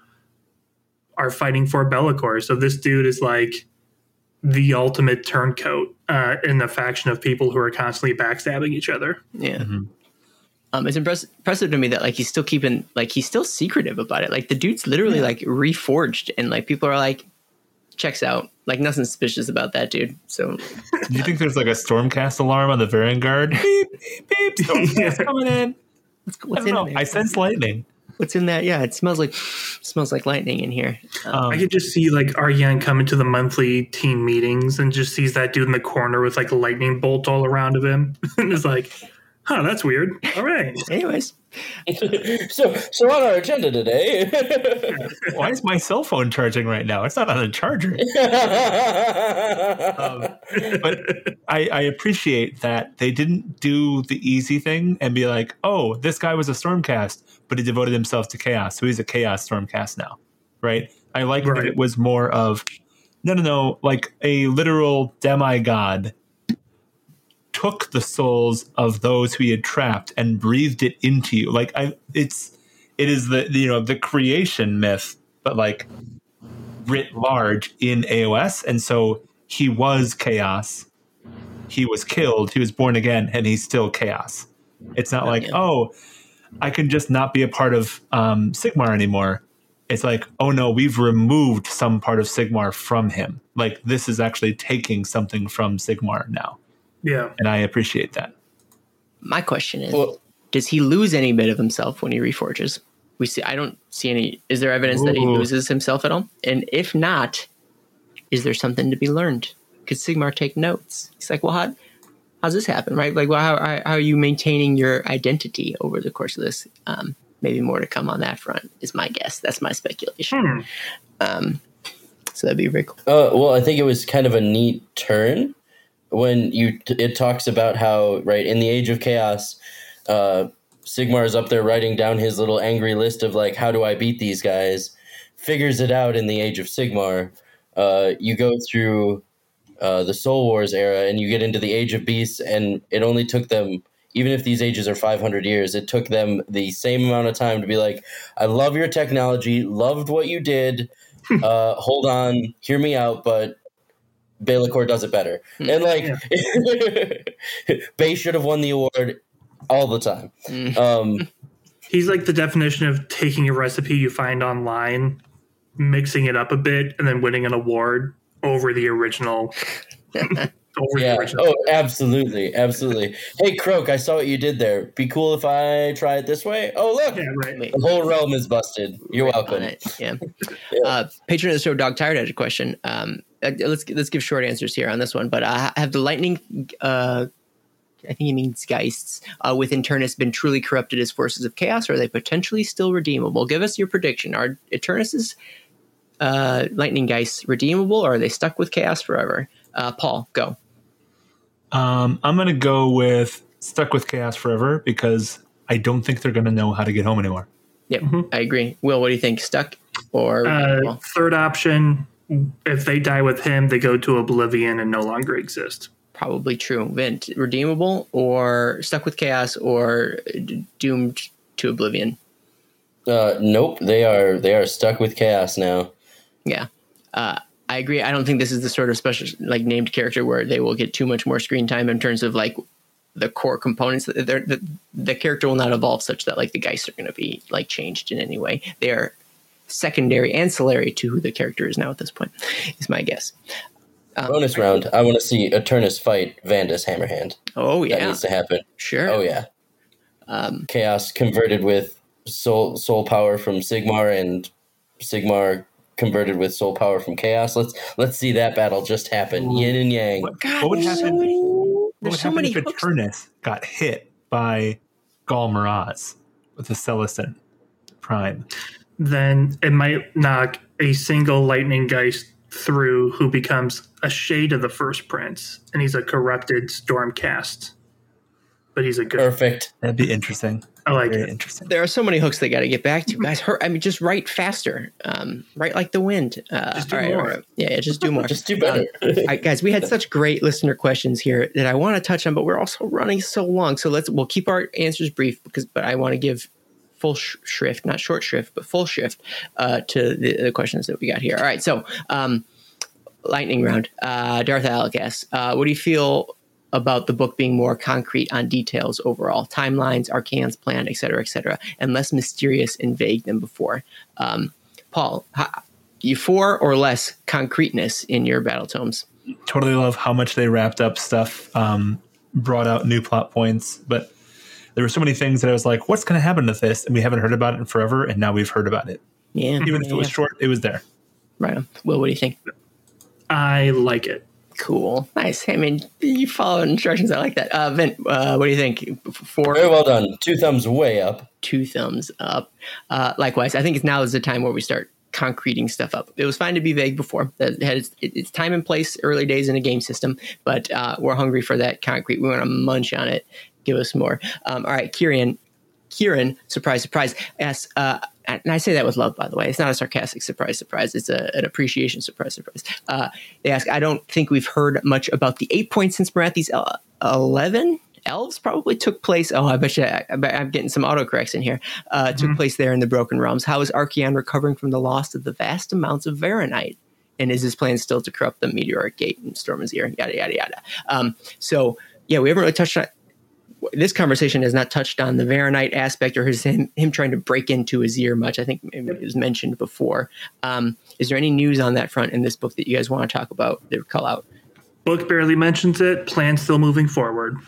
are fighting for Be'lakor. So this dude is like the ultimate turncoat uh, in the faction of people who are constantly backstabbing each other. Yeah. Mhm. Um, it's impress- impressive to me that like he's still keeping like he's still secretive about it. Like the dude's literally like reforged, and like people are like, checks out. Like nothing suspicious about that dude. So Do you think there's like a stormcast alarm on the Vanguard? beep, [laughs] beep, beep, stormcast [laughs] coming in. what's, I, what's don't in know. there? I sense lightning. What's in that? Yeah, it smells like smells like lightning in here. Um, Um, I could just see like Aryan come into the monthly team meetings and just sees that dude in the corner with like a lightning bolt all around of him [laughs] and is like, huh, that's weird. All right. [laughs] anyways, [laughs] so, so on our agenda today. [laughs] why is my cell phone charging right now? It's not on a charger. Um, but I, I appreciate that they didn't do the easy thing and be like, oh, this guy was a Stormcast, but he devoted himself to Chaos, so he's a Chaos Stormcast now, right? I like that it was more of, no, no, no, like a literal demigod took the souls of those who he had trapped and breathed it into you. Like I, it's, it is the you know the creation myth, but like writ large in AOS, and so he was chaos. He was killed. He was born again, and he's still chaos. It's not like oh, I can just not be a part of um, Sigmar anymore. It's like oh no, we've removed some part of Sigmar from him. Like this is actually taking something from Sigmar now, Yeah. and I appreciate that. my question is: well, Does he lose any bit of himself when he reforges? We see. I don't see any. Is there evidence that he loses himself at all? And if not, is there something to be learned? Could Sigmar take notes? He's like, well, how how's this happen? Right? Like, well, how, how how are you maintaining your identity over the course of this? Um, maybe more to come on that front is my guess. That's my speculation. Hmm. Um, so that'd be very cool. Uh, well, I think it was kind of a neat turn when you it talks about how right in the age of chaos, uh, Sigmar is up there writing down his little angry list of like how do I beat these guys, figures it out in the age of Sigmar. Uh, you go through uh, the Soul Wars era and you get into the Age of Beasts, and it only took them. Even if these ages are 500 years, it took them the same amount of time to be like, I love your technology, loved what you did, [laughs] uh, hold on, hear me out, but Be'lakor does it better. And like, [laughs] Bay should have won the award all the time. Mm. Um, [laughs] He's like the definition of taking a recipe you find online, mixing it up a bit, and then winning an award over the original. [laughs] over yeah. the original. Oh, absolutely, absolutely. Hey, Croak, I saw what you did there. Be cool if I try it this way. Oh, look, Yeah, right. The whole realm is busted. You're right welcome. it. Yeah. Uh, patron of the show, Dog Tired, had a question. Um, uh, let's let's give short answers here on this one. But uh, have the lightning uh, I think he means Geists, uh, with Eternus been truly corrupted as forces of chaos, or are they potentially still redeemable? Give us your prediction. Are Eternus's uh, Lightning Geists redeemable, or are they stuck with chaos forever? Uh, Paul, go. Um, I'm going to go with stuck with chaos forever because I don't think they're going to know how to get home anymore. Yep, I agree. Will, what do you think? Stuck or Uh, redeemable? third option: if they die with him, they go to oblivion and no longer exist. probably true. Vint, redeemable or stuck with chaos or d- doomed to oblivion? Uh, nope, they are they are stuck with chaos now. Yeah. Uh, I agree. I don't think this is the sort of special, like named character where they will get too much more screen time in terms of like the core components. They're, the, the character will not evolve such that like the Geists are going to be like changed in any way. They are secondary, ancillary to who the character is now at this point, is my guess. Um, Bonus round. I want to see Eternus fight Vandus Hammerhand. Oh, yeah, That needs to happen. Sure. Oh yeah. Um, Chaos converted with soul soul power from Sigmar and Sigmar converted with soul power from Chaos. Let's let's see that battle just happen. Yin and Yang. God, what would happen- so many, What there's would so happen many if hooks. Eternus got hit by Ghal Maraz with the Celestin Prime? Then it might knock a single lightning geist through, who becomes a shade of the first prince, and he's a corrupted stormcast. But he's a good. Perfect. That'd be interesting. I like Very it. interesting. there are so many hooks they got to get back to, guys. Hurt. I mean, just write faster. Um, write like the wind. Uh, Just do all right, more. all right. Yeah, yeah, just do more. [laughs] Just do better. All right, guys, we had such great listener questions here that I want to touch on, but we're also running so long. So let's we'll keep our answers brief because, but I want to give full sh- shrift, not short shrift, but full shift uh, to the, the questions that we got here. All right, so um, lightning round. Uh, Darth Alec asks, uh, "What do you feel about the book being more concrete on details overall, timelines, Archaon's plan, et cetera, et cetera, and less mysterious and vague than before?" Um, Paul, how, you for or less concreteness in your battle tomes? Totally love how much they wrapped up stuff, um, brought out new plot points, but there were so many things that I was like, what's going to happen to this? And we haven't heard about it in forever, and now we've heard about it. Yeah, Even if it was yeah. short, it was there. right. On. Will, what do you think? I like it. Cool, nice. I mean, you follow instructions. I like that. Uh, Vin, uh, what do you think? Four, Very well done. Two thumbs way up. two thumbs up. Uh, likewise, I think it's now is the time where we start concreting stuff up. It was fine to be vague before. That had its, its time and place, early days in a game system, but uh, we're hungry for that concrete. We want to munch on it. Give us more. Um, all right, Kieran. Kieran, surprise, surprise, asks, uh, and I say that with love, by the way. It's not a sarcastic surprise, surprise. It's a, an appreciation surprise, surprise. Uh, they ask, I don't think we've heard much about the eight points since Morathi's uh, 11 elves probably took place. Oh, I bet you I, I'm getting some autocorrects in here. Uh, Took place there in the Broken Realms. How is Archaon recovering from the loss of the vast amounts of Varanite? And is his plan still to corrupt the meteoric gate and storm Azyr? Yada yada yada. Um, so yeah, we haven't really touched on this conversation has not touched on the Varanite aspect or his him, him trying to break into Azyr much. I think it was mentioned before. Um, is there any news on that front in this book that you guys want to talk about? That call out. Book barely mentions it. Plan still moving forward.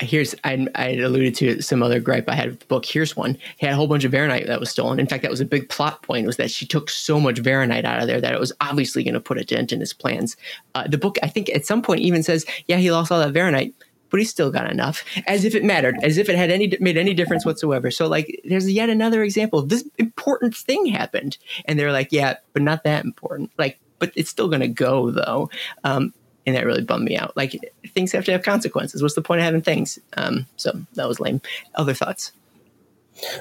here's I, I alluded to some other gripe I had with the book. Here's one. He had a whole bunch of Varanite that was stolen. In fact, that was a big plot point. Was that she took so much Varanite out of there that it was obviously going to put a dent in his plans. Uh, the book, I think, at some point even says, "Yeah, he lost all that Varanite." But he's still got enough, as if it mattered, as if it had any made any difference whatsoever. So, like, there's yet another example. This important thing happened, and they're like, "Yeah, but not that important." Like, but it's still going to go though. Um, and that really bummed me out. Like things have to have consequences. What's the point of having things? Um, so that was lame. Other thoughts?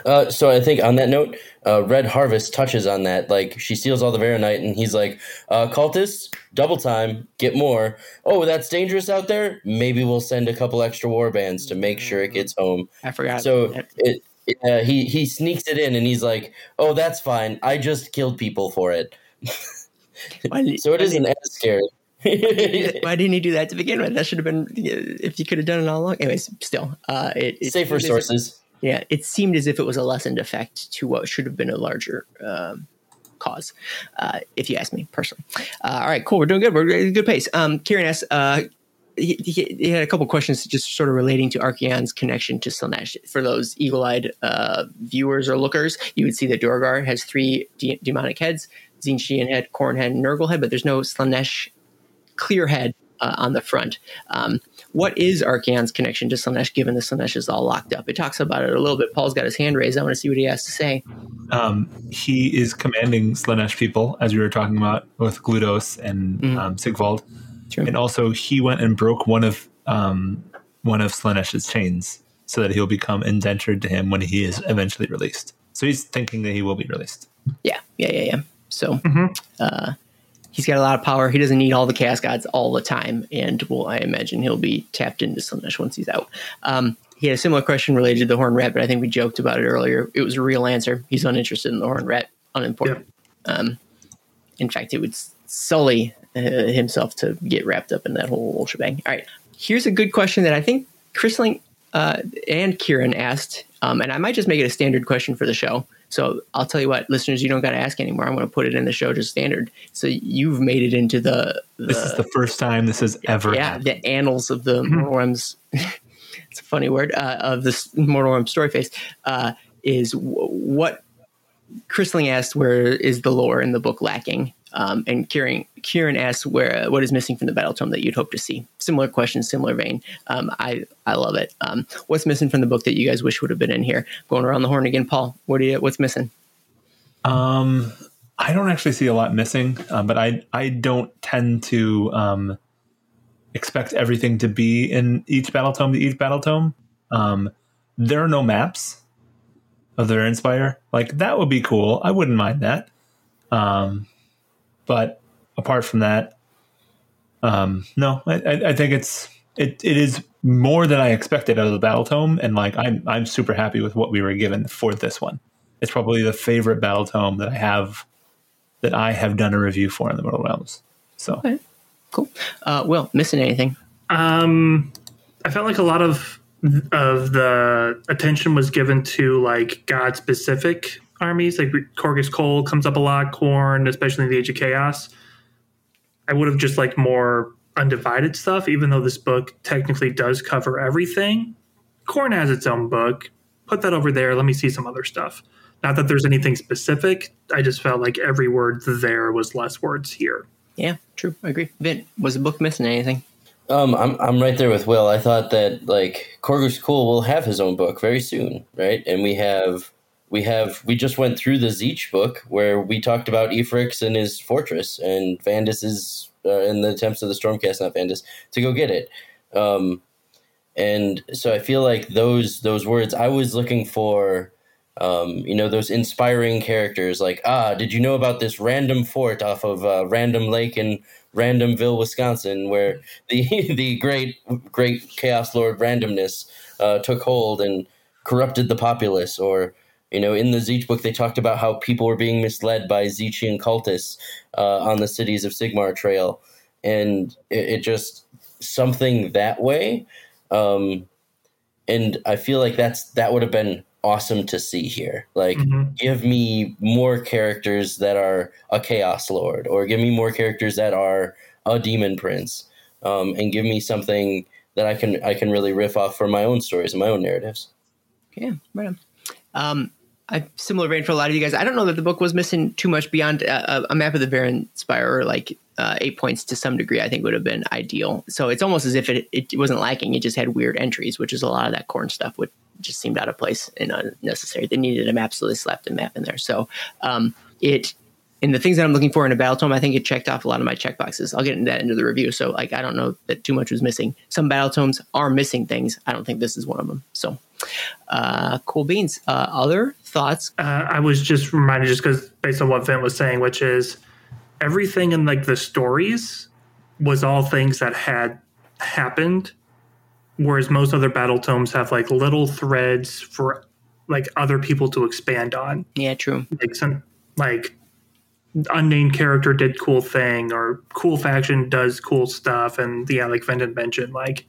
Uh, so I think on that note, uh, Red Harvest touches on that. Like she steals all the Varanite, and he's like, uh, "Cultists, double time, get more." Oh, that's dangerous out there. Maybe we'll send a couple extra war bands to make sure it gets home. I forgot. So it, it uh, he he sneaks it in, and he's like, "Oh, that's fine. I just killed people for it." [laughs] So it isn't as scary. [laughs] why didn't he do that to begin with? That should have been if you could have done it all along. Anyways, still, uh, it, it Safer seemed as if- sources. Yeah, it seemed as if it was a lessened effect to what should have been a larger um, cause, uh, if you ask me personally. Uh, all right, cool. We're doing good. We're at a good pace. Um, Kieran asks, uh, he, he, had a couple questions just sort of relating to Archaon's connection to Slaanesh. For those eagle-eyed uh, viewers or lookers, you would see that Dorghar has three de- demonic heads: Tzeentchian head, Khorne head, and Nurgle head, but there's no Slaanesh clear head uh, on the front. Um, what is Archaon's connection to Slaanesh, given the Slaanesh is all locked up? It talks about it a little bit. Paul's got his hand raised. I want to see what he has to say. Um, he is commanding Slaanesh people, as we were talking about with Glutos and Mm. um, Sigvald, True. and also he went and broke one of um, one of Slaanesh's chains, so that he'll become indentured to him when he is eventually released. So he's thinking that he will be released. Yeah, yeah, yeah, yeah. So uh, he's got a lot of power. He doesn't need all the chaos gods all the time, and well, I imagine he'll be tapped into Slaanesh once he's out. Um, he had a similar question related to the horn rat, but I think we joked about it earlier. It was a real answer. He's uninterested in the horn rat, unimportant. Um, in fact, it would sully uh, himself to get wrapped up in that whole shebang. All right, here's a good question that I think Chrisling uh, and Kieran asked, um, and I might just make it a standard question for the show. So I'll tell you what, listeners, you don't got to ask anymore. I'm going to put it in the show just standard. So you've made it into the, the This is the first time this has ever yeah happened. the annals of the [clears throat] Mortal Realms. [laughs] it's a funny word uh, of this Mortal Realms Story Phase. Uh, is w- what Chrisling asked, where is the lore in the book lacking? Um, and Kieran, Kieran asked, where what is missing from the battle tome that you'd hope to see? Similar question, similar vein. Um, I I love it. Um, what's missing from the book that you guys wish would have been in here? Going around the horn again, Paul. What do you? What's missing? Um, I don't actually see a lot missing, uh, but I I don't tend to um, expect everything to be in each battle tome to each battle tome. Um, there are no maps of the Varanspire. Like that would be cool. I wouldn't mind that. Um, but apart from that, um, no, I, I, I think it's it, it is more than I expected out of the battle tome, and like I'm I'm super happy with what we were given for this one. It's probably the favorite battle tome that I have that I have done a review for in the Mortal Realms. So Okay. Cool. Uh, Will, missing anything? Um, I felt like a lot of of the attention was given to like god specific armies. Like Khorgos Khul comes up a lot, Khorne, especially in the Age of Chaos. I would have just liked more undivided stuff, even though this book technically does cover everything. Khorne has its own book. Put that over there. Let me see some other stuff. Not that there's anything specific. I just felt like every word there was less words here. Yeah, true. I agree. Vin, was the book missing anything? Um, I'm I'm right there with Will. I thought that like Khorgos Khul will have his own book very soon, right? And we have we have we just went through the Tzeentch book where we talked about Ephryx and his fortress and Vandus is uh, in the attempts of the Stormcast, not Vandus, to go get it. Um, and so I feel like those those words I was looking for. Um, you know those inspiring characters like ah did you know about this random fort off of uh, random lake in randomville wisconsin where [laughs] the the great great chaos lord randomness uh, took hold and corrupted the populace or you know in the Tzeentch book they talked about how people were being misled by Tzeentchian cultists uh, on the cities of sigmar trail and it, it just something that way um, and i feel like that's that would have been awesome to see here like Mhm. give me more characters that are a chaos lord or give me more characters that are a demon prince um, and give me something that i can i can really riff off for my own stories and my own narratives Yeah, right on. Um, I similar vein for a lot of you guys. I don't know that the book was missing too much beyond uh, a map of the Varanspire, or like uh, eight points to some degree. I think would have been ideal. So it's almost as if it, it wasn't lacking. It just had weird entries, which is a lot of that Khorne stuff, which just seemed out of place and unnecessary. They needed a map, so they slapped a map in there. So um, it and the things that I'm looking for in a battle tome, I think it checked off a lot of my check boxes. I'll get into that into the review. So like I don't know that too much was missing. Some battle tomes are missing things. I don't think this is one of them. So uh, cool beans. Uh, other thoughts? uh, I was just reminded just because based on what Vin was saying, which is everything in like the stories was all things that had happened, whereas most other battle tomes have like little threads for like other people to expand on. Yeah, true. Like some like unnamed character did cool thing or cool faction does cool stuff, and yeah, like had mentioned, like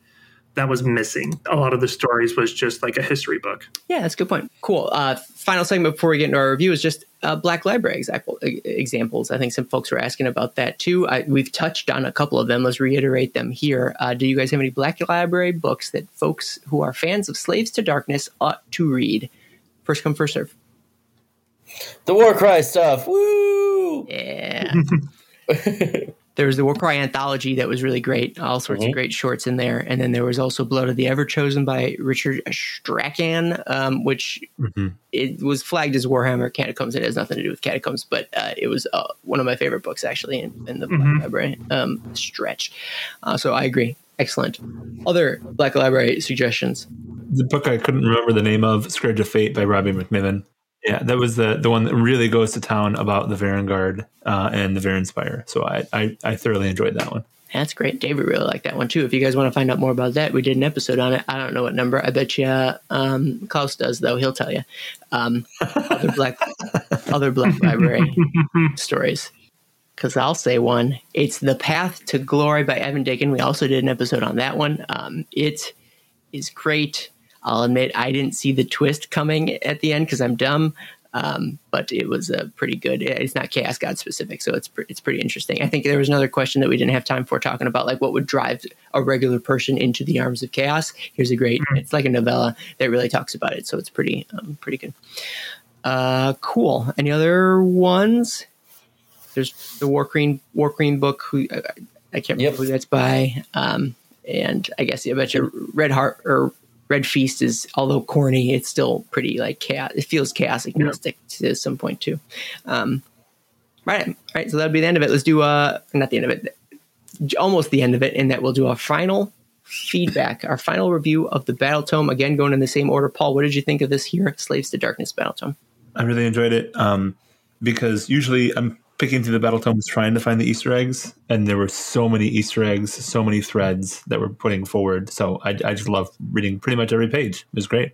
that was missing. A lot of the stories was just like a history book. Yeah, that's a good point. Cool. Uh, final segment before we get into our review is just uh, Black Library example, examples. I think some folks were asking about that too. I, we've touched on a couple of them. Let's reiterate them here. Uh, do you guys have any Black Library books that folks who are fans of Slaves to Darkness ought to read? First come, first serve. The war cry stuff woo Yeah. [laughs] there was the War Cry anthology that was really great, all sorts Mhm. of great shorts in there, and then there was also Blood of the Everchosen by Richard Strachan, um, which Mhm. it was flagged as Warhammer Catacombs. It has nothing to do with Catacombs, but uh, it was uh, one of my favorite books actually in, in the Black Mhm. Library um, stretch. Uh, so I agree, excellent. Other Black Library suggestions? the book I couldn't remember the name of, Scourge of Fate by Robbie MacNiven. Yeah, that was the the one that really goes to town about the Varangard uh, and the Varanspire. So I, I I thoroughly enjoyed that one. That's great. David really liked that one too. If you guys want to find out more about that, we did an episode on it. I don't know what number. I bet you um, Klaus does though. He'll tell you. Um, [laughs] other black, other black library [laughs] stories. Because I'll say one. It's "The Path to Glory" by Evan Dicken. We also did an episode on that one. Um, it is great. I'll admit I didn't see the twist coming at the end because I'm dumb. Um, but it was a pretty good. It's not Chaos God specific, so it's pre- it's pretty interesting. I think there was another question that we didn't have time for talking about, like what would drive a regular person into the arms of chaos. Here's a great. It's like a novella that really talks about it, so it's pretty um, pretty good. Uh, cool. Any other ones? There's the War Queen War book. Who I, I can't remember Yep. who that's by. Um, and I guess I bet you Red Heart or Red Feast is although corny, it's still pretty like chaos. It feels chaos agnostic to some point too. Um, right, right. So that'll be the end of it. Let's do uh not the end of it, almost the end of it, in that we'll do our final feedback, our final review of the Battle Tome. Again, going in the same order. Paul, what did you think of this here, Slaves to Darkness Battle Tome? I really enjoyed it um, because usually I'm picking through the battle tomes trying to find the Easter eggs, and there were so many Easter eggs, so many threads that we're putting forward. So I, I just love reading pretty much every page. It was great.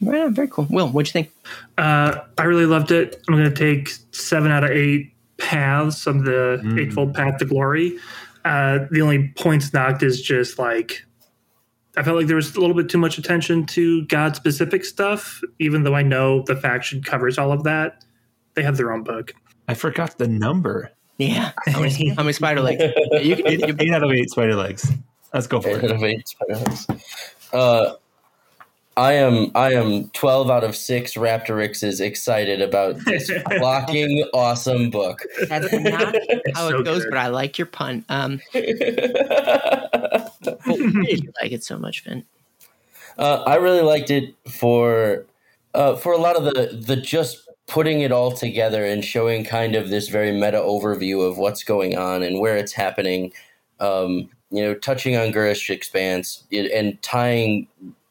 Right on, very cool. Will, what'd you think? Uh, I really loved it. I'm going to take seven out of eight paths of the Mm. Eightfold Path to Glory. Uh, the only points knocked is just like I felt like there was a little bit too much attention to God specific stuff, even though I know the faction covers all of that. They have their own book. I forgot the number. Yeah, [laughs] how many, how many spider legs? [laughs] You, can- you, Eight out of eight spider legs. Let's go for Eight out of eight spider-legs. Uh, I am I am twelve out of six Raptoryxes excited about this [laughs] blocking awesome book. that's not how So it goes, good. but I like your pun. Um, why did you like it so much, Finn? Uh, I really liked it for uh, for a lot of the the just putting it all together and showing kind of this very meta overview of what's going on and where it's happening. Um, you know, touching on Ghurish Expanse and tying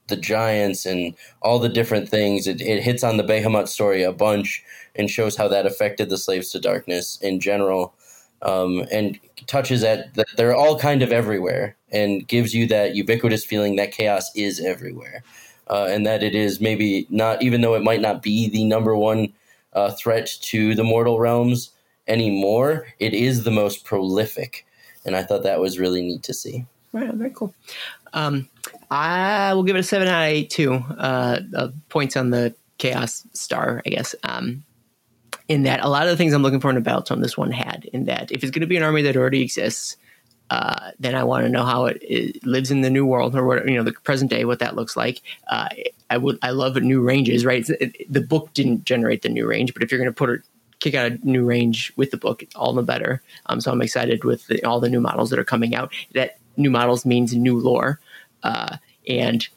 the giants and all the different things. It, it hits on the Behemoth story a bunch and shows how that affected the slaves to darkness in general. Um, and touches at that they're all kind of everywhere and gives you that ubiquitous feeling that chaos is everywhere uh, and that it is maybe not even though it might not be the number one uh, threat to the mortal realms anymore it is the most prolific and i thought that was really neat to see Right, very cool. Um, I will give it a seven out of eight too. Uh, uh, points on the chaos star, I guess. Um, in that, a lot of the things I'm looking for in a battle tome, this one had. In that, if it's going to be an army that already exists, uh, then I want to know how it, it lives in the new world or what you know the present day, what that looks like. Uh, I would, I love new ranges. Right, it, the book didn't generate the new range, but if you're going to put it kick out a new range with the book, all the better. Um, so I'm excited with the, all the new models that are coming out. That new models means new lore, uh, and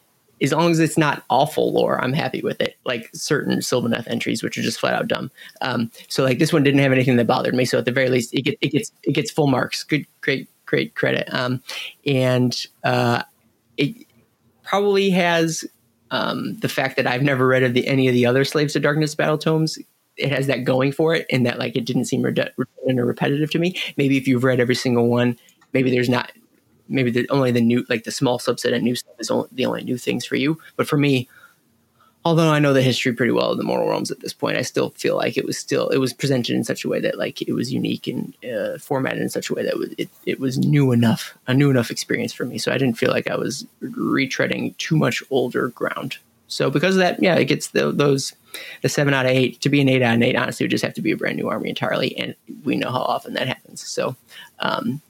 as long as it's not awful lore, I'm happy with it. Like certain Sylvaneth entries, which are just flat out dumb. Um, so like this one didn't have anything that bothered me. So at the very least, it, get, it gets it gets full marks. Good, great, great credit. Um, and uh, it probably has um, the fact that I've never read of the, any of the other Slaves to Darkness battle tomes. It has that going for it, and that like it didn't seem redundant or repetitive to me. Maybe if you've read every single one, maybe there's not. Maybe the, only the new, like the small subset of new stuff is only, the only new things for you. But for me, although I know the history pretty well of the Mortal Realms at this point, I still feel like it was still it was presented in such a way that like it was unique and uh, formatted in such a way that was, it it was new enough, a new enough experience for me. So I didn't feel like I was retreading too much older ground. So because of that, yeah, it gets the, those the seven out of eight to be an eight out of eight. Honestly, it would just have to be a brand new army entirely, and we know how often that happens. So. Um,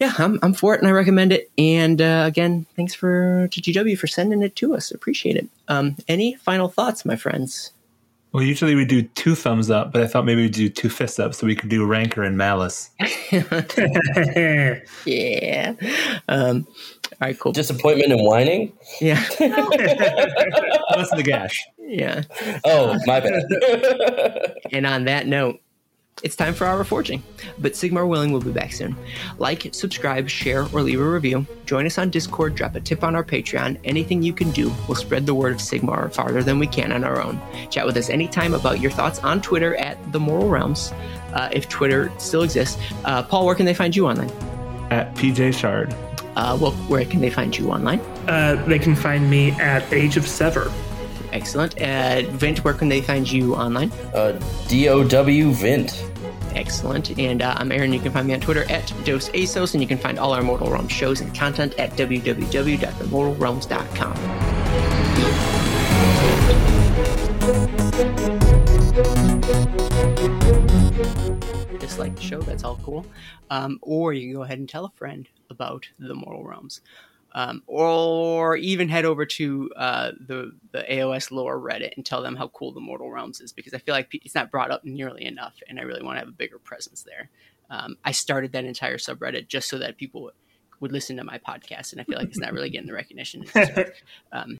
yeah, I'm, I'm for it and I recommend it. And uh, again, thanks for to GW for sending it to us. Appreciate it. Um, any final thoughts, my friends? Well, usually we do two thumbs up, but I thought maybe we'd do two fists up so we could do rancor and malice. [laughs] [laughs] yeah. Um, all right, cool. Disappointment and whining. yeah, [laughs] That's the gash. yeah. Oh, my bad. And on that note, it's time for our forging. But Sigmar Willing will be back soon. Like, subscribe, share, or leave a review. Join us on Discord, drop a tip on our Patreon. Anything you can do will spread the word of Sigmar farther than we can on our own. Chat with us anytime about your thoughts on Twitter at The Mortal Realms, uh, if Twitter still exists. Uh, Paul, where can they find you online? At PJ Shard. Uh, well, where can they find you online? uh, they can find me at ageofSevvir. Excellent. Uh, Vint, where can they find you online? Uh, DOW Vint. Excellent. And uh, I'm Aaron. You can find me on Twitter at dosaceos, and you can find all our Mortal Realms shows and content at www.themortalrealms.com. Dislike the show, that's all cool. Um, or you can go ahead and tell a friend about the Mortal Realms. Um, or even head over to uh, the the AOS lore Reddit and tell them how cool the Mortal Realms is because I feel like it's not brought up nearly enough, and I really want to have a bigger presence there. Um, I started that entire subreddit just so that people would listen to my podcast, and I feel like it's not really getting the recognition. [laughs] um,